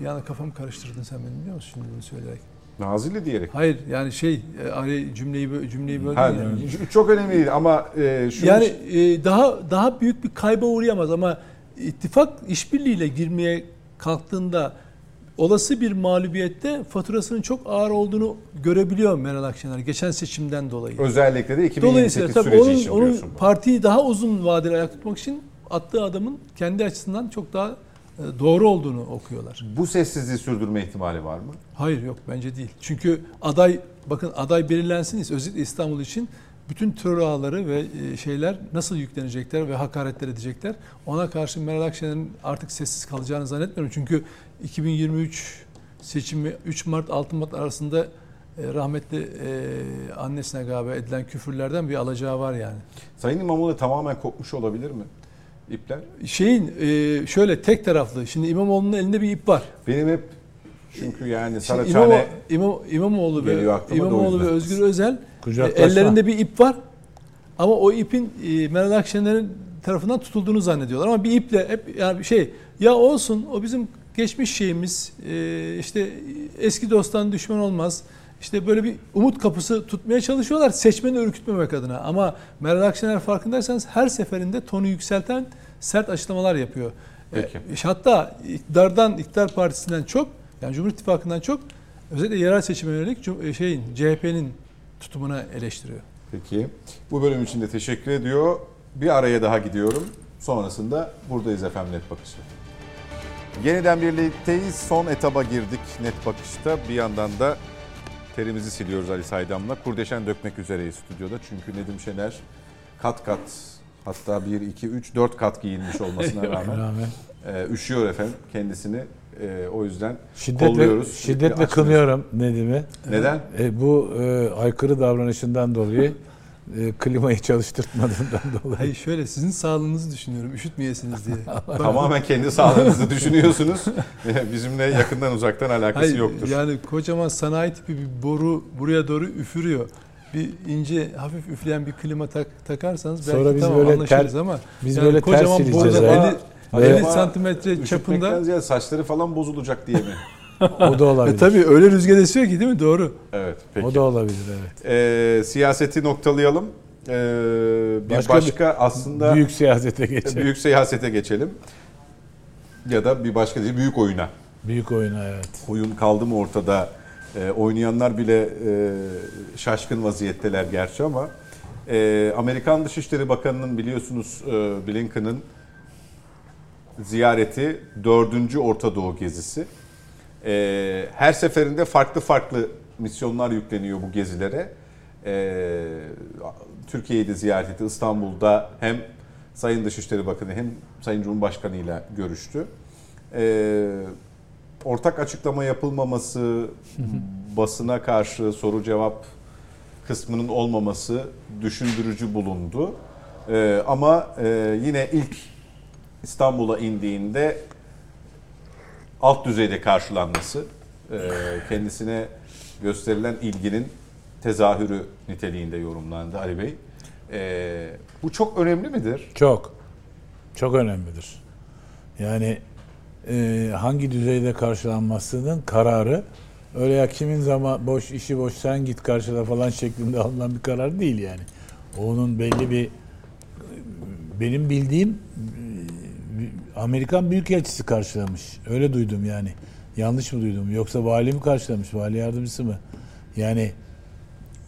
bir anda kafamı karıştırdın sen benim biliyor musun şimdi bunu söyleyerek. Nazilli diyerek. Hayır yani şey e, araya cümleyi cümleyi böldün Ha, yani. çok önemli değil ama e, şunu Yani e, daha daha büyük bir kayba uğrayamaz ama ittifak işbirliğiyle girmeye kalktığında olası bir mağlubiyette faturasının çok ağır olduğunu görebiliyor Meral Akşener geçen seçimden dolayı. özellikle de 2028 Dolayısıyla tabii süreci onun, için onun bu. partiyi daha uzun vadeli ayak tutmak için attığı adamın kendi açısından çok daha doğru olduğunu okuyorlar. Bu sessizliği sürdürme ihtimali var mı? Hayır yok bence değil. Çünkü aday bakın aday belirlensin özellikle İstanbul için bütün terör ağları ve e, şeyler nasıl yüklenecekler ve hakaretler edecekler. Ona karşı Meral Akşener'in artık sessiz kalacağını zannetmiyorum. Çünkü 2023 seçimi 3 Mart 6 Mart arasında e, rahmetli e, annesine galiba edilen küfürlerden bir alacağı var yani. Sayın İmamoğlu tamamen kopmuş olabilir mi? İpler. Şeyin e, şöyle tek taraflı. Şimdi İmamoğlu'nun elinde bir ip var. Benim hep çünkü yani Saraçhane İmamo, İmam, İmamoğlu ve İmamoğlu ve. Özgür Özel e, Kucaklaşma. ellerinde bir ip var. Ama o ipin e, Meral Akşener'in tarafından tutulduğunu zannediyorlar. Ama bir iple hep yani şey ya olsun o bizim geçmiş şeyimiz e, işte eski dosttan düşman olmaz. İşte böyle bir umut kapısı tutmaya çalışıyorlar seçmeni ürkütmemek adına. Ama Meral Akşener farkındaysanız her seferinde tonu yükselten sert açıklamalar yapıyor. Peki. E, hatta iktidardan, iktidar partisinden çok yani Cumhur İttifakı'ndan çok özellikle yerel seçime yönelik e, şeyin CHP'nin tutumuna eleştiriyor. Peki. Bu bölüm için de teşekkür ediyor. Bir araya daha gidiyorum. Sonrasında buradayız efendim Net Bakış'ta. Yeniden birlikteyiz. Son etaba girdik Net Bakış'ta. Bir yandan da terimizi siliyoruz Ali Saydam'la. Kurdeşen dökmek üzereyiz stüdyoda. Çünkü Nedim Şener kat kat hatta 1, 2, 3, 4 kat giyinmiş olmasına rağmen e, üşüyor efendim kendisini. E, o yüzden Şiddetle, kolluyoruz. şiddetle kınıyorum Nedim'i. Neden? E, bu e, aykırı davranışından dolayı e, klimayı çalıştırtmadığından dolayı. Hayır şöyle sizin sağlığınızı düşünüyorum üşütmeyesiniz diye. Tamamen kendi sağlığınızı düşünüyorsunuz. Bizimle yakından uzaktan alakası Hayır, yoktur. Yani kocaman sanayi tipi bir boru buraya doğru üfürüyor. Bir ince hafif üfleyen bir klima tak, takarsanız belki Sonra biz tamam böyle anlaşırız ter- ama biz yani böyle ters kocaman sileceğiz boruda ya. 50, Ve- 50 santimetre çapında ziyade saçları falan bozulacak diye mi? O da olabilir. e, tabii öyle rüzgar esiyor ki değil mi? Doğru. Evet peki. O da olabilir evet. Ee, siyaseti noktalayalım. Ee, bir başka, Başka bir- aslında büyük, Büyük siyasete geçelim. Büyük, siyasete geçelim. Ya da bir başka değil büyük oyuna. oyuna evet. Oyun kaldı mı ortada? Ee, oynayanlar bile e, şaşkın vaziyetteler gerçi ama e, Amerikan Dışişleri Bakanı'nın biliyorsunuz e, Blinken'ın ziyareti dördüncü Orta Doğu gezisi. Ee, her seferinde farklı farklı misyonlar yükleniyor bu gezilere. Ee, Türkiye'yi de ziyaret etti. İstanbul'da hem Sayın Dışişleri Bakanı hem Sayın Cumhurbaşkanı ile görüştü. Ee, ortak açıklama yapılmaması, basına karşı soru cevap kısmının olmaması düşündürücü bulundu. Ee, ama e, yine ilk İstanbul'a indiğinde alt düzeyde karşılanması, e, kendisine gösterilen ilginin tezahürü niteliğinde yorumlandı Ali Bey. E, bu çok önemli midir? Çok. Çok önemlidir. Yani e, hangi düzeyde karşılanmasının kararı öyle ya kimin zaman boş işi boş sen git karşıla falan şeklinde alınan bir karar değil yani. Onun belli bir benim bildiğim Amerikan Büyükelçisi karşılamış. Öyle duydum yani. Yanlış mı duydum? Yoksa vali mi karşılamış? Vali yardımcısı mı? Yani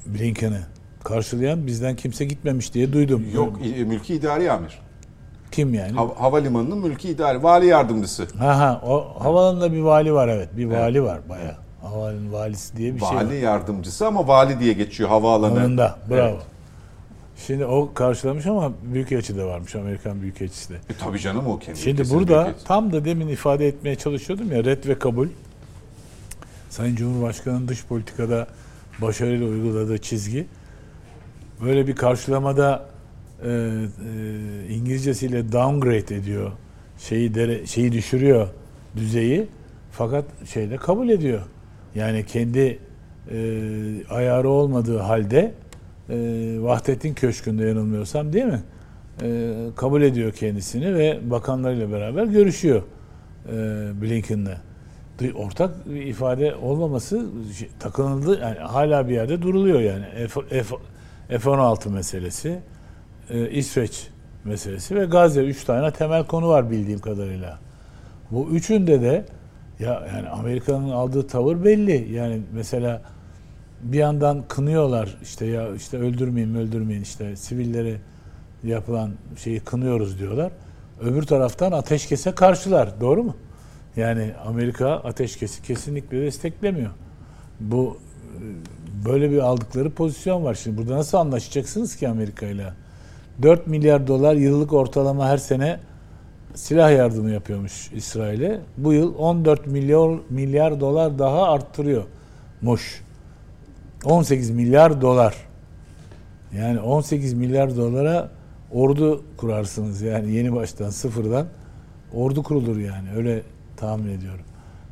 Blinken'ı karşılayan bizden kimse gitmemiş diye duydum. Yok, mülki idari amir. Kim yani? Hav- havalimanının mülki idari, vali yardımcısı. Ha ha o havaalanında bir vali var evet. Bir vali var bayağı. Havaalanın valisi diye bir şey vali yardımcısı ama vali diye geçiyor havaalanı. Yanında. Bravo. Evet. Şimdi o karşılamış ama Büyükelçi de varmış. Amerikan Büyükelçisi de. E, tabii canım o kendi. Şimdi burada tam da demin ifade etmeye çalışıyordum ya red ve kabul. Sayın Cumhurbaşkanı'nın dış politikada başarıyla uyguladığı çizgi. Böyle bir karşılamada e, e, İngilizcesiyle downgrade ediyor. Şeyi dere, şeyi düşürüyor düzeyi. Fakat şeyde kabul ediyor. Yani kendi e, ayarı olmadığı halde e, Vahdettin Köşkü'nde yanılmıyorsam değil mi? E, kabul ediyor kendisini ve bakanlarıyla beraber görüşüyor e, Blinken'le. Ortak bir ifade olmaması şey- takınıldı. Yani hala bir yerde duruluyor yani. F, F, F-16 meselesi, e, İsveç meselesi ve Gazze. Üç tane temel konu var bildiğim kadarıyla. Bu üçünde de ya yani Amerika'nın aldığı tavır belli. Yani mesela bir yandan kınıyorlar işte ya işte öldürmeyin öldürmeyin işte sivilleri yapılan şeyi kınıyoruz diyorlar. Öbür taraftan ateşkese karşılar. Doğru mu? Yani Amerika ateşkesi kesinlikle desteklemiyor. Bu böyle bir aldıkları pozisyon var. Şimdi burada nasıl anlaşacaksınız ki Amerika ile? 4 milyar dolar yıllık ortalama her sene silah yardımı yapıyormuş İsrail'e. Bu yıl 14 milyar milyar dolar daha arttırıyormuş. 18 milyar dolar. Yani 18 milyar dolara ordu kurarsınız yani yeni baştan sıfırdan ordu kurulur yani öyle tahmin ediyorum.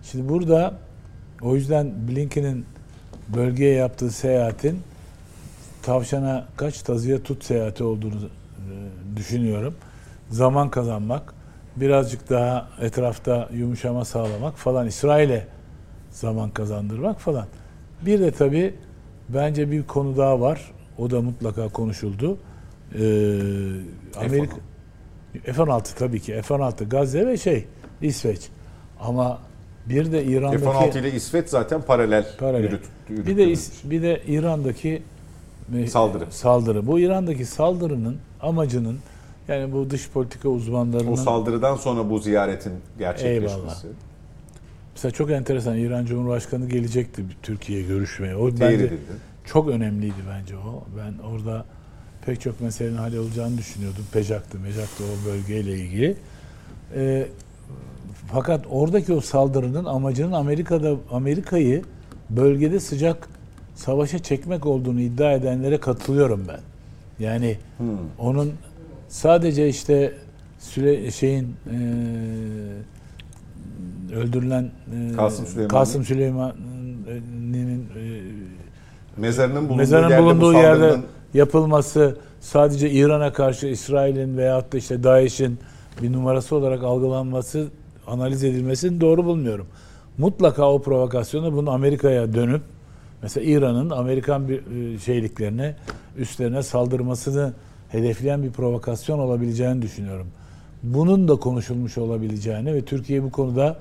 Şimdi burada o yüzden Blinken'in bölgeye yaptığı seyahatin tavşana kaç tazıya tut seyahati olduğunu e, düşünüyorum. Zaman kazanmak, birazcık daha etrafta yumuşama sağlamak falan İsrail'e zaman kazandırmak falan. Bir de tabii bence bir konu daha var. O da mutlaka konuşuldu. Ee, Amerika F-16 tabii ki. F-16 Gazze ve şey İsveç. Ama bir de İran'daki F-16 ile İsveç zaten paralel, Paralel. yürüt, bir de bir de İran'daki Saldırı. Saldırı. Bu İran'daki saldırının amacının yani bu dış politika uzmanlarının O saldırıdan sonra bu ziyaretin gerçekleşmesi. Mesela çok enteresan İran Cumhurbaşkanı gelecekti Türkiye'ye görüşmeye. O Teyit bence edildi. çok önemliydi bence o. Ben orada pek çok meselenin hallolacağını düşünüyordum. Pejak'tı, Mejak'tı o bölgeyle ilgili. Ee, fakat oradaki o saldırının amacının Amerika'da Amerika'yı bölgede sıcak savaşa çekmek olduğunu iddia edenlere katılıyorum ben. Yani Hmm. onun sadece işte Süle şeyin e, öldürülen e, Kasım Süleyman'ın- Kasım Süleyman'ın e, Mezarının bulunduğu mezarın yerde bulunduğu bu yerde saldırının yapılması sadece İran'a karşı İsrail'in veyahut da işte DAEŞ'in bir numarası olarak algılanması, analiz edilmesini doğru bulmuyorum. Mutlaka o provokasyonu bunu Amerika'ya dönüp mesela İran'ın Amerikan bir e, şeyliklerine, üstlerine saldırmasını hedefleyen bir provokasyon olabileceğini düşünüyorum. Bunun da konuşulmuş olabileceğini ve Türkiye bu konuda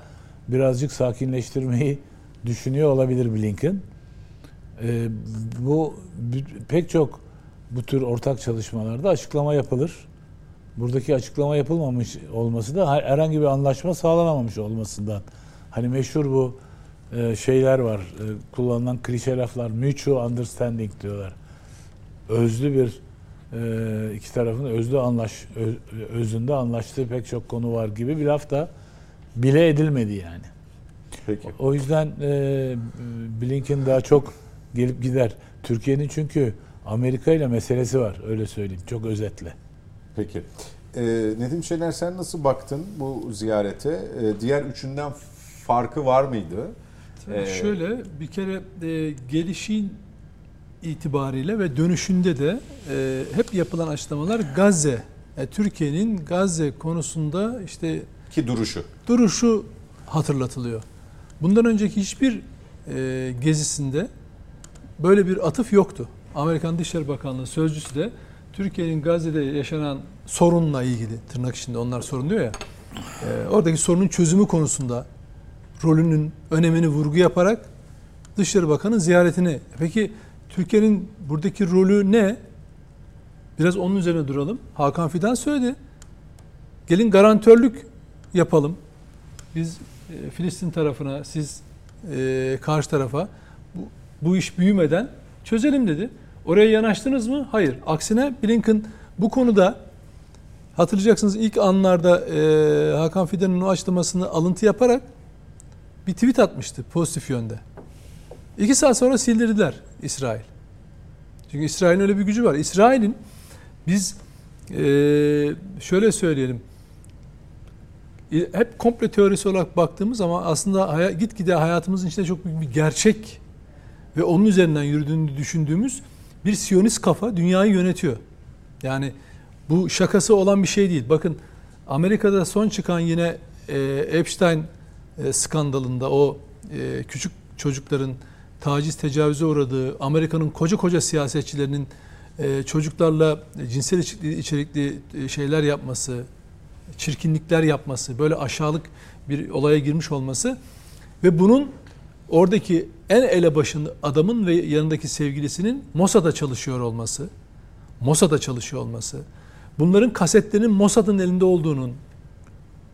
birazcık sakinleştirmeyi düşünüyor olabilir Blinken. Ee, bu pek çok bu tür ortak çalışmalarda açıklama yapılır. Buradaki açıklama yapılmamış olması da her- herhangi bir anlaşma sağlanamamış olmasından. Hani meşhur bu e, şeyler var, e, kullanılan klişe laflar, mutual understanding diyorlar. Özlü bir e, iki tarafın özlü anlaş ö- özünde anlaştığı pek çok konu var gibi bir laf da bile edilmedi yani. Peki. O yüzden e, Blinken daha çok gelip gider. Türkiye'nin çünkü Amerika ile meselesi var öyle söyleyeyim çok özetle. Peki. Ee, Nedim Şener sen nasıl baktın bu ziyarete? Ee, diğer üçünden farkı var mıydı? Ee, Şöyle bir kere e, gelişin itibariyle ve dönüşünde de e, hep yapılan açıklamalar Gazze, e, Türkiye'nin Gazze konusunda işte Ki duruşu. duruşu hatırlatılıyor. Bundan önceki hiçbir e, gezisinde böyle bir atıf yoktu. Amerikan Dışişleri Bakanlığı sözcüsü de Türkiye'nin Gazze'de yaşanan sorunla ilgili tırnak içinde onlar sorun diyor ya. e, oradaki sorunun çözümü konusunda rolünün önemini vurgu yaparak Dışişleri Bakanı ziyaretini. Peki Türkiye'nin buradaki rolü ne? Biraz onun üzerine duralım. Hakan Fidan söyledi. Gelin garantörlük yapalım. Biz e, Filistin tarafına, siz e, karşı tarafa bu, bu iş büyümeden çözelim dedi. Oraya yanaştınız mı? Hayır. Aksine Blinken bu konuda hatırlayacaksınız ilk anlarda e, Hakan Fidan'ın o açıklamasını alıntı yaparak bir tweet atmıştı pozitif yönde. İki saat sonra sildirdiler İsrail. Çünkü İsrail'in öyle bir gücü var. İsrail'in biz e, şöyle söyleyelim hep komple teorisi olarak baktığımız ama aslında haya, gitgide hayatımızın içinde çok büyük bir gerçek ve onun üzerinden yürüdüğünü düşündüğümüz bir siyonist kafa dünyayı yönetiyor. Yani bu şakası olan bir şey değil. Bakın Amerika'da son çıkan yine e, Epstein e, skandalında o e, küçük çocukların taciz tecavüze uğradığı Amerika'nın koca koca siyasetçilerinin e, çocuklarla cinsel içerikli şeyler yapması, çirkinlikler yapması, böyle aşağılık bir olaya girmiş olması ve bunun oradaki en elebaşın adamın ve yanındaki sevgilisinin Mossad'a çalışıyor olması, Mossad'a çalışıyor olması, bunların kasetlerinin Mossad'ın elinde olduğunun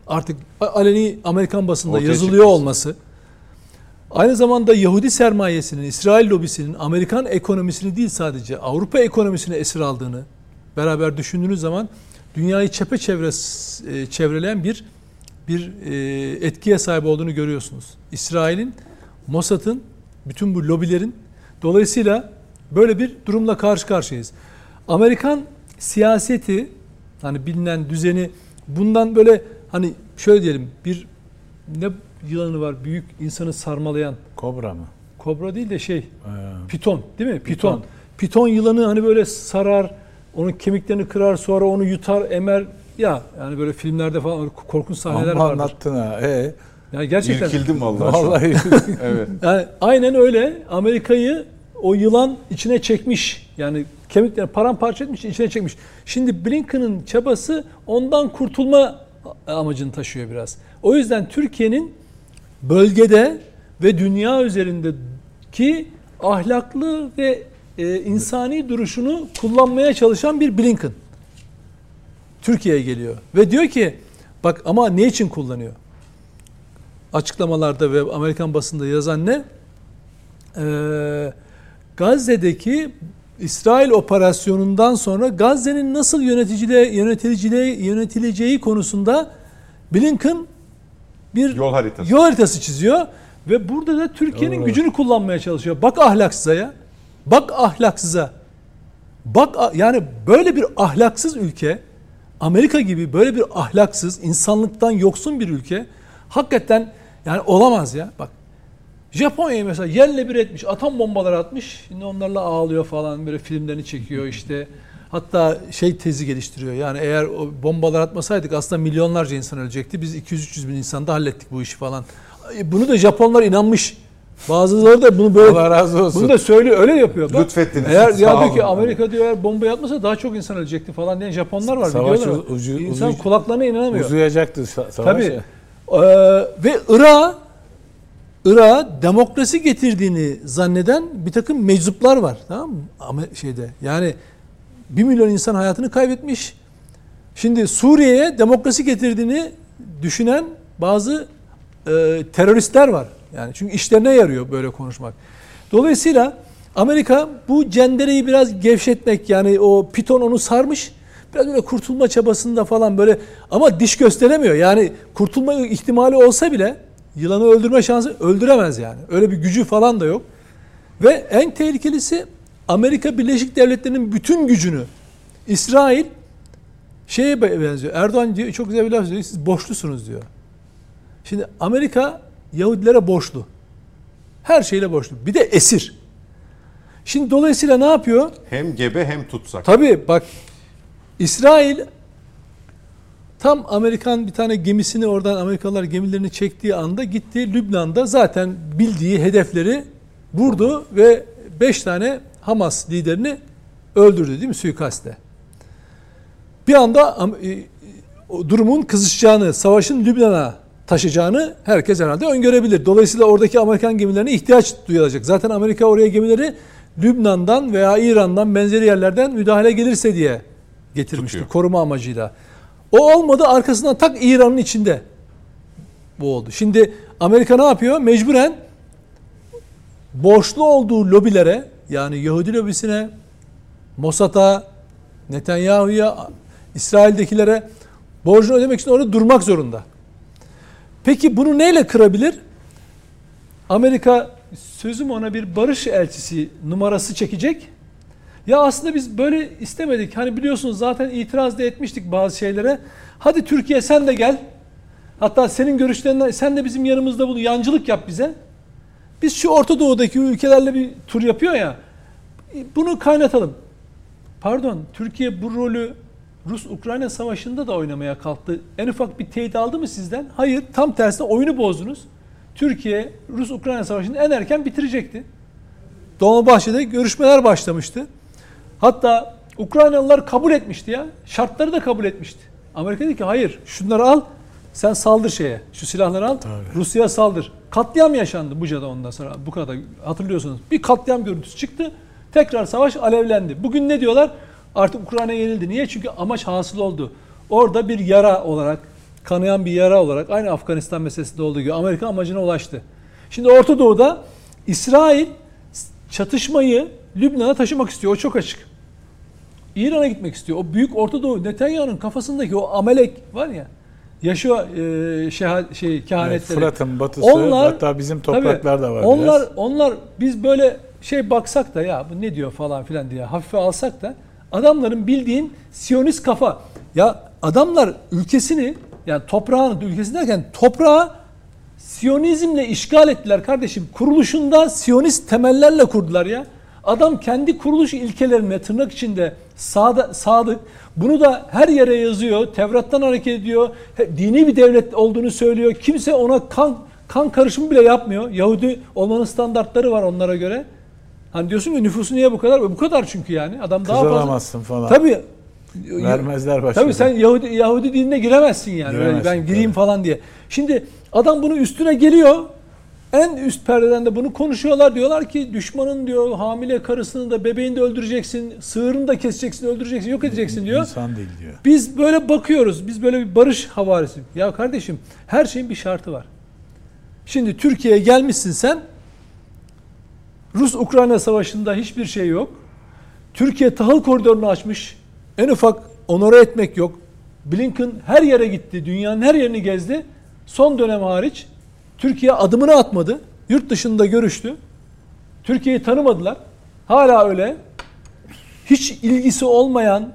artık aleni Amerikan basında Ortaya yazılıyor çıkması. olması, aynı zamanda Yahudi sermayesinin, İsrail lobisinin Amerikan ekonomisini değil sadece Avrupa ekonomisini esir aldığını beraber düşündüğünüz zaman dünyayı çepeçevre e, çevreleyen bir bir e, etkiye sahip olduğunu görüyorsunuz. İsrail'in, Mossad'ın, bütün bu lobilerin dolayısıyla böyle bir durumla karşı karşıyayız. Amerikan siyaseti hani bilinen düzeni bundan böyle hani şöyle diyelim bir ne yılanı var büyük insanı sarmalayan Kobra mı? kobra değil de şey Ee, piton değil mi? Piton. Piton. Piton yılanı hani böyle sarar, onun kemiklerini kırar, sonra onu yutar, emer. Ya yani böyle filmlerde falan korkunç sahneler vardır. anlattın ha. E, Yani gerçekten. İrkildim vallahi. Vallahi Evet. Yani aynen öyle Amerika'yı o yılan içine çekmiş. Yani kemiklerini paramparça etmiş, içine çekmiş. Şimdi Blinken'ın çabası ondan kurtulma amacını taşıyor biraz. O yüzden Türkiye'nin bölgede ve dünya üzerindeki ahlaklı ve e, insani duruşunu kullanmaya çalışan bir Blinken. Türkiye'ye geliyor ve diyor ki bak ama ne için kullanıyor? Açıklamalarda ve Amerikan basında yazan ne? Ee, Gazze'deki İsrail operasyonundan sonra Gazze'nin nasıl yöneticiliğe, yönetileceği, yönetileceği konusunda Blinken bir Yol haritası. yol haritası çiziyor ve burada da Türkiye'nin gücünü kullanmaya çalışıyor. Bak ahlaksıza ya. Bak ahlaksıza. Bak yani böyle bir ahlaksız ülke Amerika gibi böyle bir ahlaksız, insanlıktan yoksun bir ülke hakikaten yani olamaz ya. Bak Japonya'yı mesela yerle bir etmiş, atom bombaları atmış. Şimdi onlarla ağlıyor falan böyle filmlerini çekiyor işte. Hatta şey tezi geliştiriyor. Yani eğer o bombalar atmasaydık aslında milyonlarca insan ölecekti. Biz 200-300 bin insanda hallettik bu işi falan. E, Bunu da Japonlar inanmış. Bazıları da bunu böyle Allah razı olsun. bunu da söylüyor, öyle yapıyor. Bak, Lütfettiniz. Eğer ya diyor ki. Amerika diyor eğer bomba atmasa daha çok insan ölecekti falan diyen Japonlar var. Savaş videolar var. ucu- İnsan uzu- kulaklarına inanamıyor. uzayacaktı sa- savaş. Tabii. Ee, ve Irak'a Irak'a demokrasi getirdiğini zanneden bir takım meczuplar var. Tamam mı? Ama şeyde yani bir milyon insan hayatını kaybetmiş. Şimdi Suriye'ye demokrasi getirdiğini düşünen bazı e, teröristler var. Yani çünkü işlerine yarıyor böyle konuşmak. Dolayısıyla Amerika bu cendereyi biraz gevşetmek yani o piton onu sarmış. Biraz böyle kurtulma çabasında falan böyle ama diş gösteremiyor. Yani kurtulma ihtimali olsa bile yılanı öldürme şansı öldüremez yani. Öyle bir gücü falan da yok. Ve en tehlikelisi Amerika Birleşik Devletleri'nin bütün gücünü İsrail şeye benziyor. Erdoğan diyor, çok güzel bir laf söylüyor. Siz borçlusunuz diyor. Şimdi Amerika Yahudilere borçlu. Her şeyle borçlu. Bir de esir. Şimdi dolayısıyla ne yapıyor? Hem gebe hem tutsak. Tabii bak İsrail tam Amerikan bir tane gemisini oradan Amerikalılar gemilerini çektiği anda gitti Lübnan'da zaten bildiği hedefleri vurdu ve 5 tane Hamas liderini öldürdü değil mi suikaste. Bir anda e, o durumun kızışacağını, savaşın Lübnan'a taşıyacağını herkes herhalde öngörebilir. Dolayısıyla oradaki Amerikan gemilerine ihtiyaç duyulacak. Zaten Amerika oraya gemileri Lübnan'dan veya İran'dan benzeri yerlerden müdahale gelirse diye getirmişti Tutuyor. koruma amacıyla. O olmadı arkasından tak İran'ın içinde bu oldu. Şimdi Amerika ne yapıyor? Mecburen borçlu olduğu lobilere yani Yahudi lobisine, Mossad'a, Netanyahu'ya, İsrail'dekilere borcunu ödemek için orada durmak zorunda. Peki bunu neyle kırabilir? Amerika sözüm ona bir barış elçisi numarası çekecek. Ya aslında biz böyle istemedik. Hani biliyorsunuz zaten itiraz da etmiştik bazı şeylere. Hadi Türkiye sen de gel. Hatta senin görüşlerinden sen de bizim yanımızda bunu yancılık yap bize. Biz şu Orta Doğu'daki ülkelerle bir tur yapıyor ya. Bunu kaynatalım. Pardon, Türkiye bu rolü Rus-Ukrayna savaşında da oynamaya kalktı. En ufak bir teyit aldı mı sizden? Hayır, tam tersine oyunu bozdunuz. Türkiye Rus-Ukrayna savaşını en erken bitirecekti. Dolmabahçe'de görüşmeler başlamıştı. Hatta Ukraynalılar kabul etmişti ya. Şartları da kabul etmişti. Amerika dedi ki hayır şunları al sen saldır şeye. Şu silahları al. Rusya'ya saldır. Katliam yaşandı Buca'da ondan sonra. Bu kadar hatırlıyorsunuz. Bir katliam görüntüsü çıktı. Tekrar savaş alevlendi. Bugün ne diyorlar? Artık Ukrayna yenildi. Niye? Çünkü amaç hasıl oldu. Orada bir yara olarak, kanayan bir yara olarak aynı Afganistan meselesinde olduğu gibi Amerika amacına ulaştı. Şimdi Orta Doğu'da İsrail çatışmayı Lübnan'a taşımak istiyor. O çok açık. İran'a gitmek istiyor. O büyük Orta Doğu Netanyahu'nun kafasındaki o amelek var ya yaşıyor e, şeha, şey Evet, kehanetleri. Fırat'ın batısı Onlar- hatta bizim topraklar da var Onlar biraz. onlar biz böyle şey baksak da ya bu ne diyor falan filan diye hafife alsak da adamların bildiğin Siyonist kafa. Ya adamlar ülkesini yani toprağını ülkesini derken toprağı Siyonizmle işgal ettiler kardeşim. Kuruluşunda Siyonist temellerle kurdular ya. Adam kendi kuruluş ilkelerine tırnak içinde sağda, sadık. Bunu da her yere yazıyor. Tevrat'tan hareket ediyor. Dini bir devlet olduğunu söylüyor. Kimse ona kan kan karışımı bile yapmıyor. Yahudi olmanın standartları var onlara göre. Hani diyorsun ki nüfusu niye bu kadar? Bu kadar çünkü yani. Adam daha fazla. Falan. Tabii. Vermezler başka. Tabii sen Yahudi, Yahudi dinine giremezsin yani. Giremezsin, ben gireyim tabii. falan diye. Şimdi adam bunu üstüne geliyor. En üst perdeden de bunu konuşuyorlar. Diyorlar ki düşmanın diyor hamile karısını da bebeğini de öldüreceksin. Sığırını da keseceksin, öldüreceksin, yok edeceksin diyor. İnsan değil diyor. Biz böyle bakıyoruz. Biz böyle bir barış havarisi. Ya kardeşim her şeyin bir şartı var. Şimdi Türkiye'ye gelmişsin sen. Rus-Ukrayna savaşında hiçbir şey yok. Türkiye tahıl koridorunu açmış. En ufak onore etmek yok. Blinken her yere gitti. Dünyanın her yerini gezdi. Son dönem hariç Türkiye adımını atmadı. Yurt dışında görüştü. Türkiye'yi tanımadılar. Hala öyle. Hiç ilgisi olmayan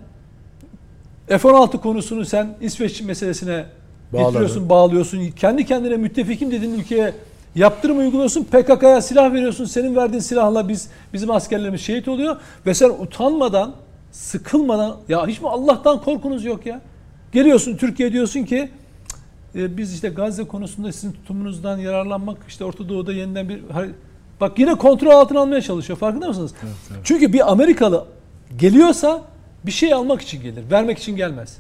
F-16 konusunu sen İsveç meselesine Bağladın. getiriyorsun, bağlıyorsun. Kendi kendine müttefikim dediğin ülkeye yaptırım uyguluyorsun. PKK'ya silah veriyorsun. Senin verdiğin silahla biz bizim askerlerimiz şehit oluyor ve sen utanmadan, sıkılmadan ya hiç mi Allah'tan korkunuz yok ya? Geliyorsun Türkiye diyorsun ki e, biz işte Gazze konusunda sizin tutumunuzdan yararlanmak işte Orta Doğu'da yeniden bir bak yine kontrol altına almaya çalışıyor. Farkında mısınız? Çünkü bir Amerikalı geliyorsa bir şey almak için gelir. Vermek için gelmez.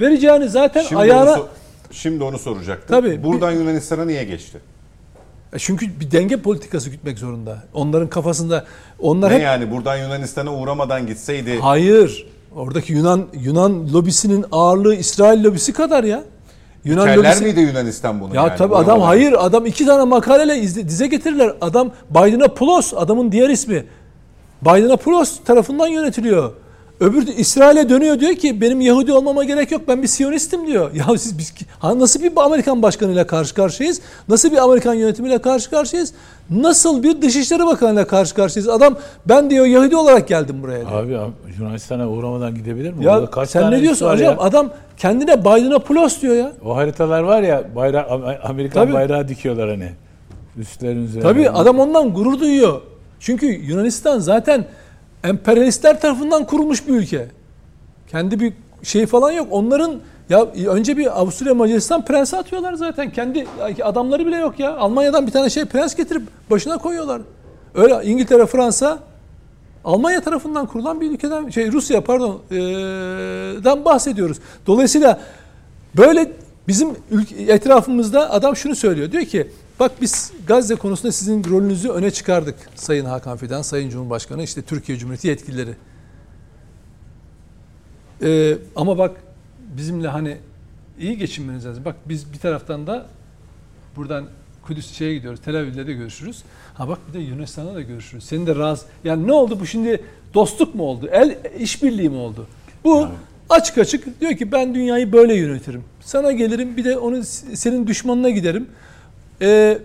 Vereceğini zaten Şimdi ayağına onu, so- şimdi onu soracaktım. Tabii. Buradan Yunanistan'a niye geçti? E Çünkü bir denge politikası gütmek zorunda. Onların kafasında onlar Ne hep yani buradan Yunanistan'a uğramadan gitseydi hayır. Oradaki Yunan Yunan lobisinin ağırlığı İsrail lobisi kadar ya. Yunan keller lobisi- miydi Yunanistan bunu? Ya yani? tabii adam hayır adam iki tane makaleyle izle- dize getirirler. Adam Biden'a Pulos adamın diğer ismi. Biden'a Pulos tarafından yönetiliyor. Öbür İsrail'e dönüyor diyor ki benim Yahudi olmama gerek yok ben bir Siyonistim diyor. Ya siz biz ha, nasıl bir Amerikan başkanıyla karşı karşıyayız? Nasıl bir Amerikan yönetimiyle karşı karşıyayız? Nasıl bir Dışişleri Bakanı'yla karşı karşıyayız? Adam ben diyor Yahudi olarak geldim buraya diyor. Abi Yunanistan'a uğramadan gidebilir mi? ya kaç sen ne diyorsun hocam? ya? Adam kendine Biden'a Pulos diyor ya. O haritalar var ya bayrak Amerikan Tabii. bayrağı dikiyorlar hani. Üstlerin üzerine. Tabii adam ondan gurur duyuyor. Çünkü Yunanistan zaten emperyalistler tarafından kurulmuş bir ülke. Kendi bir şey falan yok. Onların ya önce bir Avusturya Macaristan prensi atıyorlar zaten. Kendi adamları bile yok ya. Almanya'dan bir tane şey prens getirip başına koyuyorlar. Öyle İngiltere, Fransa Almanya tarafından kurulan bir ülkeden şey Rusya pardon eee, dan bahsediyoruz. Dolayısıyla böyle bizim etrafımızda adam şunu söylüyor. Diyor ki bak biz Gazze konusunda sizin rolünüzü öne çıkardık. Sayın Hakan Fidan, Sayın Cumhurbaşkanı, işte Türkiye Cumhuriyeti yetkilileri. Ee, ama bak bizimle hani iyi geçinmeniz lazım. Bak biz bir taraftan da buradan Kudüs şeye gidiyoruz. Tel Aviv'le de görüşürüz. Ha bak bir de Yunanistan'da da görüşürüz. Senin de razı. Yani ne oldu bu şimdi dostluk mu oldu? El işbirliği mi oldu? Bu açık açık diyor ki ben dünyayı böyle yönetirim. Sana gelirim bir de onu senin düşmanına giderim. Ee,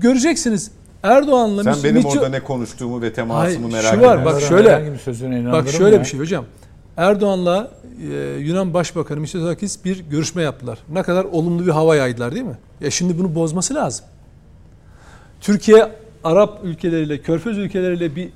göreceksiniz Erdoğan'la Sen benim orada ne konuştuğumu ve temasımı Hayır, merak şu var, bak şöyle- Bak şöyle ya. bir şey hocam. Erdoğan'la e, Yunan Başbakanı Mitsotakis bir görüşme yaptılar. Ne kadar olumlu bir hava yaydılar değil mi? Ya şimdi bunu bozması lazım. Türkiye Arap ülkeleriyle, Körfez ülkeleriyle bir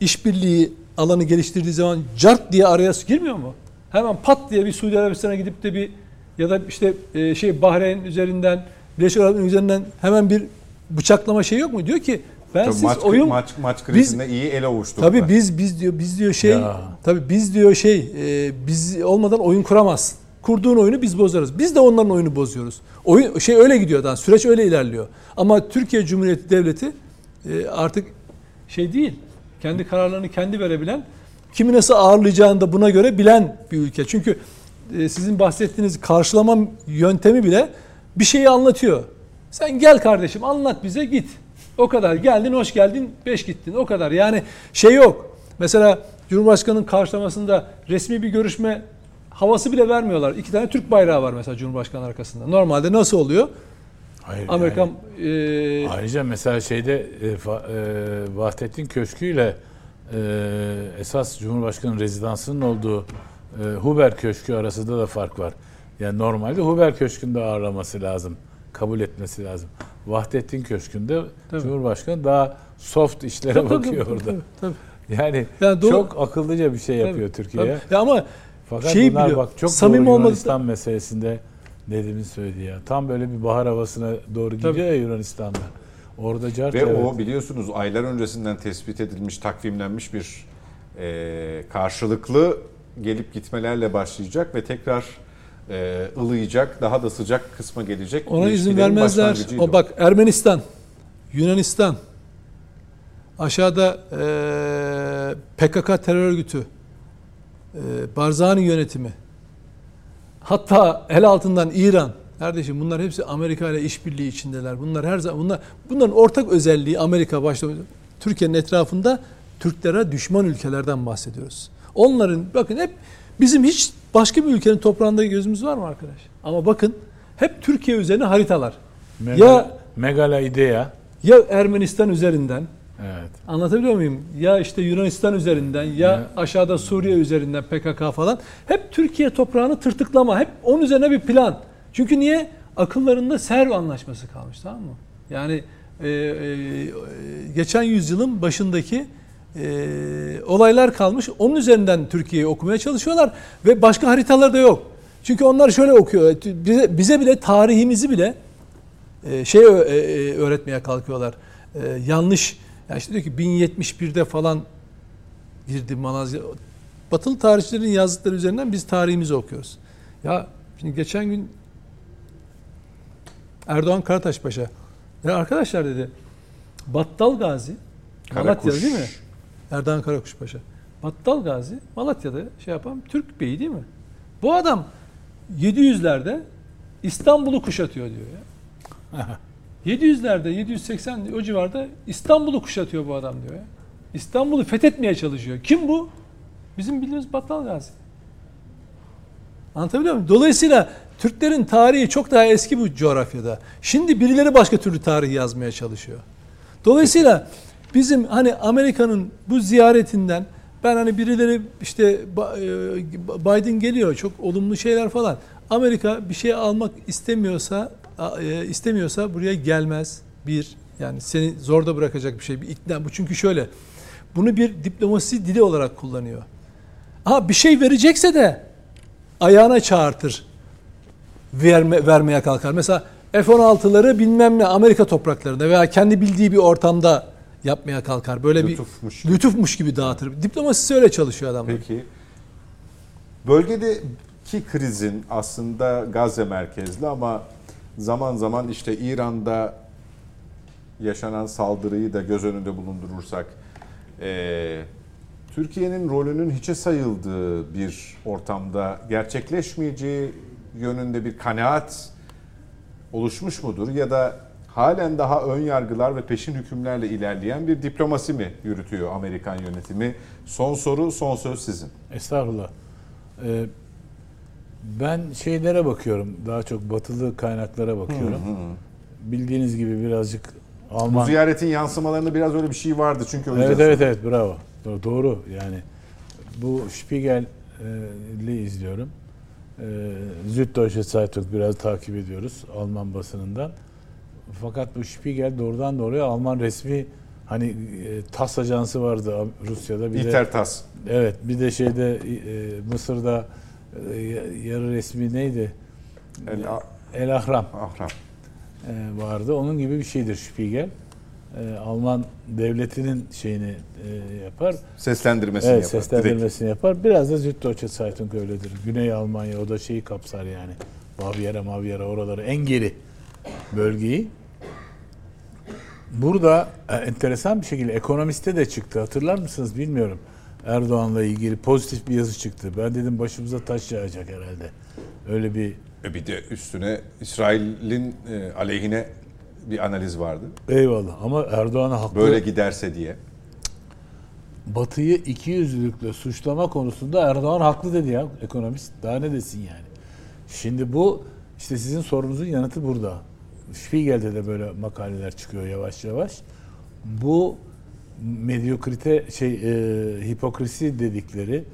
işbirliği alanı geliştirdiği zaman cart diye araya girmiyor mu? Hemen pat diye bir Suudi Arabistan'a gidip de bir ya da işte e, şey Bahreyn üzerinden, Birleşik Arap üzerinden hemen bir bıçaklama şey yok mu? Diyor ki ben Tabii siz maç, oyun maç, maç krizinde iyi ele ovuşturdular. Tabii biz biz diyor biz diyor şey Ya. tabii biz diyor şey e, biz olmadan oyun kuramazsın. Kurduğun oyunu biz bozarız. Biz de onların oyunu bozuyoruz. Oyun şey öyle gidiyor daha süreç öyle ilerliyor. Ama Türkiye Cumhuriyeti Devleti e, artık şey değil. Kendi kararlarını kendi verebilen, kimi nasıl ağırlayacağını da buna göre bilen bir ülke. Çünkü e, sizin bahsettiğiniz karşılama yöntemi bile bir şeyi anlatıyor. Sen gel kardeşim anlat bize git. O kadar geldin hoş geldin beş gittin o kadar. Yani şey yok. Mesela Cumhurbaşkanı'nın karşılamasında resmi bir görüşme havası bile vermiyorlar. İki tane Türk bayrağı var mesela Cumhurbaşkanı arkasında. Normalde nasıl oluyor? Hayır, Amerikan yani. e, Ayrıca mesela şeyde e, Fa- e, Vahdettin Köşkü ile e, esas Cumhurbaşkanı rezidansının olduğu e, Huber Köşkü arasında da fark var. Yani normalde Huber Köşkü'nde ağırlaması lazım. Kabul etmesi lazım. Vahdettin Köşkü'nde Tabii. Cumhurbaşkanı daha soft işlere Tabii, tabii, bakıyor tabii, orada. tabii, tabii. Yani, Yani doğru- çok akıllıca bir şey yapıyor Tabii, Türkiye. tabii. Ya ama Fakat şeyi bunlar biliyor, bak çok samimi doğru olmadı- Yunanistan meselesinde Nedim'in söylediği ya. Tam böyle bir bahar havasına doğru gidiyor Tabii. ya Yunanistan'da. Orada cart Ve evet. o biliyorsunuz aylar öncesinden tespit edilmiş, takvimlenmiş bir e, karşılıklı gelip gitmelerle başlayacak ve tekrar e, ılıyacak, daha da sıcak kısma gelecek. ona izin vermezler. O bak Ermenistan, Yunanistan, aşağıda eee, PKK terör örgütü, eee, Barzani yönetimi, hatta el altından İran. Kardeşim bunlar hepsi Amerika ile işbirliği içindeler. Bunlar her zaman bunlar bunların ortak özelliği Amerika başta Türkiye'nin etrafında Türklere düşman ülkelerden bahsediyoruz. Onların bakın hep bizim hiç başka bir ülkenin toprağında gözümüz var mı arkadaş? Ama bakın hep Türkiye üzerine haritalar. Mega, Ya Megala idea. ya Ermenistan üzerinden Evet. anlatabiliyor muyum? Ya işte Yunanistan üzerinden ya, Ya- aşağıda Suriye üzerinden PKK falan. Hep Türkiye toprağını tırtıklama. Hep onun üzerine bir plan. Çünkü niye? Akıllarında Serv anlaşması kalmış tamam mı? Yani e, e, geçen yüzyılın başındaki e, olaylar kalmış. Onun üzerinden Türkiye'yi okumaya çalışıyorlar ve başka haritalar da yok. Çünkü onlar şöyle okuyor. Bize, bize bile tarihimizi bile e, şey e, e, öğretmeye kalkıyorlar. E, yanlış. Yani işte diyor ki 1071'de falan girdi Malazya. Batılı tarihçilerin yazdıkları üzerinden biz tarihimizi okuyoruz. Ya şimdi geçen gün Erdoğan Karataş Paşa ya arkadaşlar dedi Battal Gazi Karakuş. değil mi? Erdoğan Karakuş Paşa. Battal Gazi Malatya'da şey yapan Türk beyi değil mi? Bu adam 700'lerde İstanbul'u kuşatıyor diyor ya. 700'lerde 780 o civarda İstanbul'u kuşatıyor bu adam diyor ya. İstanbul'u fethetmeye çalışıyor. Kim bu? Bizim bildiğimiz Battal Gazi. Anlatabiliyor muyum? Dolayısıyla Türklerin tarihi çok daha eski bu coğrafyada. Şimdi birileri başka türlü tarih yazmaya çalışıyor. Dolayısıyla bizim hani Amerika'nın bu ziyaretinden ben hani birileri işte e, Biden geliyor çok olumlu şeyler falan. Amerika bir şey almak istemiyorsa e, istemiyorsa buraya gelmez. Bir yani seni zorda bırakacak bir şey bir ikna bu çünkü şöyle bunu bir diplomasi dili olarak kullanıyor. Ha bir şey verecekse de ayağına çağırtır. Verme, vermeye kalkar. Mesela F-16'ları bilmem ne Amerika topraklarında veya kendi bildiği bir ortamda yapmaya kalkar. Böyle Lütufmuş bir gibi. lütufmuş gibi dağıtır. Diplomasisi öyle çalışıyor adamlar. Peki. Bölgedeki krizin aslında Gazze merkezli ama zaman zaman işte İran'da yaşanan saldırıyı da göz önünde bulundurursak eee, Türkiye'nin rolünün hiçe sayıldığı bir ortamda gerçekleşmeyeceği yönünde bir kanaat oluşmuş mudur ya da halen daha ön yargılar ve peşin hükümlerle ilerleyen bir diplomasi mi yürütüyor Amerikan yönetimi? Son soru, son söz sizin. Estağfurullah. Ee, ben şeylere bakıyorum. Daha çok batılı kaynaklara bakıyorum. Bildiğiniz gibi birazcık Bu Alman ziyaretin yansımalarında biraz öyle bir şey vardı çünkü Evet evet evet bravo. Do- Doğru yani. Bu Spiegel'i izliyorum. Ee, Süddeutsche Zeitung biraz takip ediyoruz Alman basınından. Fakat bu Spiegel doğrudan doğruya Alman resmi hani e, TASS ajansı vardı Rusya'da bir de İtertas. evet bir de şeyde e, Mısır'da e, yarı resmi neydi? El, El Ahram Ahram. e, vardı. Onun gibi bir şeydir Spiegel. E, Alman devletinin şeyini e, yapar. Seslendirmesini Evet yapar. seslendirmesini yapar. Biraz da Süddeutsche Zeitung öyledir. Güney Almanya o da şeyi kapsar yani. Bavyera, Mavyera oraları en geri bölgeyi. Burada e, enteresan bir şekilde ekonomiste de çıktı. Hatırlar mısınız bilmiyorum. Erdoğan'la ilgili pozitif bir yazı çıktı. Ben dedim başımıza taş yağacak herhalde. Öyle bir E bir de üstüne İsrail'in e, aleyhine bir analiz vardı. eyvallah ama Erdoğan'a haklı. Böyle giderse diye. Batı'yı ikiyüzlülükle suçlama konusunda Erdoğan haklı dedi ya ekonomist. Daha ne desin yani. Şimdi bu işte sizin sorunuzun yanıtı burada. Spiegel'de de böyle makaleler çıkıyor yavaş yavaş. Bu medyokrite şey e, hipokrisi dedikleri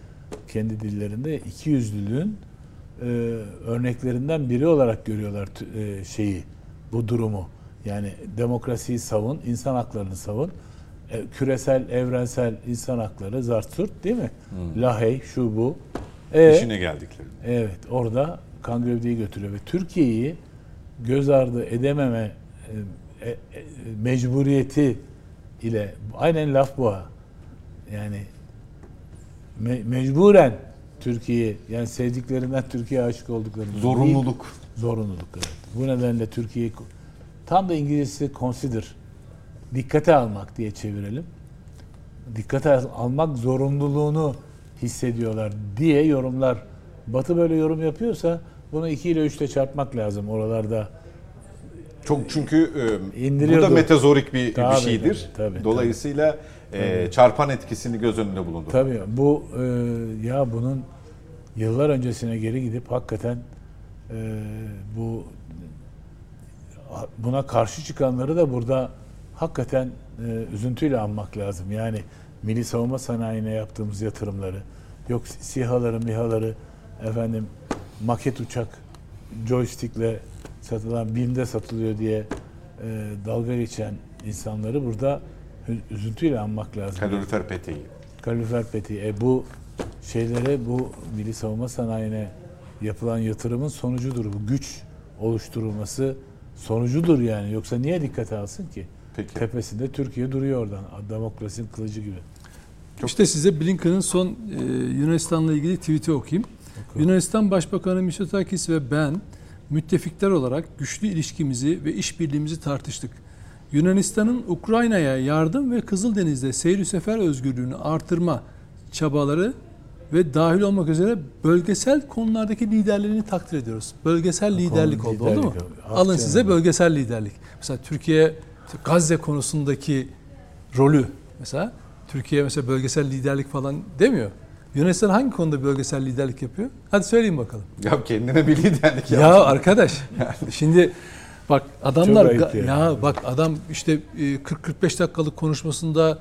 kendi dillerinde ikiyüzlülüğün e, örneklerinden biri olarak görüyorlar e, şeyi bu durumu. Yani demokrasiyi savun, insan haklarını savun. e, küresel, evrensel insan hakları, Zartürt değil mi? Lahey, şu bu. E, İşine geldikleri. Evet, orada kan gövdeyi götürüyor ve Türkiye'yi göz ardı edememe e, e, e, mecburiyeti ile aynen laf bu ha. Yani me- mecburen Türkiye yani sevdiklerinden Türkiye'ye aşık olduklarını değil, Zorunluluk. zorunluluk evet. Bu nedenle Türkiye'yi tam da İngilizcesi consider dikkate almak diye çevirelim. Dikkate almak zorunluluğunu hissediyorlar diye yorumlar. Batı böyle yorum yapıyorsa bunu 2 ile 3 ile çarpmak lazım oralarda. Çok çünkü e, bu da metazorik bir, bir Tabii, şeydir. tabii, tabii, Dolayısıyla e, çarpan etkisini göz önünde bulundur. Tabii bu e, ya bunun yıllar öncesine geri gidip hakikaten e, bu buna karşı çıkanları da burada hakikaten e, üzüntüyle anmak lazım. Yani milli savunma sanayine yaptığımız yatırımları, yok SİHA'ları, MİHA'ları, efendim maket uçak joystickle satılan BİM'de satılıyor diye e, dalga geçen insanları burada üzüntüyle anmak lazım. Kalorifer peteği. Kalorifer peteği. E bu şeylere bu milli savunma sanayine yapılan yatırımın sonucudur. Bu güç oluşturulması sonucudur yani. Yoksa niye dikkate alsın ki? Peki. Tepesinde Türkiye duruyor oradan. Demokrasinin kılıcı gibi. İşte size Blinken'ın son e, Yunanistan'la ilgili tweet'i okuyayım. Yunanistan Başbakanı Mitsotakis ve ben müttefikler olarak güçlü ilişkimizi ve işbirliğimizi tartıştık. Yunanistan'ın Ukrayna'ya yardım ve Kızıldeniz'de seyir sefer özgürlüğünü artırma çabaları ve dahil olmak üzere bölgesel konulardaki liderliğini takdir ediyoruz. Bölgesel liderlik oldu, oldu mu? liderlik oldu. Alın Haklı size yani. bölgesel liderlik. Mesela Türkiye Gazze konusundaki rolü mesela Türkiye mesela bölgesel liderlik falan demiyor. Yunanistan hangi konuda bölgesel liderlik yapıyor? Hadi söyleyin bakalım. Ya kendine bir liderlik Ya yapsın. arkadaş şimdi bak adamlar yani. ya bak adam işte e, 40-45 dakikalık konuşmasında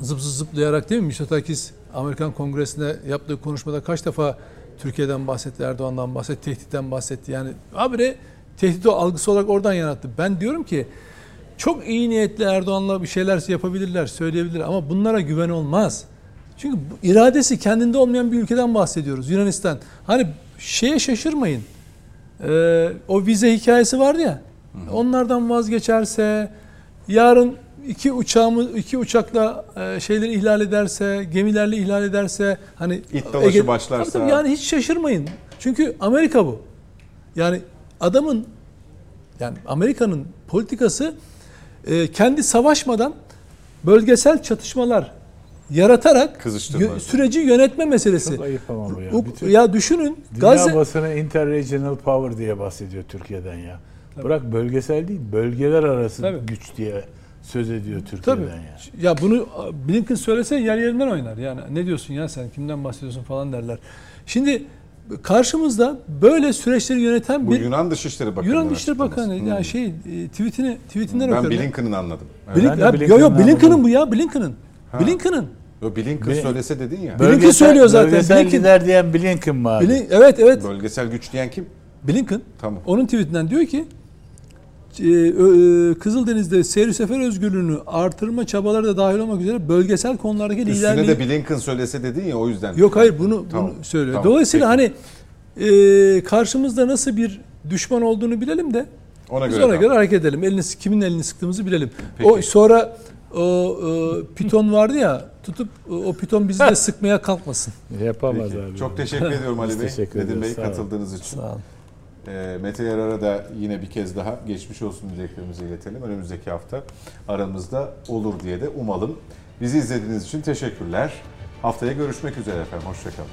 zıp zıp zıplayarak değil mi Mitsotakis Amerikan Kongresi'nde yaptığı konuşmada kaç defa Türkiye'den bahsetti, Erdoğan'dan bahsetti, tehditten bahsetti. Yani habire tehdit o algısı olarak oradan yarattı. Ben diyorum ki çok iyi niyetli Erdoğan'la bir şeyler yapabilirler, söyleyebilirler ama bunlara güven olmaz. Çünkü iradesi kendinde olmayan bir ülkeden bahsediyoruz. Yunanistan. Hani şeye şaşırmayın. Ee, o vize hikayesi vardı ya. Onlardan vazgeçerse, yarın iki uçağımız iki uçakla e, şeyleri ihlal ederse, gemilerle ihlal ederse, hani İt dalaşı başlarsa. Tabii tabii yani hiç şaşırmayın. Çünkü Amerika bu. Yani adamın yani Amerika'nın politikası e, kendi savaşmadan bölgesel çatışmalar yaratarak yö- süreci yönetme meselesi. Çok ayıp ama bu ya. Bütün ya düşünün dünya Gazze basını interregional power diye bahsediyor Türkiye'den ya. Bırak bölgesel değil, bölgeler arası Tabii. güç diye söz ediyor Türkiye'den Tabii. ya. Ya bunu Blinken söylese yer yerinden oynar. Yani ne diyorsun ya sen kimden bahsediyorsun falan derler. Şimdi karşımızda böyle süreçleri yöneten Bu bir Yunan Dışişleri Bakanı. Yunan Dışişleri Bakanı yani şey e, tweetini tweetinden Ben okuyorum. Blinken'ın anladım. Evet. Blink, Ben ya, yo, Blinken'ın yo, Blinken'ın bu ya Blinken'ın. Blinken'ın. Yo, Blinken Blin- söylese dedin ya. Böyle- Blinken söylüyor zaten. Bölgesel Blinken- lider diyen Blinken abi? Blin- evet evet. Bölgesel güç diyen kim? Blinken Tamam. onun tweetinden diyor ki e, e, Kızıldeniz'de seyir sefer özgürlüğünü artırma çabaları da dahil olmak üzere bölgesel konulardaki Üstüne liderliği de Blinken söylese dedin ya o yüzden. Yok hayır bunu Tamam, bunu söylüyor. tamam, Dolayısıyla peki. hani e, karşımızda nasıl bir düşman olduğunu bilelim de Ona biz göre. ona tamam. göre hareket edelim. Elini kimin elini sıktığımızı bilelim. Peki. O sonra o e, piton vardı ya tutup e, o piton bizi de sıkmaya kalkmasın. Yapamaz Peki. abi. Çok teşekkür ediyorum Ali Bey. teşekkür Nedim Bey katıldığınız için. Sağ olun. E, Mete Yarar'a da yine bir kez daha geçmiş olsun dileklerimizi iletelim. Önümüzdeki hafta aramızda olur diye de umalım. Bizi izlediğiniz için teşekkürler. Haftaya görüşmek üzere efendim. Hoşçakalın.